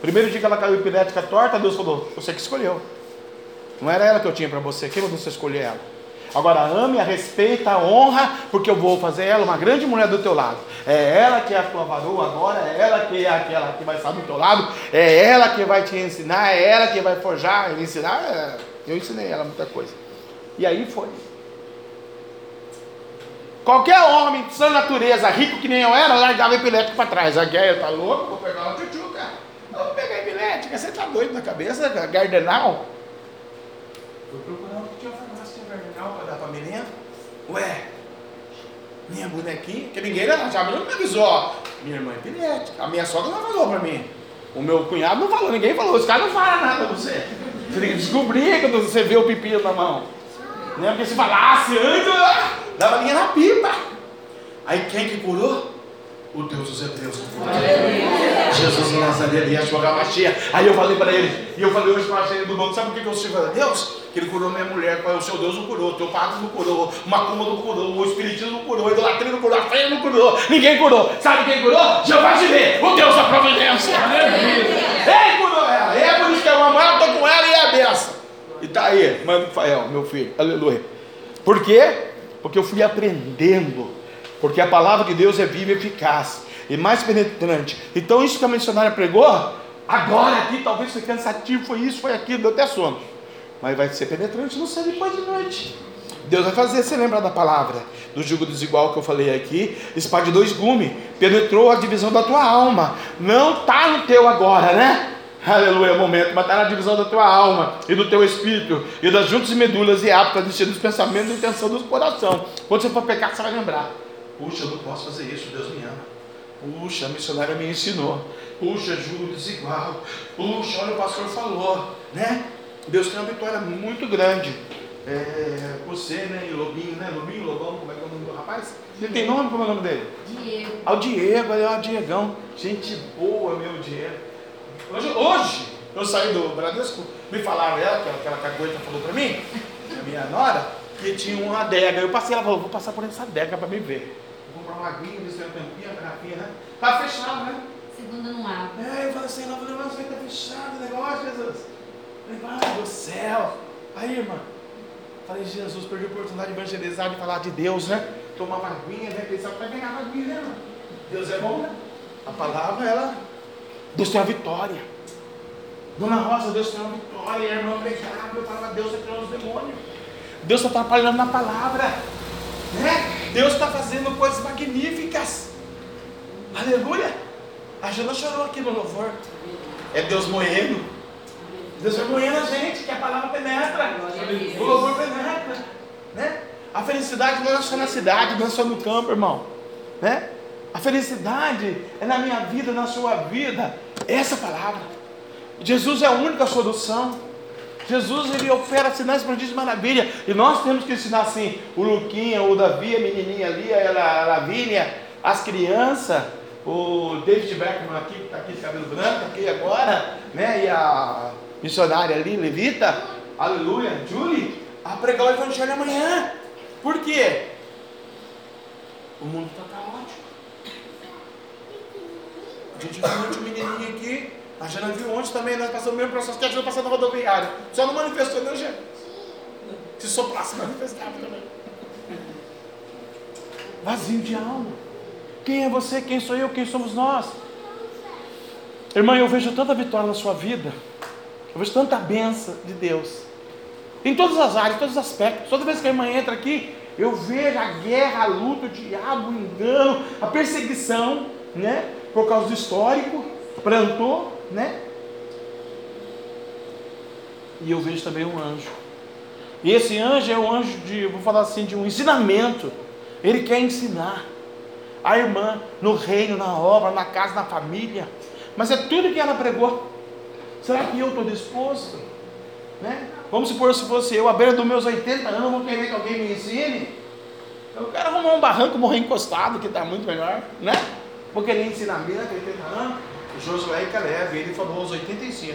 Primeiro dia que ela caiu epilética torta, Deus falou: Você que escolheu. Não era ela que eu tinha para você, quem você escolher ela? Agora ame, a respeita, a honra, porque eu vou fazer ela uma grande mulher do teu lado. É ela que é a tua varoa agora, é ela que é aquela que vai estar do teu lado, é ela que vai te ensinar, é ela que vai forjar, ensinar. é, Eu ensinei ela muita coisa. E aí foi. Qualquer homem de sã natureza, rico que nem eu era, largava epilético para trás. A guerra tá louco, vou pegar uma tchutchuca. Eu vou pegar epilética, você tá doido na cabeça, gardenal? Fui procurar onde tinha farmácia de gardenal para dar para menina. Ué, minha bonequinha, que ninguém já me avisou, ó. Minha irmã é epilética. A minha sogra não falou para mim. O meu cunhado não falou, ninguém falou. Os caras não falam nada pra você. Você tem que descobrir quando você vê o pepino na mão. Né? Porque se falasse antes, ah, dava linha na pipa. Aí quem que curou? O Deus dos Hebreus. Jesus de Nazaré, Yeshua HaMashiach. Aí eu falei para ele, e eu falei hoje para ele do mundo, sabe por que eu sirvo a Deus? Que ele curou minha mulher, o seu Deus não curou, o teu padre não curou, o macumba não curou, o espiritismo não curou, a idolatria não curou, a fé não curou, ninguém curou. Sabe quem curou? Jeová Jireh, o Deus da providência. Ele curou ela, e é por isso que eu amo ela, estou com ela e é a benção. E tá aí, mano Rafael, meu filho, aleluia. Por quê? Porque eu fui aprendendo. Porque a palavra de Deus é viva e eficaz e mais penetrante. Então, isso que a missionária pregou, agora aqui talvez foi cansativo, foi isso, foi aquilo, deu até sono. Mas vai ser penetrante no céu depois de noite. Deus vai fazer você lembrar da palavra, do jugo desigual que eu falei aqui, espada de dois gumes, penetrou a divisão da tua alma. Não está no teu agora, né? Aleluia, momento, mas está na divisão da tua alma e do teu espírito, e das juntas e medulas, e apto a discernir os pensamentos e intenção do coração. Quando você for pecar, você vai lembrar. Puxa, eu não posso fazer isso, Deus me ama. Puxa, a missionária me ensinou. Puxa, jugo desigual. Puxa, olha o pastor falou, né? Deus tem uma vitória muito grande. É, você, né, e Lobinho, né? Lobinho, Lobão, como é que é o nome do rapaz? Ele tem nome? Como é o nome dele? Diego. Ah, o Diego, olha o Diegão. Gente boa, meu Diego. Hoje, hoje eu saí do Bradesco, me falaram ela, que aquela cagueta falou pra mim, a minha nora, que tinha uma adega. Eu passei, ela falou, vou passar por essa adega pra me ver. Vou comprar uma aguinha, ver se tem uma tampinha, uma garrafinha, né? Tá fechado, né? Segunda não abre. É, eu falei assim, ela falou, mas tá fechado o negócio, Jesus. Eu falei, Pai do céu. Aí, irmã, falei, Jesus, perdi a oportunidade de evangelizar, de falar de Deus, né? Tomar uma aguinha, né? Pensar, vai ganhar uma aguinha, né, irmã? Deus é bom, né? A palavra, ela, Deus tem a vitória. Dona Rosa, Deus tem uma vitória. E a eu falava, Deus é criando os demônios. Deus está trabalhando na palavra. Né? Deus está fazendo coisas magníficas. Aleluia. A Jana chorou aqui no louvor. É Deus moendo. Deus vai moendo a gente, que a palavra penetra. O louvor penetra. Né? A felicidade não é só na cidade, não é só no campo, irmão. Né? A felicidade é na minha vida, na sua vida. Essa palavra. Jesus é a única solução. Jesus ele opera sinais, prodígios e maravilha. E nós temos que ensinar assim: o Luquinha, o Davi, a menininha ali, a Lavínia, as crianças, o David Beckman aqui, que está aqui de cabelo branco, aqui agora, né? E a missionária ali, Levita, aleluia, Julie, a pregar o evangelho amanhã. Por quê? O mundo está caótico. A gente ontem um menininho aqui, a Jana viu ontem também, nós passamos o mesmo processo que a Jana passando na rodoviária. Só não manifestou, não, Jana? Se soprasse, manifestava também. Vazio de alma. Quem é você? Quem sou eu? Quem somos nós? Irmã, eu vejo tanta vitória na sua vida. Eu vejo tanta benção de Deus. Em todas as áreas, em todos os aspectos. Toda vez que a irmã entra aqui, eu vejo a guerra, a luta, o diabo, o engano, a perseguição, né? Por causa do histórico, plantou, né? E eu vejo também um anjo. E esse anjo é um anjo de, vou falar assim, de um ensinamento. Ele quer ensinar a irmã no reino, na obra, na casa, na família. Mas é tudo que ela pregou. Será que eu estou disposto? Né? Vamos supor se fosse eu, à beira dos meus 80 anos, vou querer que alguém me ensine. Eu quero arrumar um barranco, morrer encostado, que está muito melhor, né? Vou querer ensinamento, 80 anos. Josué e Caleb, ele falou aos 85.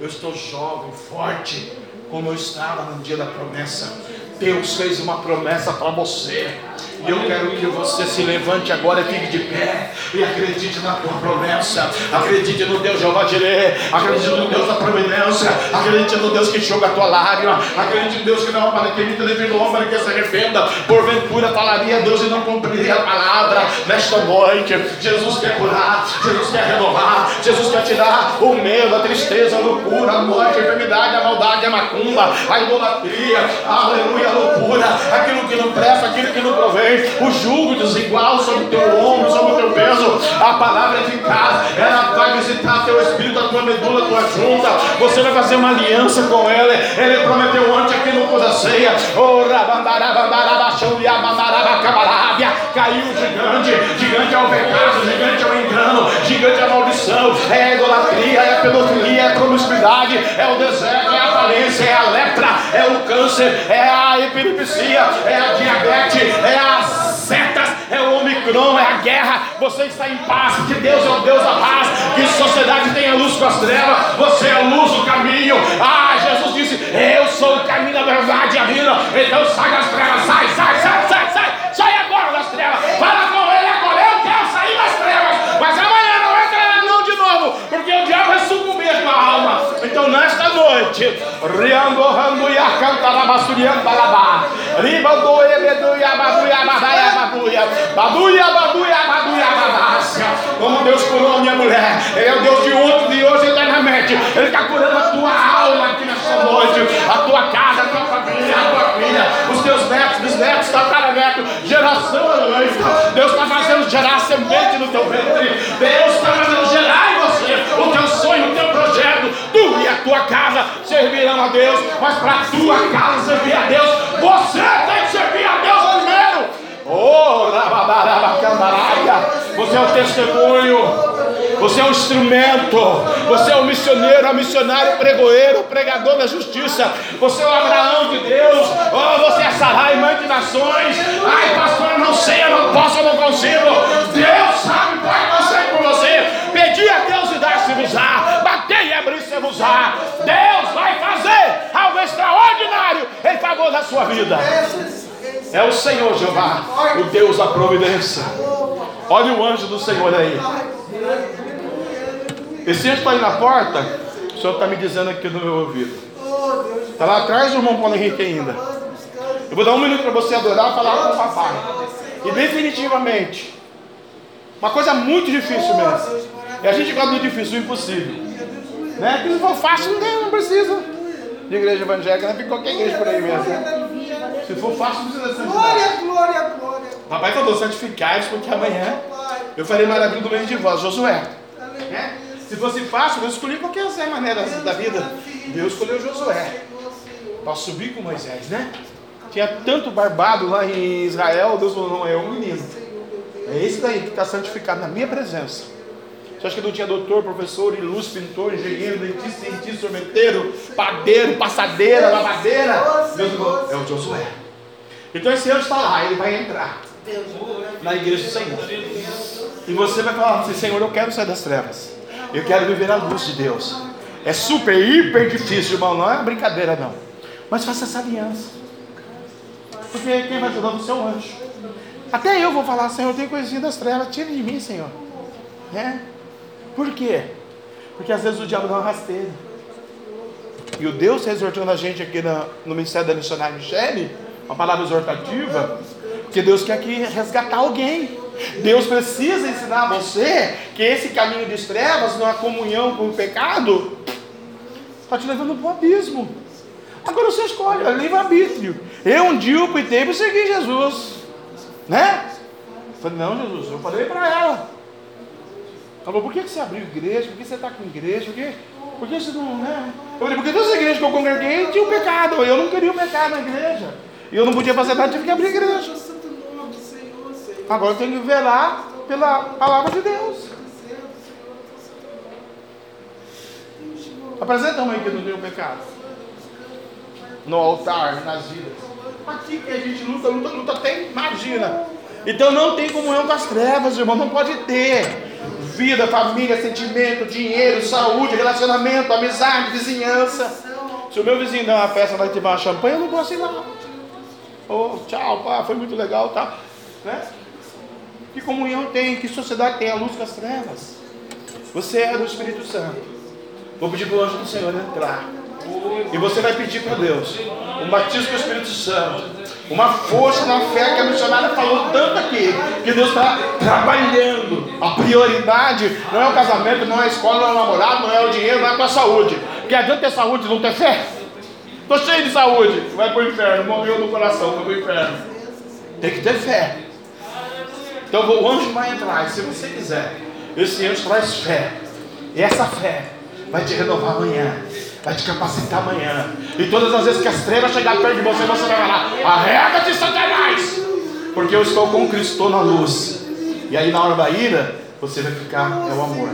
Eu estou jovem, forte, como eu estava no dia da promessa. Deus fez uma promessa para você. E eu quero que você se levante agora e fique de pé. E acredite na tua promessa. Acredite no Deus Jeová Jireh. Acredite no Deus da providência. Acredite no Deus que enxuga a tua lágrima. Acredite no Deus que não para que nem do homem que se arrependa. Porventura falaria Deus e não cumpriria a palavra. Nesta noite, Jesus quer curar. Jesus quer renovar. Jesus quer tirar o medo, a tristeza, a loucura, a morte, a enfermidade, a maldade, a macumba, a idolatria. Aleluia, a loucura. Aquilo que não presta, aquilo que não provém o jugo desigual sobre o teu ombro, sobre o teu peso. A palavra é eficaz, ela vai visitar teu espírito, a tua medula, a tua junta. Você vai fazer uma aliança com ela. Ele prometeu antes aqui no da ceia. Caiu o gigante, gigante é o pecado, gigante é o engano, gigante é a maldição, é a idolatria, é a pedofilia, é a promiscuidade, é o deserto, é a lepra, é o câncer, é a epilepsia, é a diabetes, é as setas, é o Omicron, é a guerra. Você está em paz, que Deus é o Deus da paz, que sociedade tem a luz com as trevas, você é a luz do caminho. Ah, Jesus disse: Eu sou o caminho da verdade e a vida. Então sai das trevas, sai, sai, sai agora das trevas. Fala com ele agora, eu quero sair das trevas, mas amanhã não entra não de novo, porque o diabo vai sucumbir a tua alma. Então nesta noite, Riando Randuia Cantara Basurianda Labá, Ribando Ebeduia Baduia Badaia Baduia, Baduia Baduia Baduia Badácia. Como Deus curou a minha mulher, Ele é o Deus de ontem, de hoje eternamente. Ele está curando a tua alma aqui nesta noite, a tua casa, a tua família, a tua filha, os teus netos, bisnetos, tataranetos, geração a Deus está fazendo gerar semente no teu ventre. Deus está fazendo gerar em você o teu sonho, o teu projeto. Tua casa servirão a Deus, mas para a tua casa servir a Deus, você tem que servir a Deus primeiro. Oh, você é o testemunho. Você é um instrumento, você é um missioneiro, um missionário, pregoeiro, pregador da justiça. Você é o Abraão de Deus. Oh, você é Sarai, mãe de nações. Ai, pastor, eu não sei, eu não posso, eu não consigo. Extraordinário em favor da sua vida. É o Senhor Jeová, o Deus da providência. Olha o anjo do Senhor aí. Esse anjo está aí na porta. O Senhor está me dizendo aqui no meu ouvido. Está lá atrás do irmão Paulo Henrique ainda. Eu vou dar um minuto para você adorar e falar com o papai. E definitivamente, uma coisa muito difícil mesmo. E a gente gosta do difícil, o impossível. Né? Se for fácil, não, não precisa de igreja evangélica, não fica qualquer igreja por aí mesmo. Né? Se for fácil, não precisa ser. Glória, glória, glória. Papai falou, santificai porque amanhã eu farei maravilha do meio de vós, Josué. Né? Se fosse fácil, eu escolhi qualquer maneira da vida. Deus escolheu Josué para subir com Moisés, né? Tinha tanto barbado lá em Israel, Deus falou, não, é um menino. É esse daí que está santificado na minha presença. Você acha que não tinha doutor, professor, luz, pintor, engenheiro, dentista, cientista, sorveteiro, padeiro, passadeira, lavadeira? Deus falou, é o Josué. Então esse anjo está lá, ele vai entrar na igreja do Senhor. E você vai falar assim, Senhor, eu quero sair das trevas. Eu quero viver a luz de Deus. É super, hiper difícil, irmão. Não é brincadeira, não. Mas faça essa aliança. Porque quem vai ajudar você é o anjo. Até eu vou falar, Senhor, eu tenho coisinha das trevas. Tira de mim, Senhor. É. Por quê? Porque às vezes o diabo dá uma rasteira. E o Deus exortando a gente aqui na, no Ministério da Missionária Michele, uma palavra exortativa, porque Deus quer aqui resgatar alguém. Deus precisa ensinar a você que esse caminho de trevas, numa comunhão com o pecado, está te levando para o abismo. Agora você escolhe, é livre-arbítrio. Eu um dia optei por seguir Jesus. Né? Eu falei, não, Jesus, eu falei para ela. Falou, por que você abriu igreja? Por que você está com igreja? Por que, por que você não, né? Eu falei, porque todas as igrejas que eu congreguei tinha o pecado. Eu não queria o pecado na igreja. E eu não podia fazer nada, tive que abrir igreja. Agora eu tenho que velar pela palavra de Deus. Apresenta a mãe que não tem o pecado. No altar, nas vidas. Aqui que a gente luta, luta, luta, até imagina. Então não tem comunhão com as trevas, irmão. Não pode ter. Vida, família, sentimento, dinheiro, saúde, relacionamento, amizade, vizinhança. Se o meu vizinho der uma festa vai tomar champanhe, eu não posso ir lá. Oh, tchau, pá, foi muito legal, tá? Né? Que comunhão tem? Que sociedade tem a luz com as trevas? Você é do Espírito Santo. Vou pedir para o anjo do Senhor entrar. E você vai pedir para Deus um batismo com o Espírito Santo. Uma força na fé que a missionária falou tanto aqui. Que Deus está trabalhando. A prioridade não é o casamento, não é a escola, não é o namorado, não é o dinheiro, não é a saúde. Porque adianta ter saúde e não ter fé? Estou cheio de saúde. Vai para o inferno. Morreu no coração, vai para o inferno. Tem que ter fé. Então o anjo vai entrar. Se você quiser, esse anjo traz fé. E essa fé vai te renovar amanhã vai te capacitar amanhã. E todas as vezes que as trevas chegarem perto de você, você vai falar: arrega de Satanás, porque eu estou com Cristo, na luz. E aí, na hora da ira, você vai ficar, é o amor.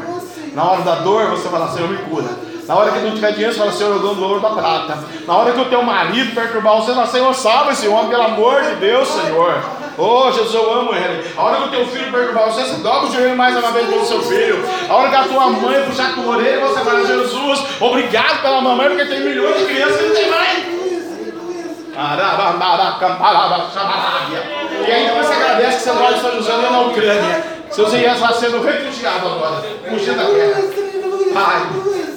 Na hora da dor, você vai falar: Senhor, me cura. Na hora que não tiver dinheiro, você fala, Senhor, eu dou o ouro da prata. Na hora que o teu marido perturbar você, fala, Senhor, salva esse homem, pelo amor de Deus, Senhor. Oh, Jesus, eu amo ele. A hora que o teu filho perturbar você, você dobra o joelho mais uma vez pelo seu filho. A hora que a tua mãe puxar tua orelha, você fala, Jesus, obrigado pela mamãe, porque tem milhões de crianças que não tem mãe. E ainda você agradece que você mora em São José, é na Ucrânia. Seus irmãos estão sendo refugiados agora, fugindo da guerra. Pai,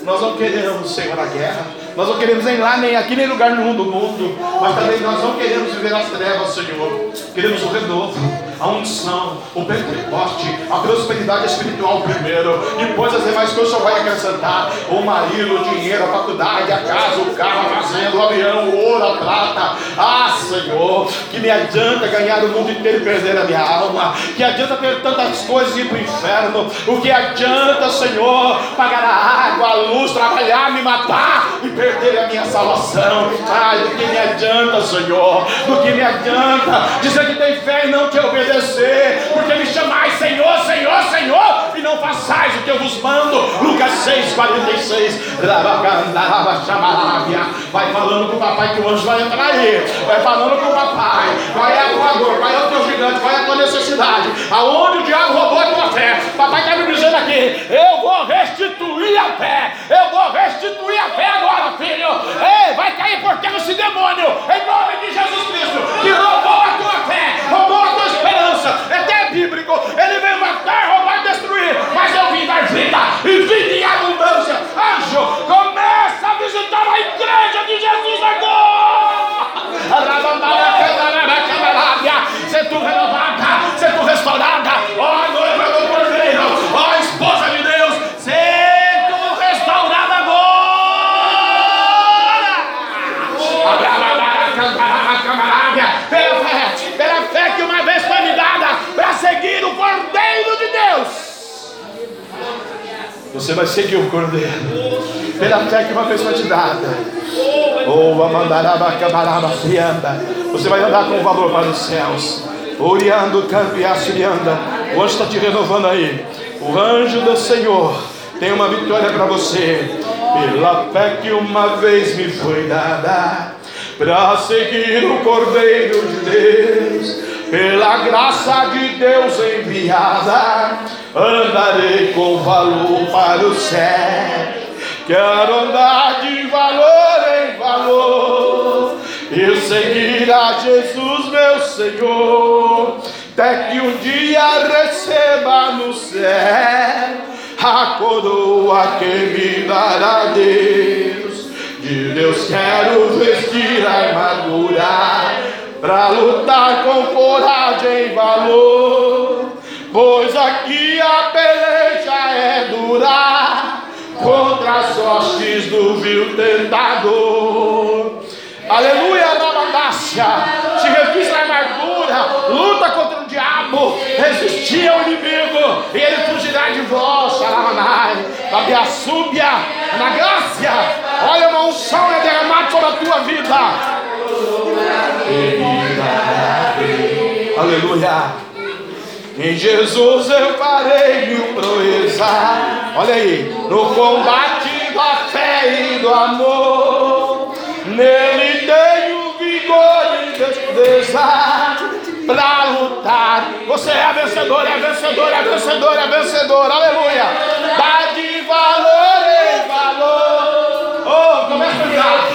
nós não queremos, Senhor, a guerra. Nós não queremos nem lá, nem aqui, nem lugar nenhum do mundo. Mas também nós não queremos viver nas trevas, Senhor. Queremos o renovo, a unção, o pentecoste, a prosperidade espiritual primeiro. Depois as demais coisas só vai acrescentar. O marido, o dinheiro, a faculdade, a casa, o carro, a fazenda, o avião, o ouro, a prata. Ah, Senhor, que me adianta ganhar o mundo inteiro e perder a minha alma. Que adianta ter tantas coisas e ir para o inferno. O que adianta, Senhor, pagar a água, a luz, trabalhar, me matar e perder a minha salvação. Ai, do que me adianta, Senhor? Do que me adianta dizer que tem fé e não te obedecer? Porque me chamais Senhor, Senhor, Senhor, e não façais o que eu vos mando. Lucas 6, 46. Vai falando com o papai que o anjo vai entrar aí. Vai falando com o papai. Vai a tua dor, vai o teu gigante, vai a tua necessidade. Aonde o diabo roubou a tua fé. Papai está me dizendo aqui: eu vou restituir a fé. Eu vou restituir a fé agora filho. Ei, vai cair por terra esse demônio, em nome de Jesus Cristo, que roubou a tua fé, roubou a tua esperança. É até bíblico. Ele veio matar, roubar destruir. Mas eu vim dar vida e vida em abundância. Anjo, começa a visitar a igreja de Jesus agora. Você vai seguir o Cordeiro. Pela fé que uma vez foi te dada. Ou Você vai andar com valor para os céus. Oriando, campo e. O anjo está te renovando aí. O anjo do Senhor tem uma vitória para você. Pela fé que uma vez me foi dada para seguir o Cordeiro de Deus, pela graça de Deus enviada, andarei com valor para o céu. Quero andar de valor em valor e seguir a Jesus, meu Senhor, até que um dia receba no céu a coroa que me dará Deus. De Deus quero vestir a armadura para lutar com coragem e valor, pois aqui a peleja é dura contra as hostes do vil tentador. Aleluia, Rabadácia. Se revista na amargura, luta contra o diabo, resistir ao inimigo, e ele fugirá de vós. Alamanai, na graça. Olha, uma unção é derramada sobre a tua vida. Aleluia. Em Jesus eu farei mil proezas. Olha aí, no combate da fé e do amor, nele tenho vigor e destreza para lutar. Você é vencedor, é vencedor, é vencedor, é vencedor. Aleluia. Dá de valor em valor. Oh, começa a cantar.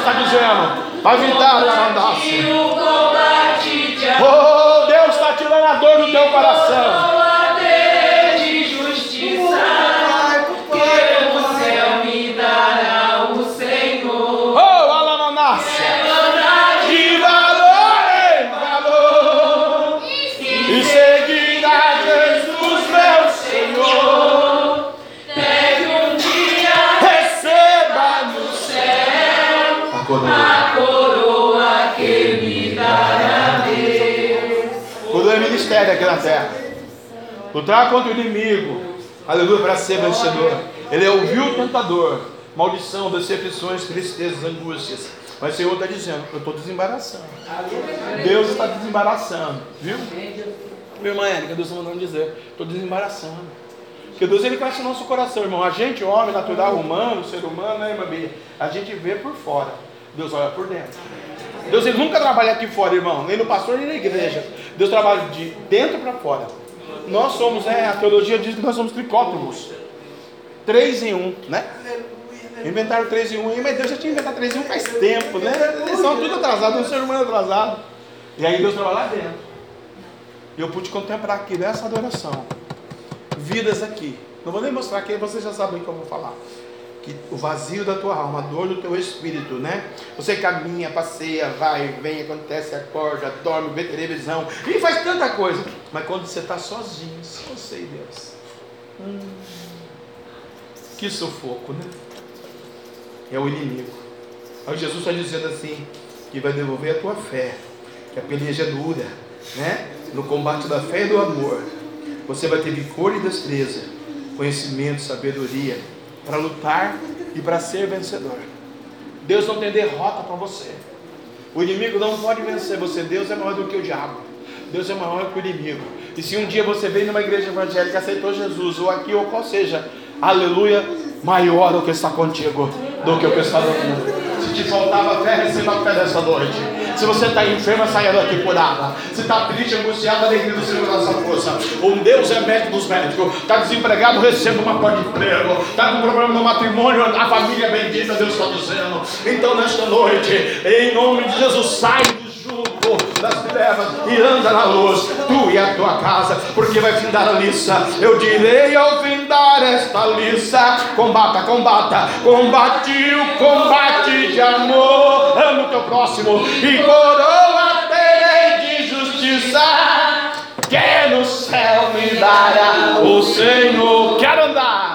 Está dizendo. Vai vir dar a aqui na terra. Lutar contra o inimigo. Aleluia, para ser vencedor. Ele é o tentador. Maldição, decepções, tristezas, angústias. Mas o Senhor está dizendo, eu estou desembaraçando. Deus está desembaraçando, viu? Minha irmã Érica, Deus está mandando dizer, estou desembaraçando. Porque Deus ele conhece o nosso coração, irmão. A gente, homem, natural, humano, ser humano, né, irmã Bia? A gente vê por fora. Deus olha por dentro. Deus ele nunca trabalha aqui fora, irmão. Nem no pastor, nem na igreja. Deus trabalha de dentro para fora. Nós somos, né? A teologia diz que nós somos tricótomos. Três em um, né? Inventaram três em um aí, mas Deus já tinha inventado três em um faz tempo, né? Eles são tudo atrasados, um ser humano atrasado. E aí Deus trabalha lá dentro. E eu pude contemplar aqui nessa adoração. Vidas aqui. Não vou nem mostrar aqui, vocês já sabem o que eu vou falar. O vazio da tua alma, a dor do teu espírito, né? Você caminha, passeia, vai, vem, acontece, acorda, dorme, vê televisão e faz tanta coisa. Mas quando você está sozinho, só você e Deus. Hum, que sufoco, né? É o inimigo. Aí Jesus está dizendo assim: que vai devolver a tua fé, que a peleja é dura, né? No combate da fé e do amor, você vai ter vigor e destreza, conhecimento, sabedoria, para lutar e para ser vencedor. Deus não tem derrota para você. O inimigo não pode vencer você. Deus é maior do que o diabo. Deus é maior que o inimigo. E se um dia você veio numa igreja evangélica, aceitou Jesus, ou aqui, ou qual seja, aleluia, maior o que está contigo do que o que está no mundo. Se te faltava fé, receba a fé dessa noite. Se você está enferma, saia daqui curada. Se está triste, angustiado, a alegria do Senhor na sua força. O Deus é médico dos médicos. Está desempregado, receba uma porta de emprego. Está com problema no matrimônio, a família é bendita, Deus está dizendo. Então, nesta noite, em nome de Jesus, sai do jugo das trevas e anda na luz, tu e a tua casa, porque vai findar a liça. Eu direi ao findar esta liça: combata, combata, combate o combate de amor, ama o teu próximo e coroa terei de justiça. Que no céu me dará o Senhor. Quero andar.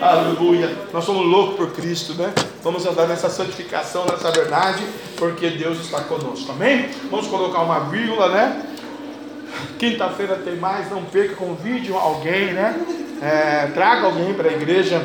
Aleluia. Nós somos loucos por Cristo, né? Vamos andar nessa santificação, nessa verdade, porque Deus está conosco. Amém? Vamos colocar uma vírgula, né? Quinta-feira tem mais, não perca, convide alguém, né? É, traga alguém para a igreja.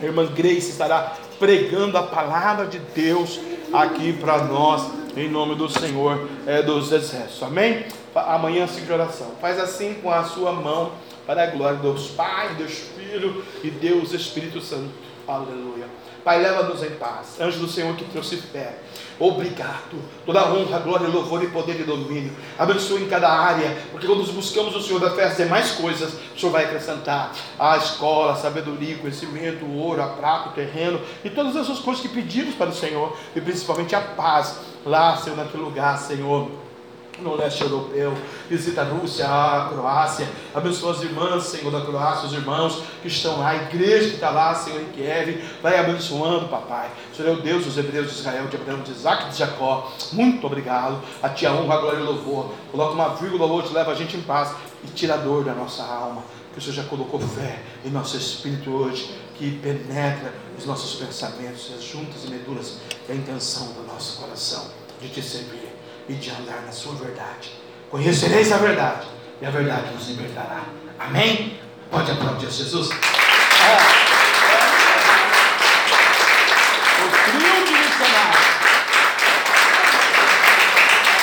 A irmã Grace estará pregando a palavra de Deus aqui para nós, em nome do Senhor é, dos Exércitos. Amém? Amanhã siga oração. Faz assim com a sua mão, para a glória de Deus Pai, Deus Filho e Deus Espírito Santo. Aleluia. Pai, leva-nos em paz. Anjo do Senhor que trouxe fé. Obrigado. Toda honra, glória, louvor e poder e domínio. Abençoe em cada área. Porque quando buscamos o Senhor da fé, fazer mais coisas, o Senhor vai acrescentar. A escola, a sabedoria, conhecimento, o ouro, a prata, o terreno. E todas essas coisas que pedimos para o Senhor. E principalmente a paz. Lá, Senhor, naquele lugar, Senhor no leste europeu, visita a Rússia, a Croácia, abençoa as irmãs, Senhor, da Croácia, os irmãos que estão lá, a igreja que está lá, Senhor, em Kiev, vai abençoando, papai. Senhor é o Deus dos hebreus de Israel, de Abraão, de Isaac de Jacó. Muito obrigado. A ti a honra, a glória e o louvor. Coloca uma vírgula hoje, leva a gente em paz e tira a dor da nossa alma. Que o Senhor já colocou fé em nosso espírito hoje, que penetra os nossos pensamentos, as juntas e medulas e a intenção do nosso coração de te servir e de andar na sua verdade. Conhecereis a verdade, e a verdade nos libertará. Amém? Pode aplaudir Jesus. É. O trio de missionários.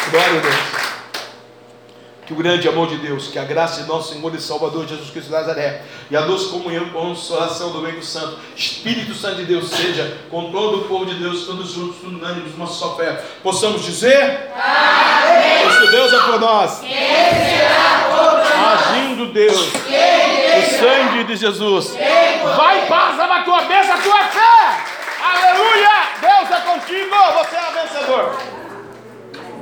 Glória a Deus. Que o grande amor de Deus, que a graça de nosso Senhor e Salvador Jesus Cristo de Nazaré e a doce comunhão e consolação do Meio Santo, Espírito Santo de Deus, seja com todo o povo de Deus, todos juntos, unânimes, uma só fé. Possamos dizer: Amém. Esse Deus é por nós. Agindo Deus, o sangue de Jesus. Vai em paz, lava a tua bênção, a tua fé. Aleluia! Deus é contigo, você é vencedor.